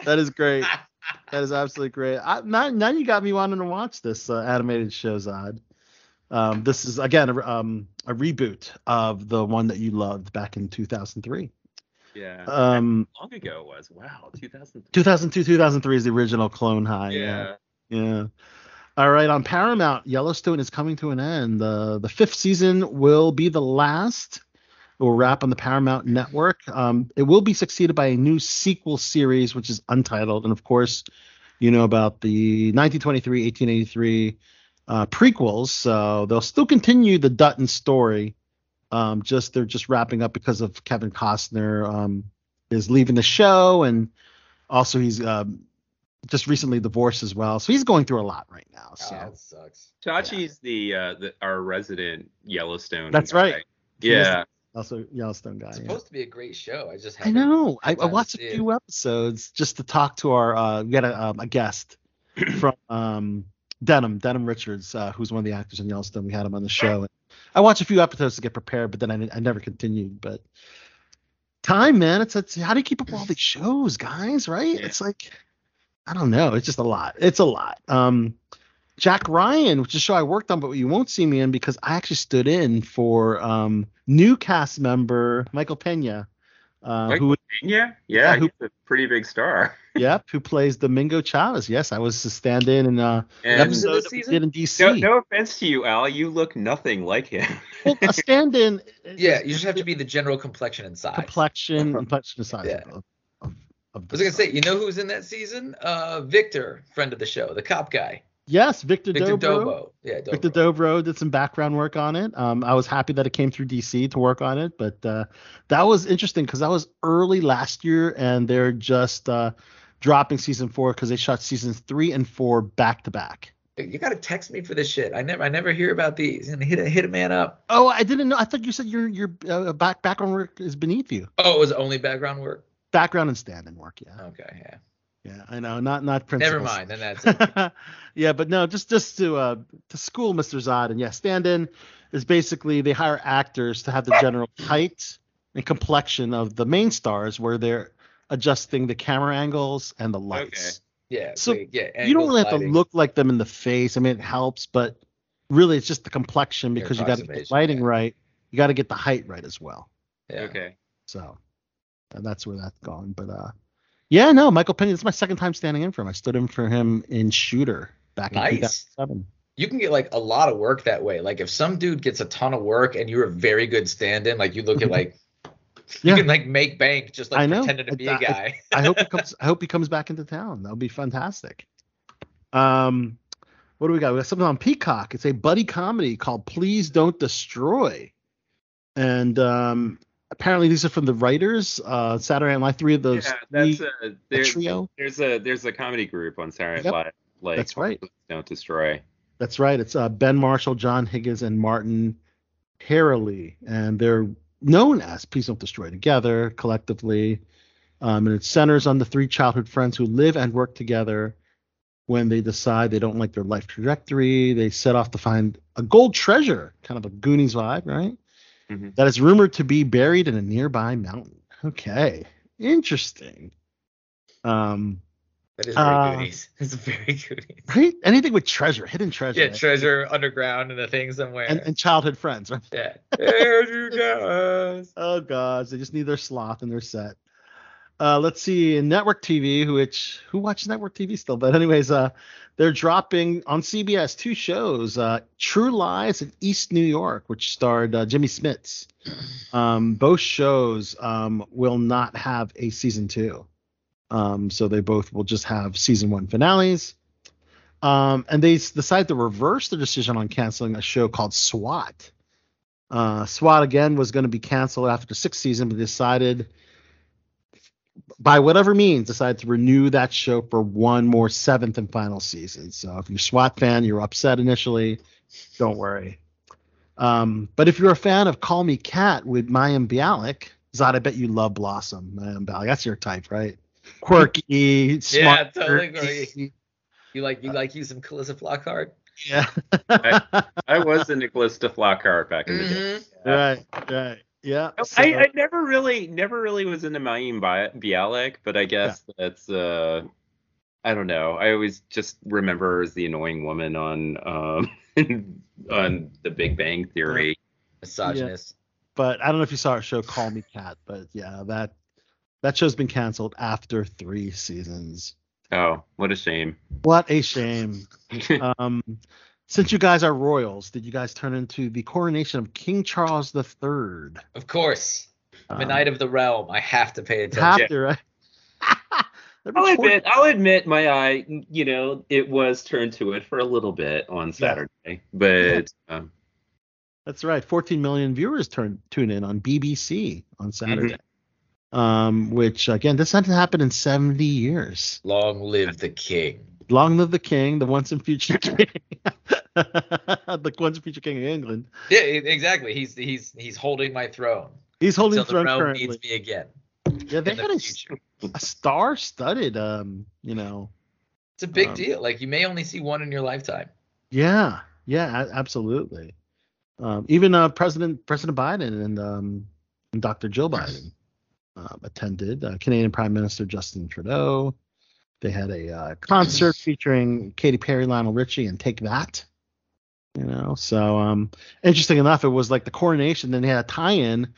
Speaker 5: that is great. That is absolutely great. I, now, now you got me wanting to watch this uh, animated show, Zad. Um, this is again a, um, a reboot of the one that you loved back in 2003.
Speaker 6: Yeah.
Speaker 5: Um,
Speaker 6: How long ago it was. Wow, 2000.
Speaker 5: 2002, 2003 is the original Clone High.
Speaker 6: Yeah.
Speaker 5: Yeah. All right. On Paramount, Yellowstone is coming to an end. Uh, the fifth season will be the last. It will wrap on the Paramount Network. Um, it will be succeeded by a new sequel series, which is untitled. And of course, you know about the 1923, 1883 uh, prequels. So they'll still continue the Dutton story. Um, just they're just wrapping up because of Kevin Costner um, is leaving the show, and also he's um, just recently divorced as well. So he's going through a lot right now. So
Speaker 7: Oh, that sucks.
Speaker 6: Chachi's the uh the our resident Yellowstone.
Speaker 5: That's
Speaker 6: guy.
Speaker 5: right.
Speaker 6: Yeah.
Speaker 5: also Yellowstone guy.
Speaker 7: It's
Speaker 5: yeah.
Speaker 7: supposed to be a great show. I just
Speaker 5: I
Speaker 7: haven't
Speaker 5: know. I, I watched a
Speaker 7: see it.
Speaker 5: few episodes just to talk to our. Uh, we had a, um, a guest (clears throat) from um, Denim, Denim Richards, uh, who's one of the actors in Yellowstone. We had him on the show. I watched a few episodes to get prepared, but then I, I never continued. But time, man, it's, it's how do you keep up with all these shows, guys? Right?
Speaker 6: Yeah.
Speaker 5: It's like I don't know. It's just a lot. It's a lot. Um, Jack Ryan, which is a show I worked on, but you won't see me in because I actually stood in for um, new cast member Michael Pena, uh,
Speaker 6: Michael
Speaker 5: who
Speaker 6: Pena?
Speaker 5: Yeah,
Speaker 6: Yeah,
Speaker 5: who-
Speaker 6: he's a pretty big star. (laughs)
Speaker 5: yep, who plays Domingo Chavez. Yes, I was to stand in in uh, an
Speaker 6: And
Speaker 7: Who's
Speaker 5: episode
Speaker 7: this
Speaker 5: that we
Speaker 7: season?
Speaker 5: did in DC.
Speaker 6: no, no offense to you, Al, you look nothing like him.
Speaker 5: Well, a (laughs) stand-in.
Speaker 7: Yeah, you just have to be the general complexion and size.
Speaker 5: complexion, (laughs) complexion size
Speaker 7: Yeah.
Speaker 5: of, of, of
Speaker 7: I was gonna say, you know who's in that season? Uh, Victor, friend of the show, the cop guy,
Speaker 5: yes, Victor,
Speaker 7: Victor
Speaker 5: Dobro.
Speaker 7: Dobo. Yeah, Dobro.
Speaker 5: Victor Dobro did some background work on it. Um, I was happy that it came through DC to work on it, but uh, that was interesting because that was early last year, and they're just uh, dropping season four because they shot seasons three and four back to back.
Speaker 7: You gotta text me for this shit. I never, I never hear about these. And hit a hit a man up.
Speaker 5: Oh, I didn't know. I thought you said your your uh, back background work is beneath you.
Speaker 7: Oh, it was only background work.
Speaker 5: Background and stand-in work, yeah.
Speaker 7: Okay, yeah.
Speaker 5: Yeah, I know. Not not principles.
Speaker 7: Never mind. Then that's it. (laughs)
Speaker 5: yeah, but no, just just to uh to school Mr. Zad and yeah, stand-in is basically they hire actors to have the general height and complexion of the main stars where they're adjusting the camera angles and the lights.
Speaker 7: Yeah.
Speaker 5: So,
Speaker 7: wait, yeah.
Speaker 5: You don't
Speaker 7: angles,
Speaker 5: really have to look like them in the face. I mean, it helps, but really it's just the complexion because you got to get the lighting
Speaker 7: yeah.
Speaker 5: right. You got to get the height right as well.
Speaker 7: Yeah.
Speaker 6: Okay.
Speaker 5: So and that's where that's going. But uh yeah, no, Michael Pena, it's my second time standing in for him. I stood in for him in Shooter back in
Speaker 7: Nice.
Speaker 5: 2007.
Speaker 7: You can get like a lot of work that way. Like if some dude gets a ton of work and you're a very good stand-in, like you look at (laughs) like you
Speaker 5: Yeah.
Speaker 7: can like make bank just like
Speaker 5: I know.
Speaker 7: pretending to be
Speaker 5: I-
Speaker 7: a guy.
Speaker 5: I hope he comes I hope he comes back into town. That would be fantastic. Um what do we got? We got something on Peacock. It's a buddy comedy called Please Don't Destroy. And um apparently these are from the writers. Uh Saturday Night Live, three of those
Speaker 6: yeah, that's
Speaker 5: three-
Speaker 6: a,
Speaker 5: a
Speaker 6: there's,
Speaker 5: trio.
Speaker 6: there's a there's a comedy group on Saturday Night
Speaker 5: Yep.
Speaker 6: Live. Like
Speaker 5: That's right.
Speaker 6: Don't destroy.
Speaker 5: That's right. It's uh, Ben Marshall, John Higgins, and Martin Herlihy, and they're known as Please Don't Destroy Together collectively. Um, and it centers on the three childhood friends who live and work together. When they decide they don't like their life trajectory, they set off to find a gold treasure, kind of a Goonies vibe, right?
Speaker 6: Mhm.
Speaker 5: That is rumored to be buried in a nearby mountain. Okay, interesting. Um,
Speaker 7: That is very
Speaker 5: Uh,
Speaker 7: Goonies. (laughs) It's very Goonies.
Speaker 5: right? Anything with treasure, hidden treasure,
Speaker 7: Yeah, treasure underground in a thing somewhere.
Speaker 5: and, and childhood friends, right?
Speaker 7: yeah. There you (laughs) guys.
Speaker 5: Oh gosh, they just need their sloth and their set. Uh, let's see, network TV, which who watches network TV still? But anyways, uh, they're dropping on CBS two shows, uh, True Lies and East New York, which starred uh, Jimmy Smits. Um, both shows um, will not have a season two, um, so they both will just have season one finales. Um, and they decided to reverse their decision on canceling a show called SWAT. Uh, SWAT again was going to be canceled after the sixth season, but they decided by whatever means decided to renew that show for one more seventh and final season. So if you're a SWAT fan, you're upset initially. Don't worry. Um, but if you're a fan of Call Me Kat with Mayim Bialik, Zad, I bet you love Blossom. Mayim Bialik, that's your type, right? Quirky, (laughs) smart.
Speaker 7: yeah, totally agree. You like you like you some Calista Flockhart?
Speaker 5: Yeah.
Speaker 6: I was the Nicholas Flockhart back in the day.
Speaker 7: Mhm.
Speaker 5: right, right. Yeah.
Speaker 6: I,
Speaker 5: so-
Speaker 6: I never really never really was into Mayim Bi- Bialik, but I guess that's uh I don't know. I always just remember as the annoying woman on um (laughs) on The Big Bang Theory.
Speaker 7: Misogynist.
Speaker 5: but I don't know if you saw our show Call Me Kat, but yeah, that that show's been canceled after three seasons.
Speaker 6: Oh, what a shame.
Speaker 5: What a shame. (laughs) um, since you guys are royals, did you guys turn into the coronation of King Charles III?
Speaker 7: Of course. I'm a
Speaker 5: Um,
Speaker 7: knight of the realm. I have to pay attention.
Speaker 5: have to, right? (laughs)
Speaker 6: I'll admit, I'll admit my eye, you know, it was turned to it for a little bit on Saturday, but um,
Speaker 5: That's right. 14 million viewers turn tune in on BBC on Saturday. um, which again, this hasn't happened in 70 years.
Speaker 7: Long live the king.
Speaker 5: Long live the king, the once and future king, (laughs) the once and future king of England.
Speaker 7: Yeah, exactly. He's he's he's holding my throne.
Speaker 5: He's holding
Speaker 7: until
Speaker 5: the throne currently.
Speaker 7: needs me again.
Speaker 5: Yeah, they
Speaker 7: in the
Speaker 5: a, a star-studded, um, you know.
Speaker 7: It's a big
Speaker 5: Um,
Speaker 7: deal. Like you may only see one in your lifetime.
Speaker 5: Yeah, yeah, absolutely. Um, even uh, President President Biden and, um, and Dr. Jill Biden um, attended. Uh, Canadian Prime Minister Justin Trudeau. They had a uh, concert featuring Katy Perry, Lionel Richie, and Take That. You know, so um, interesting enough, it was like the coronation. Then they had a tie-in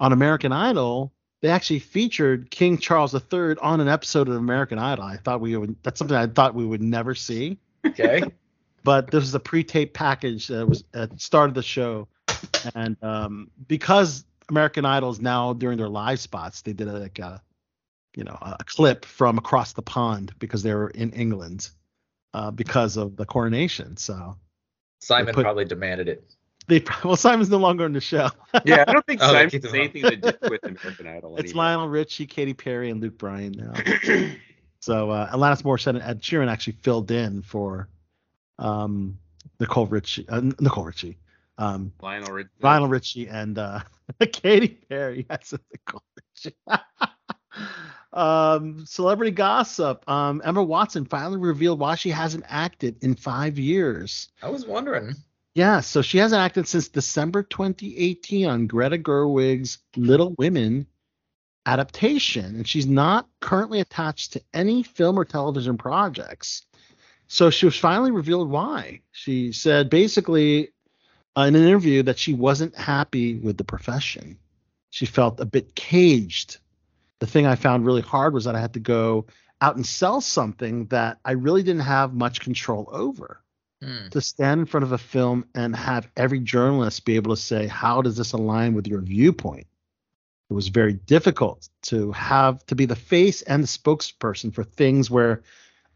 Speaker 5: on American Idol. They actually featured King Charles III on an episode of American Idol. I thought we would. That's something I thought we would never see
Speaker 7: Okay. (laughs)
Speaker 5: but this is a pre-taped package that was at the start of the show and um, because american idol is now during their live spots they did a, like a you know a clip from across the pond because they were in england uh, because of the coronation so
Speaker 7: Simon
Speaker 5: put-
Speaker 7: probably demanded it.
Speaker 5: they (laughs) well simon's no longer in the show
Speaker 6: Yeah, I don't think (laughs)
Speaker 7: Oh, they
Speaker 6: Simon
Speaker 7: keep
Speaker 6: has
Speaker 7: them
Speaker 6: anything to do (laughs) with American Idol
Speaker 5: it's
Speaker 6: anymore.
Speaker 5: lionel richie katy perry and luke bryan now (clears throat) so uh, alanis morissette and ed sheeran actually filled in for um, nicole richie uh, nicole richie um,
Speaker 6: Lionel Richie.
Speaker 5: Lionel Richie and uh, Katy Perry. That's what they call it. Um, celebrity gossip. Um, Emma Watson finally revealed why she hasn't acted in five years.
Speaker 7: I was wondering.
Speaker 5: Yeah, so she hasn't acted since December 2018 on Greta Gerwig's Little Women adaptation, and she's not currently attached to any film or television projects. So she was finally revealed why. She said basically uh, in an interview that she wasn't happy with the profession. She felt a bit caged. The thing I found really hard was that I had to go out and sell something that I really didn't have much control over
Speaker 7: Hmm.
Speaker 5: to stand in front of a film and have every journalist be able to say, how does this align with your viewpoint? It was very difficult to have to be the face and the spokesperson for things where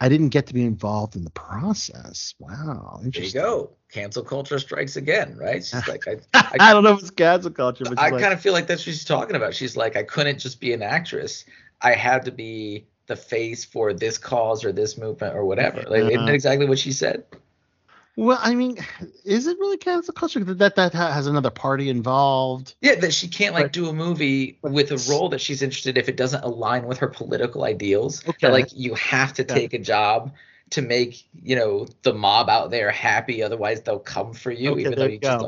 Speaker 5: I didn't get to be involved in the process. Wow,
Speaker 7: There you go. Cancel culture strikes again, right? She's (laughs) like, I, (laughs)
Speaker 5: I,
Speaker 7: I,
Speaker 5: don't know if it's cancel culture, but
Speaker 7: I
Speaker 5: like,
Speaker 7: kind of feel like that's what she's talking about. She's like, I couldn't just be an actress. I had to be the face for this cause or this movement or whatever. Like, isn't
Speaker 5: Yeah.
Speaker 7: Uh-huh. exactly what she said?
Speaker 5: Well, I mean, is it really cancel culture that that, has another party involved?
Speaker 7: Yeah, that she can't like
Speaker 5: But-
Speaker 7: do a movie with a role that she's interested if it doesn't align with her political ideals.
Speaker 5: Okay.
Speaker 7: That like you have to
Speaker 5: Okay.
Speaker 7: take a job to make you know the mob out there happy, otherwise they'll come for you,
Speaker 5: Okay,
Speaker 7: even though
Speaker 5: you
Speaker 7: just.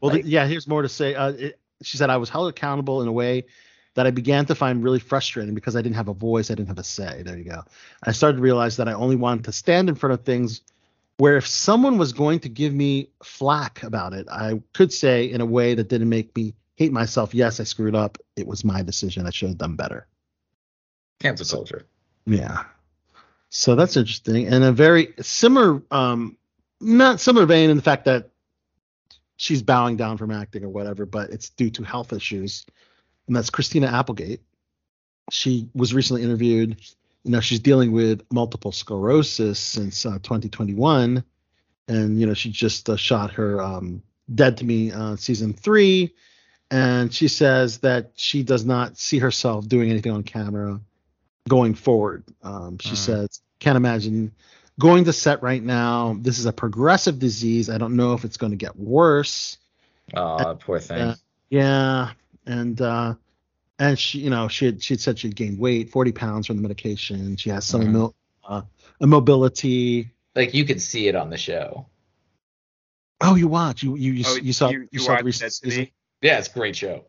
Speaker 5: Well,
Speaker 7: Like-
Speaker 5: yeah, here's more to say. Uh, it, she said I was held accountable in a way that I began to find really frustrating because I didn't have a voice, I didn't have a say. There you go. I started to realize that I only wanted to stand in front of things where if someone was going to give me flack about it, I could say in a way that didn't make me hate myself. Yes, I screwed up. It was my decision. I should have done better.
Speaker 7: cancel culture.
Speaker 5: Yeah. So that's interesting. And a very similar, um, not similar vein in the fact that she's bowing down from acting or whatever, but it's due to health issues. And that's Christina Applegate. She was recently interviewed. You know, she's dealing with multiple sclerosis since uh, 2021. And, you know, she just uh, shot her um, Dead to Me uh, season three. And she says that she does not see herself doing anything on camera going forward. Um, she
Speaker 7: Mm.
Speaker 5: says, can't imagine going to set right now. This is a progressive disease. I don't know if it's going to get worse.
Speaker 7: Oh, poor thing.
Speaker 5: Uh, yeah, and uh, and she, you know, she had she had said she'd gained weight, 40 pounds from the medication. She has some
Speaker 7: Mhm.
Speaker 5: immo- uh, immobility.
Speaker 7: like you could see it on the show.
Speaker 5: Oh, you watch? You you you,
Speaker 6: Oh,
Speaker 5: you saw
Speaker 6: you, you
Speaker 5: saw the
Speaker 6: watched
Speaker 5: recent
Speaker 6: that
Speaker 5: season?
Speaker 6: today?
Speaker 7: Yeah, it's a great show.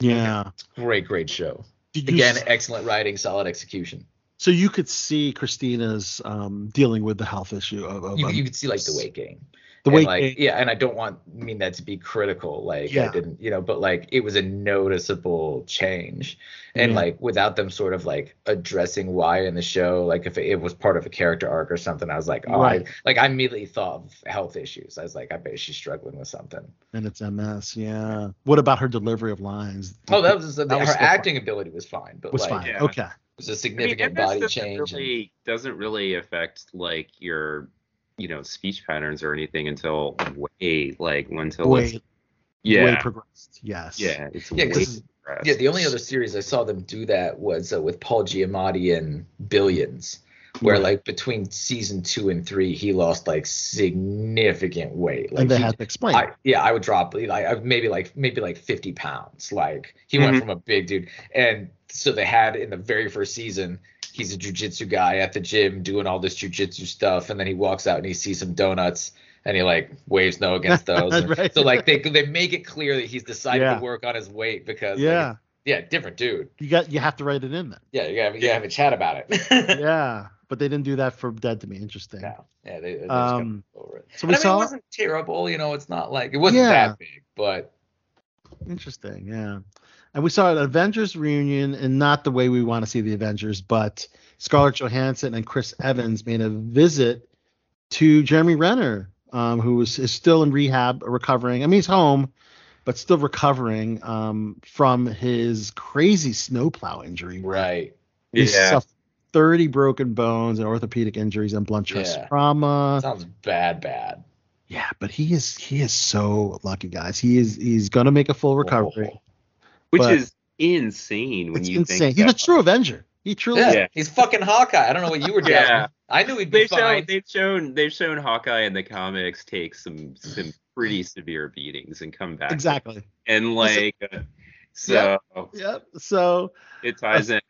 Speaker 5: Yeah.
Speaker 7: it's Great, great show.
Speaker 5: Did
Speaker 7: Again,
Speaker 5: s-
Speaker 7: excellent writing, solid execution.
Speaker 5: so you could see Christina's um, dealing with the health issue of, of
Speaker 7: You,
Speaker 5: um,
Speaker 7: you could see like the weight gain.
Speaker 5: The way
Speaker 7: like
Speaker 5: gain.
Speaker 7: yeah and i don't want mean that to be critical like
Speaker 5: Yeah.
Speaker 7: i didn't you know but like it was a noticeable change and
Speaker 5: Yeah.
Speaker 7: like without them sort of like addressing why in the show like if it, it was part of a character arc or something i was like oh
Speaker 5: Right.
Speaker 7: I, like i immediately thought of health issues i was like i bet she's struggling with something
Speaker 5: And it's MS, yeah. What about her delivery of lines?
Speaker 7: oh that was,
Speaker 5: That
Speaker 7: her
Speaker 5: was still fine.
Speaker 7: acting ability was fine but
Speaker 5: was
Speaker 7: like
Speaker 5: fine.
Speaker 6: Yeah.
Speaker 5: Okay.
Speaker 7: it was a
Speaker 6: I mean,
Speaker 7: significant
Speaker 6: MS
Speaker 7: body
Speaker 6: doesn't
Speaker 7: change and-
Speaker 6: doesn't really affect like your you know speech patterns or anything until way like until it's
Speaker 5: Way,
Speaker 6: yeah
Speaker 5: way progressed. Yes.
Speaker 6: yeah it's
Speaker 7: Yeah,
Speaker 6: way
Speaker 7: 'cause
Speaker 6: impressed.
Speaker 7: Yeah, the only other series I saw them do that was uh, with Paul Giamatti in Billions, where
Speaker 5: Right.
Speaker 7: like between season two and three, he lost like significant weight. Like
Speaker 5: and they
Speaker 7: he-
Speaker 5: had to explain.
Speaker 7: I, yeah, I would drop like maybe like maybe like 50 pounds. Like he went
Speaker 6: Mhm.
Speaker 7: from a big dude, and so they had in the very first season, he's a jujitsu guy at the gym doing all this jujitsu stuff, and then he walks out and he sees some donuts. And he like waves no against (laughs) those.
Speaker 5: Right.
Speaker 7: So like they they make it clear that he's decided
Speaker 5: Yeah.
Speaker 7: to work on his weight because like,
Speaker 5: yeah,
Speaker 7: yeah, different dude.
Speaker 5: you got you have to write it in then.
Speaker 7: Yeah, you gotta, you gotta have a chat about it. (laughs)
Speaker 5: yeah, but they didn't do that for Dead to Me. Interesting.
Speaker 7: No, yeah, they, they
Speaker 5: Um,
Speaker 7: got over it.
Speaker 5: so
Speaker 7: And
Speaker 5: we
Speaker 7: I mean,
Speaker 5: saw-
Speaker 7: it wasn't terrible, you know. It's not like it wasn't
Speaker 5: Yeah.
Speaker 7: that big, but
Speaker 5: Interesting, yeah. And we saw an Avengers reunion, and not the way we want to see the Avengers, but Scarlett Johansson and Chris Evans made a visit to Jeremy Renner, um, who was is still in rehab, recovering. I mean, he's home, but still recovering um, from his crazy snowplow injury.
Speaker 7: right.
Speaker 5: He
Speaker 6: Yeah.
Speaker 5: suffered 30 broken bones and orthopedic injuries and blunt stress
Speaker 7: Yeah.
Speaker 5: trauma.
Speaker 7: Sounds bad, bad.
Speaker 5: Yeah, but he is he is so lucky, guys. He is he's gonna make a full recovery.
Speaker 6: Which
Speaker 5: but-
Speaker 6: is insane when
Speaker 5: it's
Speaker 6: you
Speaker 5: insane.
Speaker 6: think
Speaker 5: He's a
Speaker 6: that-
Speaker 5: true Avenger. He truly
Speaker 7: Yeah,
Speaker 5: is.
Speaker 6: Yeah.
Speaker 7: he's fucking Hawkeye. I don't know what you were doing.
Speaker 6: Yeah.
Speaker 7: I knew he'd be
Speaker 6: They've shown, they've shown they've shown Hawkeye in the comics take some some pretty severe beatings and come back
Speaker 5: Exactly.
Speaker 6: and like uh, so
Speaker 5: Yep. So
Speaker 6: it ties in.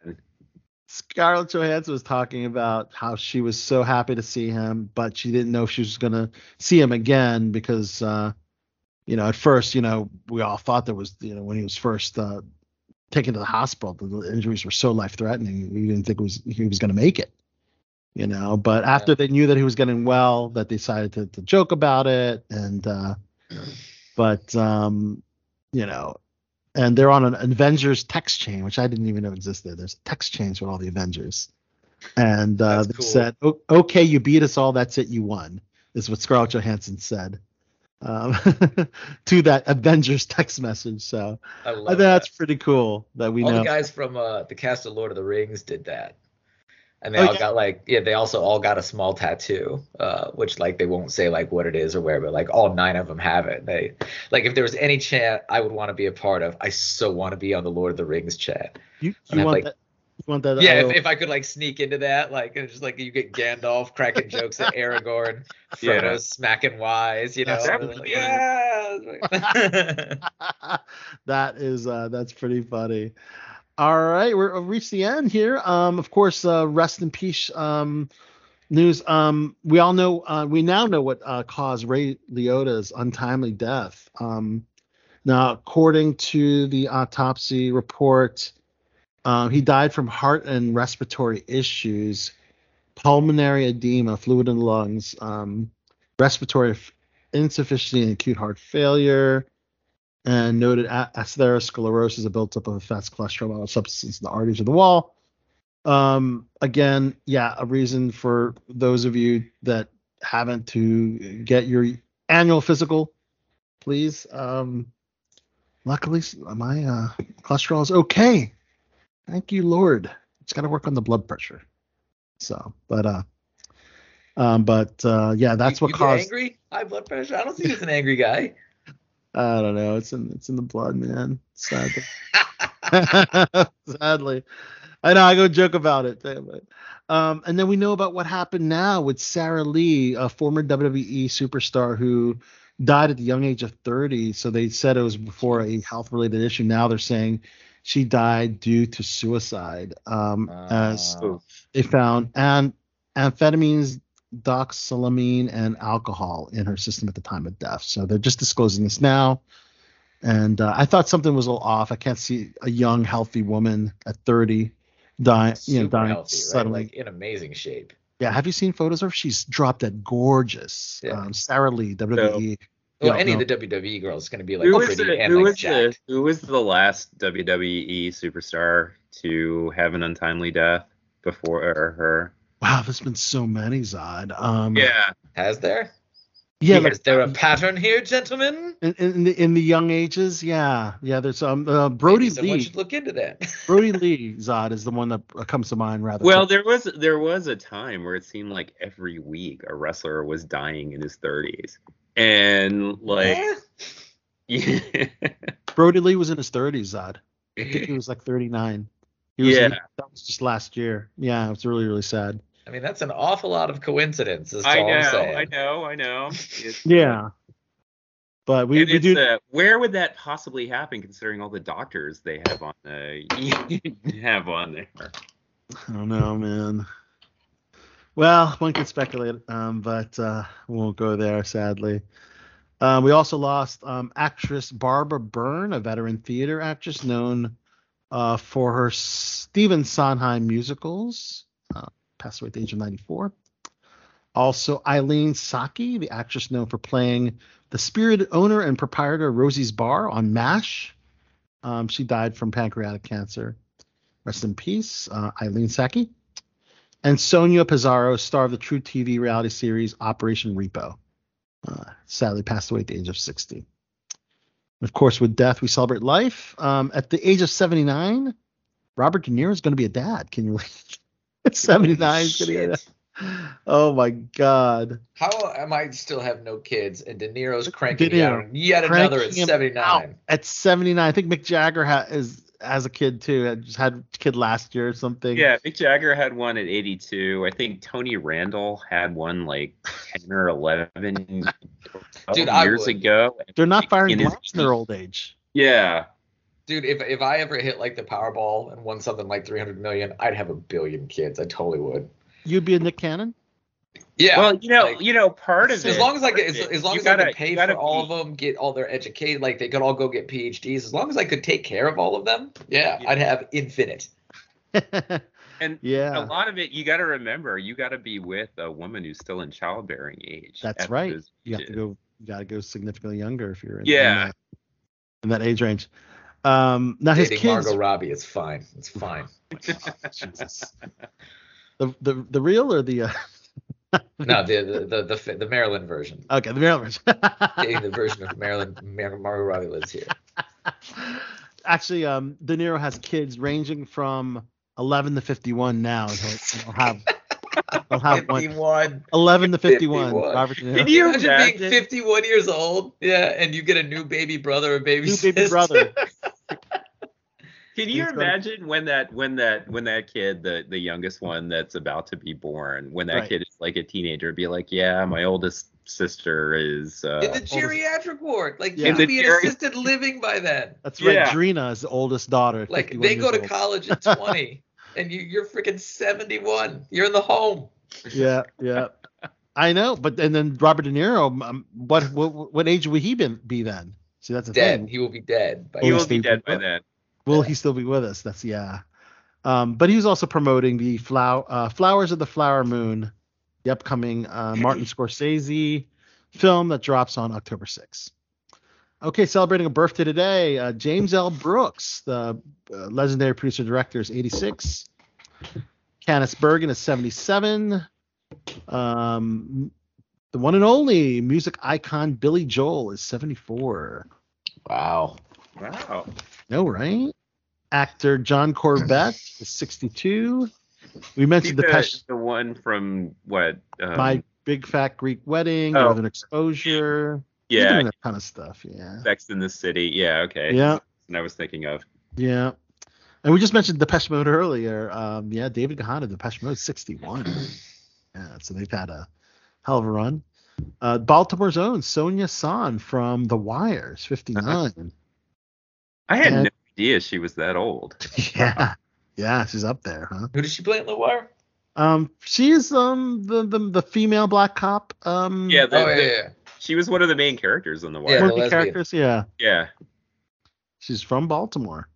Speaker 5: Scarlett Johansson was talking about how she was so happy to see him, but she didn't know if she was gonna see him again because uh you know, at first, you know, we all thought there was, you know, when he was first uh taken to the hospital, the injuries were so life threatening. We didn't think it was he was gonna make it. You know, but after they knew that he was getting well, that they decided to, to joke about it and uh but um you know and they're on an Avengers text chain, which I didn't even know existed. There's a text chains with all the Avengers, and uh, they
Speaker 7: cool.
Speaker 5: said, "O- "Okay, you beat us all. That's it. You won." Is what Scarlett Johansson said um, (laughs) to that Avengers text message. So
Speaker 7: I
Speaker 5: think
Speaker 7: that.
Speaker 5: that's pretty cool that we
Speaker 7: all
Speaker 5: know.
Speaker 7: the guys from uh, the cast of Lord of the Rings did that, and they
Speaker 5: Oh,
Speaker 7: all
Speaker 5: yeah.
Speaker 7: got like yeah, they also all got a small tattoo, uh, which like they won't say like what it is or where, but like all nine of them have it. They like if there was any chat I would want to be a part of, I so want to be on the Lord of the Rings chat.
Speaker 5: you you want
Speaker 7: like-
Speaker 5: that? You want that?
Speaker 7: Yeah, if, if I could like sneak into that, like it's just like you get Gandalf cracking jokes at Aragorn, Frodo (laughs)
Speaker 6: Yeah.
Speaker 7: smacking wise, you know.
Speaker 5: That's
Speaker 7: and like, yeah. (laughs)
Speaker 5: that is uh that's pretty funny all right we're we've reached the end here um of course uh rest in peace um news um we all know uh we now know what uh caused ray liotta's untimely death um now according to the autopsy report um he died from heart and respiratory issues pulmonary edema fluid in the lungs um respiratory insufficiency and acute heart failure and noted a- atherosclerosis, a buildup of fats, cholesterol, and substances in the arteries of the wall. Um, again, yeah, a reason for those of you that haven't to get your annual physical, please. Um, luckily, my uh, cholesterol is okay. Thank you, Lord. It's got to work on the blood pressure. So, but uh, um, but uh, yeah, that's
Speaker 7: you,
Speaker 5: what
Speaker 7: you
Speaker 5: caused.
Speaker 7: angry? High blood pressure. I don't see you as an angry guy. (laughs)
Speaker 5: I don't know. It's in it's in the blood, man. Sadly. (laughs) (laughs) Sadly. I know I go joke about it. damn it. Um, and then we know about what happened now with Sara Lee, a former WWE superstar who died at the young age of 30. So they said it was before a health related issue. Now they're saying she died due to suicide. Um, as
Speaker 7: Oh.
Speaker 5: they found and amphetamines, doxylamine, and alcohol in her system at the time of death. So they're just disclosing this now. And uh, I thought something was a little off. I can't see a young, healthy woman at 30 dying, you know, dying
Speaker 7: healthy, right?
Speaker 5: suddenly.
Speaker 7: Like in amazing shape.
Speaker 5: yeah, have you seen photos of her? She's dropped dead gorgeous.
Speaker 7: Yeah.
Speaker 5: Um, Sara Lee, WWE.
Speaker 7: Well,
Speaker 5: Yeah,
Speaker 7: any
Speaker 5: no.
Speaker 7: of the WWE girls is going to be like
Speaker 6: who was
Speaker 7: pretty
Speaker 6: the,
Speaker 7: and
Speaker 6: who
Speaker 7: like
Speaker 6: was the who was the last WWE superstar to have an untimely death before her?
Speaker 5: Wow, there's been so many, Zad. Um,
Speaker 6: Yeah,
Speaker 7: Has there?
Speaker 5: yeah,
Speaker 7: Is
Speaker 5: like,
Speaker 7: there a pattern here, gentlemen?
Speaker 5: in, in, the, in the young ages, yeah, yeah. There's um uh, Brodie
Speaker 7: Maybe someone
Speaker 5: Lee.
Speaker 7: should look into that. (laughs)
Speaker 5: Brodie Lee Zad is the one that uh, comes to mind rather.
Speaker 6: Well,
Speaker 5: quick.
Speaker 6: there was there was a time where it seemed like every week a wrestler was dying in his 30s, and like
Speaker 7: Eh? (laughs)
Speaker 6: yeah,
Speaker 5: Brodie Lee was in his 30s, Zad. I think he (laughs) was like 39. He was,
Speaker 6: Yeah.
Speaker 5: that was just last year. Yeah, it was really really sad.
Speaker 7: I mean, that's an awful lot of coincidence. Is
Speaker 6: I
Speaker 7: all I'm
Speaker 6: know. I know, I know. (laughs)
Speaker 5: Yeah, but we, we do.
Speaker 6: uh, where would that possibly happen, considering all the doctors they have on the have on there?
Speaker 5: I don't know, man. Well, one can speculate, um, but uh, we won't go there, sadly. Uh, we also lost um, actress Barbara Byrne, a veteran theater actress known uh, for her Stephen Sondheim musicals. Uh, passed away at the age of 94. Also, Eileen Saki, the actress known for playing the spirited owner and proprietor of Rosie's Bar on MASH. Um, she died from pancreatic cancer. Rest in peace, uh, Eileen Saki. And Sonia Pizarro, star of the truTV reality series Operation Repo. Uh, sadly passed away at the age of 60. Of course, with death, we celebrate life. Um, at the age of 79, Robert De Niro is going to be a dad. Can you believe? At (laughs) 79, he's going to be a dad. Oh my God.
Speaker 7: How am I still have no kids and De Niro's cranking
Speaker 5: De Niro,
Speaker 7: out yet another at 79?
Speaker 5: At 79, I think Mick Jagger ha- is has a kid too. I just had a kid last year or something.
Speaker 6: Yeah, Mick Jagger had one at 82. I think Tony Randall had one like 10 or 11 (laughs)
Speaker 7: Dude,
Speaker 6: years ago.
Speaker 5: They're not firing
Speaker 6: In his-
Speaker 5: in their old age.
Speaker 6: Yeah.
Speaker 7: Dude, if if I ever hit like the Powerball and won something like 300 million, I'd have a billion kids. I totally would.
Speaker 5: You'd be a Nick Cannon?
Speaker 7: Yeah.
Speaker 6: Well, you know,
Speaker 7: like-
Speaker 6: you know, part of
Speaker 7: as
Speaker 6: it.
Speaker 7: long as I get, as,
Speaker 6: it,
Speaker 7: as long as I
Speaker 6: gotta-
Speaker 7: could pay
Speaker 6: you gotta
Speaker 7: for all
Speaker 6: be-
Speaker 7: of them, get all their educated, like they could all go get PhDs. As long as I could take care of all of them, yeah,
Speaker 6: Yeah.
Speaker 7: I'd have infinite. (laughs)
Speaker 6: And
Speaker 5: yeah.
Speaker 6: a lot of it, you got to remember, you got to be with a woman who's still in childbearing age.
Speaker 5: That's right. You have to go. You got to go significantly younger if you're in,
Speaker 6: Yeah.
Speaker 5: in, that, in that age range. Um, now his
Speaker 7: Dating
Speaker 5: kids.
Speaker 7: Margot Robbie, it's fine. It's fine. (laughs)
Speaker 5: Jesus. The, the the real or the uh,
Speaker 7: No, the the the the, Maryland version.
Speaker 5: okay the Maryland version. (laughs)
Speaker 7: Dating the version of Maryland Mar- Margot Robbie lives here. (laughs)
Speaker 5: Actually, um, De Niro has kids ranging from 11 to 51 now. and He'll, he'll (laughs) have he'll have one 11 to 51.
Speaker 7: 51.
Speaker 5: Robert De Niro.
Speaker 6: Can you
Speaker 7: Imagine
Speaker 6: imagine?
Speaker 7: being 51 years old, yeah, and you get a new baby brother or baby
Speaker 5: New
Speaker 7: sister.
Speaker 5: baby brother.
Speaker 6: Can you
Speaker 5: He's gonna-
Speaker 6: imagine when that when that when that kid the the youngest one that's about to be born when that
Speaker 5: Right.
Speaker 6: kid is like a teenager be like yeah my oldest sister is uh,
Speaker 7: in the geriatric ward, like
Speaker 5: Yeah.
Speaker 7: you
Speaker 6: In
Speaker 7: could
Speaker 6: the
Speaker 7: be in
Speaker 6: geri-
Speaker 7: assisted living by then.
Speaker 5: That's right.
Speaker 6: Yeah.
Speaker 5: Drena is the oldest daughter.
Speaker 7: Like they go to
Speaker 5: old.
Speaker 7: college at (laughs) 20, and you, you're freaking 71. You're in the home.
Speaker 5: Yeah, yeah. I know, but and then Robert De Niro, um, what what what age would he be, be then? See, that's the
Speaker 7: Dead.
Speaker 5: thing.
Speaker 7: He will be dead. By
Speaker 6: he will be dead by then
Speaker 5: Will he still be with us? That's yeah. Um, but he was also promoting the flower, uh, Flowers of the Flower Moon, the upcoming uh, Martin Scorsese film that drops on October 6th. Okay, celebrating a birthday today, uh, James L. Brooks, the uh, legendary producer director, is 86. Candice Bergen is 77. Um, the one and only music icon Billy Joel is 74.
Speaker 7: Wow.
Speaker 6: wow
Speaker 5: No, right? Actor John Corbett is 62. We mentioned
Speaker 6: the,
Speaker 5: Pesh.
Speaker 6: the one from what um,
Speaker 5: My Big Fat Greek Wedding,
Speaker 6: Oh.
Speaker 5: Northern Exposure.
Speaker 6: Yeah
Speaker 5: doing that kind of stuff. Yeah.
Speaker 6: Sex in the City yeah okay
Speaker 5: Yeah.
Speaker 6: and I was thinking of
Speaker 5: Yeah. And we just mentioned Depeche Mode earlier. Um, yeah, David Gahan of Depeche Mode, 61. (clears throat) yeah, so they've had a hell of a run. Uh, Baltimore's own Sonja Sohn from The Wires, 59.
Speaker 6: I had
Speaker 5: And-
Speaker 6: no idea she was that old (laughs)
Speaker 5: yeah. Yeah, she's up there, huh?
Speaker 7: Who does she play in The Wire?
Speaker 5: Um, she is um the, the the female black cop. Um,
Speaker 6: yeah, the,
Speaker 7: Oh, yeah,
Speaker 6: the-
Speaker 7: yeah.
Speaker 6: she was one of the main characters in the
Speaker 7: Yeah,
Speaker 6: wire
Speaker 5: one
Speaker 7: the
Speaker 5: of the characters. Yeah,
Speaker 6: yeah
Speaker 5: she's from Baltimore.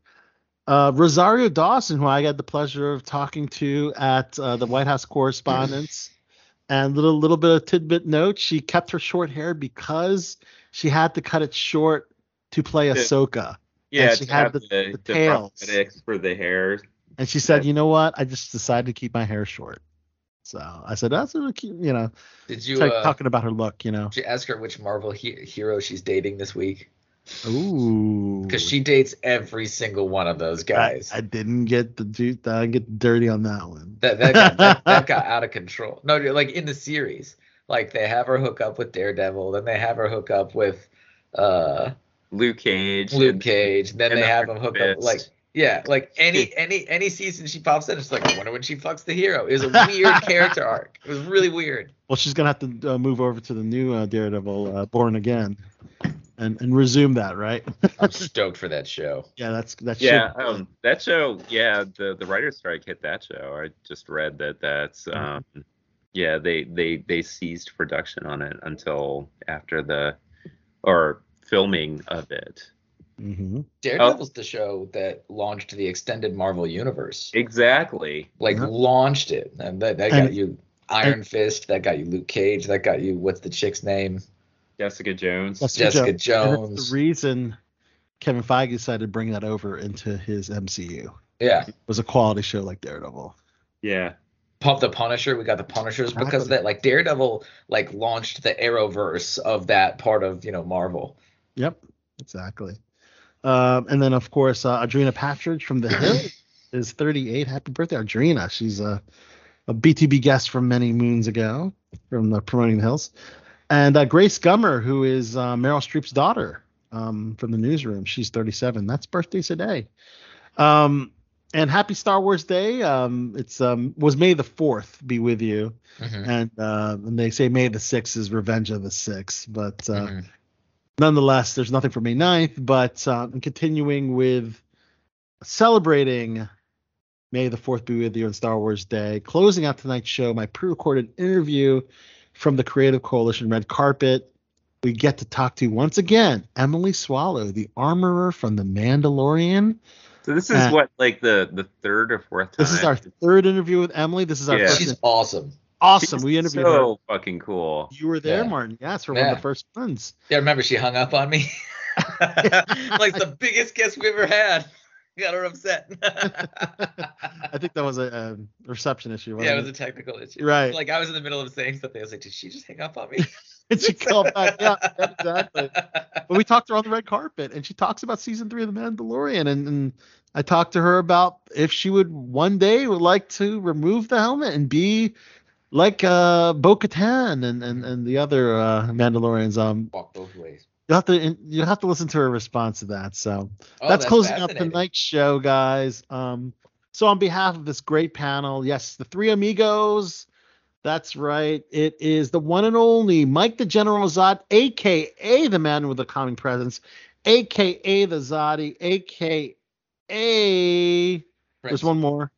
Speaker 5: Uh, Rosario Dawson, who I got the pleasure of talking to at uh, the White House Correspondence, (laughs) and little little bit of tidbit note: she kept her short hair because she had to cut it short to play
Speaker 6: Yeah.
Speaker 5: Ahsoka.
Speaker 6: Yeah
Speaker 5: she had the-
Speaker 6: the,
Speaker 5: the
Speaker 6: the
Speaker 5: tails.
Speaker 6: prosthetics for the hair
Speaker 5: And she said, "You know what? I just decided to keep my hair short." So I said, "That's really cute," you know,
Speaker 7: Did you
Speaker 5: like
Speaker 7: uh,
Speaker 5: talking about her look, you know.
Speaker 7: did you ask her which Marvel he- hero she's dating this week?
Speaker 5: Ooh.
Speaker 7: Because she dates every single one of those guys.
Speaker 5: I, I didn't get the du- I didn't get dirty on that one.
Speaker 7: that that got, that, (laughs) that got out of control. No, like in the series, like they have her hook up with Daredevil, then they have her hook up with uh
Speaker 6: Luke Cage
Speaker 7: Luke
Speaker 6: and-
Speaker 7: Cage, then
Speaker 6: and
Speaker 7: they
Speaker 6: the
Speaker 7: have him
Speaker 6: Iron
Speaker 7: hook up like Yeah, like any any any season she pops in, it's like I wonder when she fucks the hero. It was a weird (laughs) character arc. It was really weird.
Speaker 5: Well, she's gonna have to uh, move over to the new uh, Daredevil, uh, Born Again, and and resume that, right? (laughs)
Speaker 7: I'm stoked for that show.
Speaker 5: yeah, that's that's
Speaker 6: Yeah, um, that show. Yeah, the the writer's strike hit that show. I just read that that's um, yeah they they they ceased production on it until after the or filming of it.
Speaker 5: hmm
Speaker 7: Daredevil's the show that launched the extended Marvel universe.
Speaker 6: Exactly.
Speaker 7: Like
Speaker 5: Yeah.
Speaker 7: launched it. And that, that
Speaker 5: And-
Speaker 7: got you Iron Fist, that got you Luke Cage, that got you what's the chick's name?
Speaker 6: Jessica Jones.
Speaker 7: Jessica
Speaker 5: And
Speaker 7: Jones.
Speaker 5: that's the reason Kevin Feige decided to bring that over into his MCU
Speaker 7: Yeah.
Speaker 5: It was a quality show like Daredevil.
Speaker 6: Yeah.
Speaker 7: Pump the Punisher. We got the Punishers because of that. Like Daredevil, like launched the Arrowverse of that part of you know Marvel.
Speaker 5: Yep, exactly. Um, and then of course uh, Audrina Patridge from The Hill (clears throat) is 38. Happy birthday, Audrina. She's a a BTB guest from many moons ago from the Promoting the Hills. And uh, Grace Gummer, who is uh, Meryl Streep's daughter um, from the newsroom. She's 37. That's birthday today. Um, and happy Star Wars Day. Um, it's um, was May the 4th be with you.
Speaker 7: Mhm.
Speaker 5: And uh, and they say May the 6th is Revenge of the 6th. But uh,
Speaker 7: Mhm.
Speaker 5: Nonetheless, there's nothing for May 9th. But uh, I'm continuing with celebrating May the 4th be with you on Star Wars Day. Closing out tonight's show, my pre recorded interview from the Creative Coalition Red Carpet. We get to talk to once again Emily Swallow, the armorer from The Mandalorian.
Speaker 6: So this is
Speaker 5: Uh,
Speaker 6: what like the the third or fourth time.
Speaker 5: This is our third interview with Emily. This is our
Speaker 6: Yeah.
Speaker 5: first.
Speaker 7: She's awesome.
Speaker 5: Awesome.
Speaker 6: She's
Speaker 5: we interviewed her.
Speaker 6: so fucking cool.
Speaker 5: You were there,
Speaker 7: Yeah.
Speaker 5: Martin. Yes, for one of the first ones.
Speaker 7: Yeah, remember she hung up on me? (laughs) like the biggest guest we ever had. (laughs) Got her upset. (laughs)
Speaker 5: I think that was a, a reception issue.
Speaker 7: yeah, it
Speaker 5: Wasn't
Speaker 7: was a technical issue.
Speaker 5: Right.
Speaker 7: Like I was in the middle of saying something. I was like, did she just hang up on me?
Speaker 5: and she called back. Yeah, yeah, exactly. But we talked to her on the red carpet, and she talks about season three of The Mandalorian, and, and I talked to her about if she would one day would like to remove the helmet and be like uh, Bo-Katan and, and and the other uh, Mandalorians. Um,
Speaker 7: Walk both ways.
Speaker 5: you have to you have to listen to her response to that. So
Speaker 7: Oh,
Speaker 5: that's, closing out
Speaker 7: fascinating.
Speaker 5: tonight's show, guys. Um, so on behalf of this great panel, yes, the three amigos. That's right. It is the one and only Mike the General Zad, aka the man with the calming presence, aka the Zodi, aka
Speaker 7: Prince.
Speaker 5: there's one more.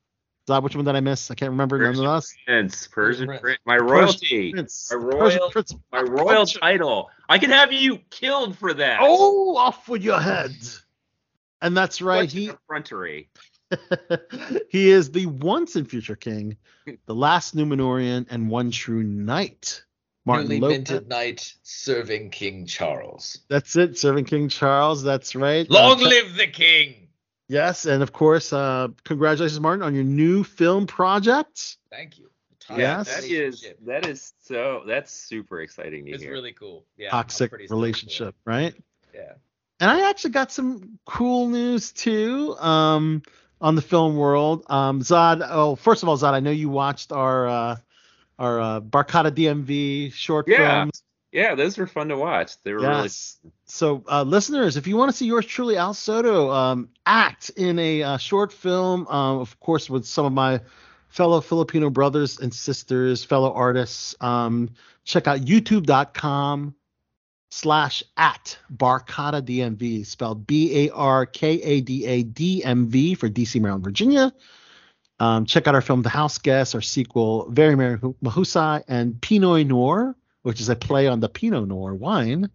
Speaker 5: Zad, which one did I miss? I can't remember. None of us.
Speaker 6: Prince, Persian
Speaker 7: Prince.
Speaker 6: Prince, my royalty,
Speaker 5: Prince.
Speaker 6: my royal,
Speaker 5: Prince.
Speaker 6: my royal title. I can have you killed for that.
Speaker 5: Oh, off with your head. And that's right.
Speaker 6: What's
Speaker 5: He
Speaker 6: effrontery? (laughs)
Speaker 5: he is the once and future king, the last Numenorean, and one true knight. Martin
Speaker 7: Newly
Speaker 5: Lopez.
Speaker 7: minted knight serving King Charles.
Speaker 5: That's it, serving King Charles. That's right.
Speaker 7: Long
Speaker 5: Uh,
Speaker 7: live the king!
Speaker 5: Yes, and of course, uh, congratulations, Martin, on your new film project.
Speaker 7: Thank you.
Speaker 5: Yes.
Speaker 6: That is that is so that's super exciting to
Speaker 7: It's
Speaker 6: hear.
Speaker 7: really cool. Yeah.
Speaker 5: Toxic
Speaker 7: pretty stoked for it.
Speaker 5: relationship, right?
Speaker 7: Yeah.
Speaker 5: And I actually got some cool news too um, on the film world. Um, Zad, oh, first of all, Zad, I know you watched our uh, our uh, Barkada DMV short
Speaker 6: Yeah.
Speaker 5: films.
Speaker 6: Yeah, those were fun to watch. They were really
Speaker 5: Yes. So, uh, listeners, if you want to see yours truly, Al Sotto, um, act in a uh, short film, um, of course, with some of my fellow Filipino brothers and sisters, fellow artists, um, check out youtube.com slash at Barkada DMV, spelled B A R K A D A D M V for DC, Maryland, Virginia. Um, check out our film, The House Guest, our sequel, Very Merry Mahusai, and Pinoy Noir, which is a play on the Pinot Noir wine.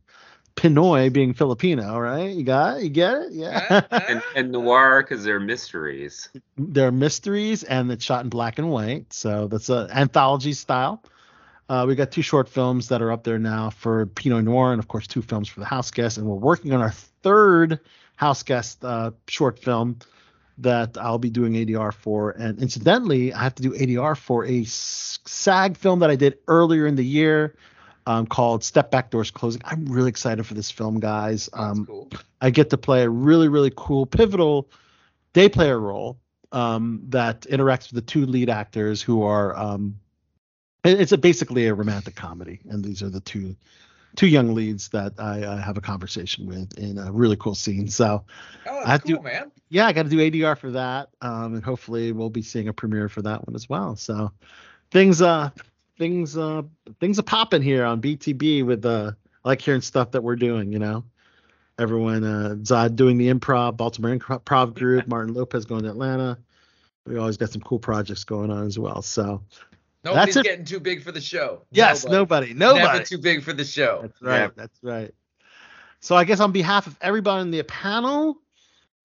Speaker 5: Pinoy being Filipino, right? You got it? You get it? Yeah.
Speaker 6: and, and noir because they're mysteries.
Speaker 5: They're mysteries and it's shot in black and white. So that's an anthology style. Uh, we got two short films that are up there now for Pinoy Noir, and of course, two films for the House Guest. And we're working on our third House Guest uh, short film that I'll be doing ADR for. And incidentally, I have to do ADR for a SAG film that I did earlier in the year um, called Step Back Doors Closing. I'm really excited for this film, guys. Um,
Speaker 7: cool.
Speaker 5: I get to play a really, really cool, pivotal day player role um, that interacts with the two lead actors who are. Um, it's a, basically a romantic comedy, and these are the two two young leads that I, I have a conversation with in a really cool scene. So
Speaker 7: Oh,
Speaker 5: I have
Speaker 7: that's
Speaker 5: to-
Speaker 7: cool, man.
Speaker 5: yeah, I got to do ADR for that, um, and hopefully we'll be seeing a premiere for that one as well. So things, uh, things, uh, things are popping here on BTB with uh, I like hearing stuff that we're doing. You know, everyone, uh, Zad doing the improv, Baltimore Improv Group, (laughs) Martin Lopez going to Atlanta. We always got some cool projects going on as well. So
Speaker 7: Nobody's
Speaker 5: it.
Speaker 7: getting too big for the show.
Speaker 5: yes, nobody, nobody.
Speaker 7: Never too big for the show.
Speaker 5: That's right. That's right. So I guess on behalf of everybody in the panel,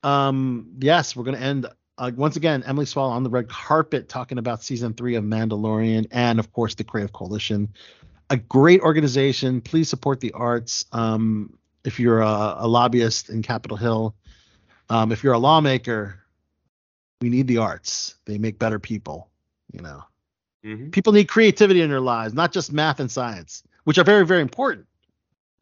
Speaker 5: um, yes, we're going to end uh, once again. Emily Swallow on the red carpet talking about season three of Mandalorian and of course the Creative Coalition, a great organization. Please support the arts. Um, if you're a, a lobbyist in Capitol Hill, um, if you're a lawmaker, we need the arts. They make better people. You know,
Speaker 6: Mhm.
Speaker 5: people need creativity in their lives, not just math and science, which are very very important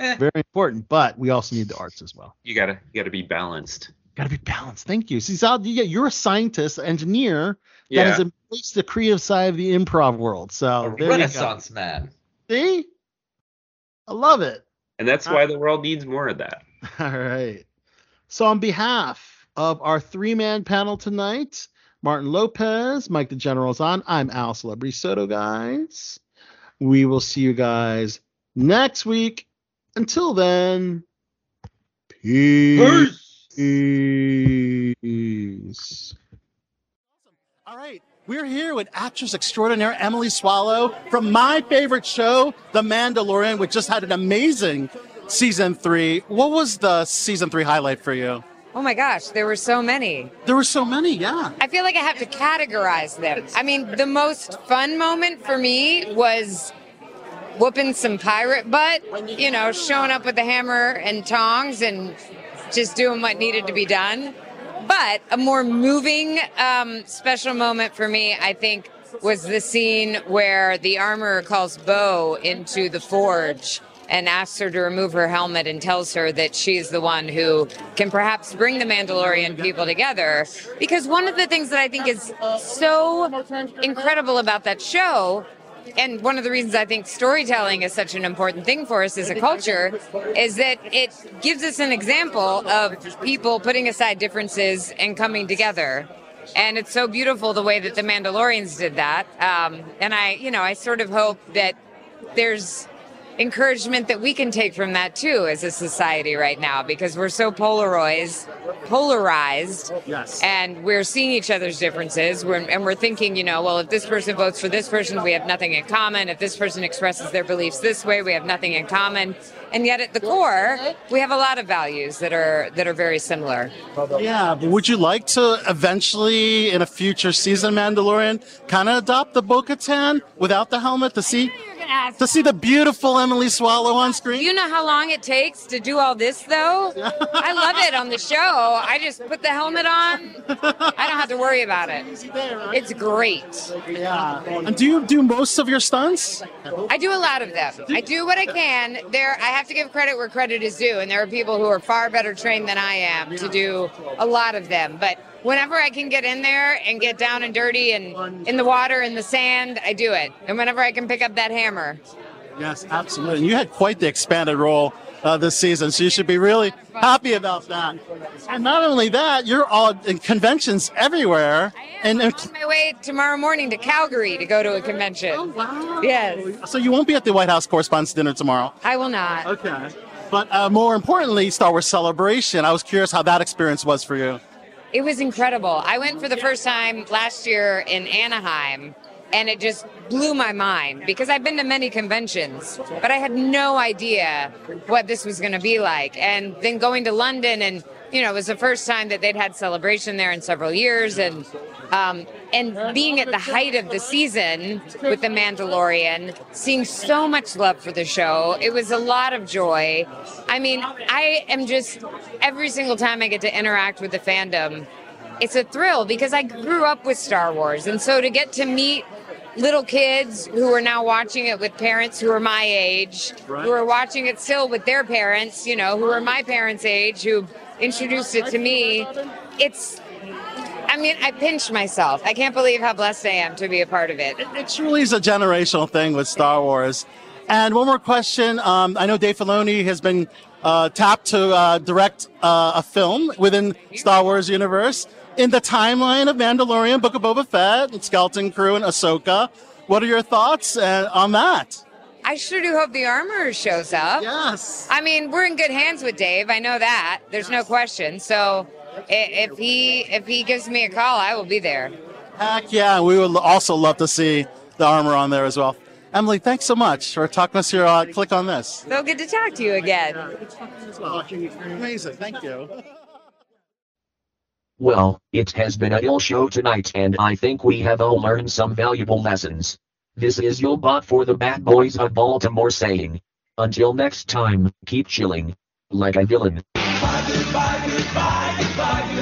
Speaker 7: Eh.
Speaker 5: very important. But we also need the arts as well.
Speaker 6: You gotta you gotta be balanced.
Speaker 5: Got to be balanced. Thank you. See, Sal, yeah, you're a scientist, engineer that
Speaker 6: Yeah.
Speaker 5: has embraced the creative side of the improv world. So
Speaker 7: A
Speaker 5: there you go.
Speaker 7: renaissance man.
Speaker 5: See, I love it.
Speaker 6: And that's uh, why the world needs more of that. (laughs)
Speaker 5: All right. So on behalf of our three-man panel tonight, Martin Lopez, Mike the General's on. I'm Al Celebrity Sotto, guys. We will see you guys next week. Until then, peace. Peace.
Speaker 11: All right. We're here with actress extraordinaire Emily Swallow from my favorite show, The Mandalorian, which just had an amazing season three. What was the season three highlight for you?
Speaker 1: Oh my gosh, there were so many.
Speaker 11: There were so many, yeah.
Speaker 1: I feel like I have to categorize them. I mean, the most fun moment for me was whooping some pirate butt, you know, showing up with the hammer and tongs and just doing what needed to be done. But a more moving um, special moment for me, I think, was the scene where the armorer calls Bo into the forge and asks her to remove her helmet and tells her that she's the one who can perhaps bring the Mandalorian people together. Because one of the things that I think is so incredible about that show and one of the reasons I think storytelling is such an important thing for us as a culture is that it gives us an example of people putting aside differences and coming together. And it's so beautiful the way that the Mandalorians did that. Um, and I, you know, I sort of hope that there's encouragement that we can take from that too as a society right now because we're so polarized polarized
Speaker 11: Yes.
Speaker 1: and we're seeing each other's differences. We're, and we're thinking you know well if this person votes for this person we have nothing in common. If this person expresses their beliefs this way we have nothing in common. And yet at the core we have a lot of values that are that are very similar.
Speaker 11: Yeah, but would you like to eventually, in a future season, Mandalorian, kind of adopt the Bo-Katan without the helmet to see to see the beautiful Emily Swallow on screen?
Speaker 1: you know how long it takes to do all this though i love it on the show i just put the helmet on i don't have to worry about it it's great
Speaker 11: Yeah. And do you do most of your stunts?
Speaker 1: I do a lot of them. I do what I can. There, I have to give credit where credit is due, and there are people who are far better trained than I am to do a lot of them. But whenever I can get in there and get down and dirty and in the water, in the sand, I do it. And whenever I can pick up that hammer,
Speaker 11: Yes, absolutely. And you had quite the expanded role uh, this season, so you should be really happy about that. And not only that, you're all in conventions everywhere. And, and
Speaker 1: on my way tomorrow morning to Calgary to go to a convention. Oh
Speaker 11: wow!
Speaker 1: Yes,
Speaker 11: so you won't be at the White House Correspondents' Dinner tomorrow.
Speaker 1: I will not.
Speaker 11: Okay. But uh, more importantly, Star Wars Celebration. I was curious how that experience was for you.
Speaker 1: It was incredible. I went for the first time last year in Anaheim, and it just blew my mind because I've been to many conventions, but I had no idea what this was going to be like. And then going to London, and you know, it was the first time that they'd had celebration there in several years, and um, and being at the height of the season with the Mandalorian, seeing so much love for the show, it was a lot of joy. I mean, I am just every single time I get to interact with the fandom, it's a thrill because I grew up with Star Wars, and so to get to meet little kids who are now watching it with parents who are my age, who are watching it still with their parents, you know, who are my parents' age, who introduced it to me, it's. I mean, I pinch myself. I can't believe how blessed I am to be a part of it.
Speaker 11: It truly is a generational thing with Star Wars.
Speaker 5: And one more question. Um, I know Dave Filoni has been uh, tapped to uh, direct uh, a film within Star Wars universe in the timeline of Mandalorian, Book of Boba Fett, and Skeleton Crew, and Ahsoka. What are your thoughts uh, on that?
Speaker 1: I sure do hope the armor shows up.
Speaker 5: Yes.
Speaker 1: I mean, we're in good hands with Dave. I know that. There's no question. So i- if he if he gives me a call, I will be there.
Speaker 5: Heck yeah, we would also love to see the armor on there as well. Emily, thanks so much for talking us here. Uh, click on this.
Speaker 1: So good to talk to you again.
Speaker 5: Amazing. Thank you.
Speaker 2: Well, it has been a ill show tonight and I think we have all learned some valuable lessons. This is your bot for the bad boys of Baltimore saying, until next time, keep chilling. Like a villain. Bye, goodbye, goodbye,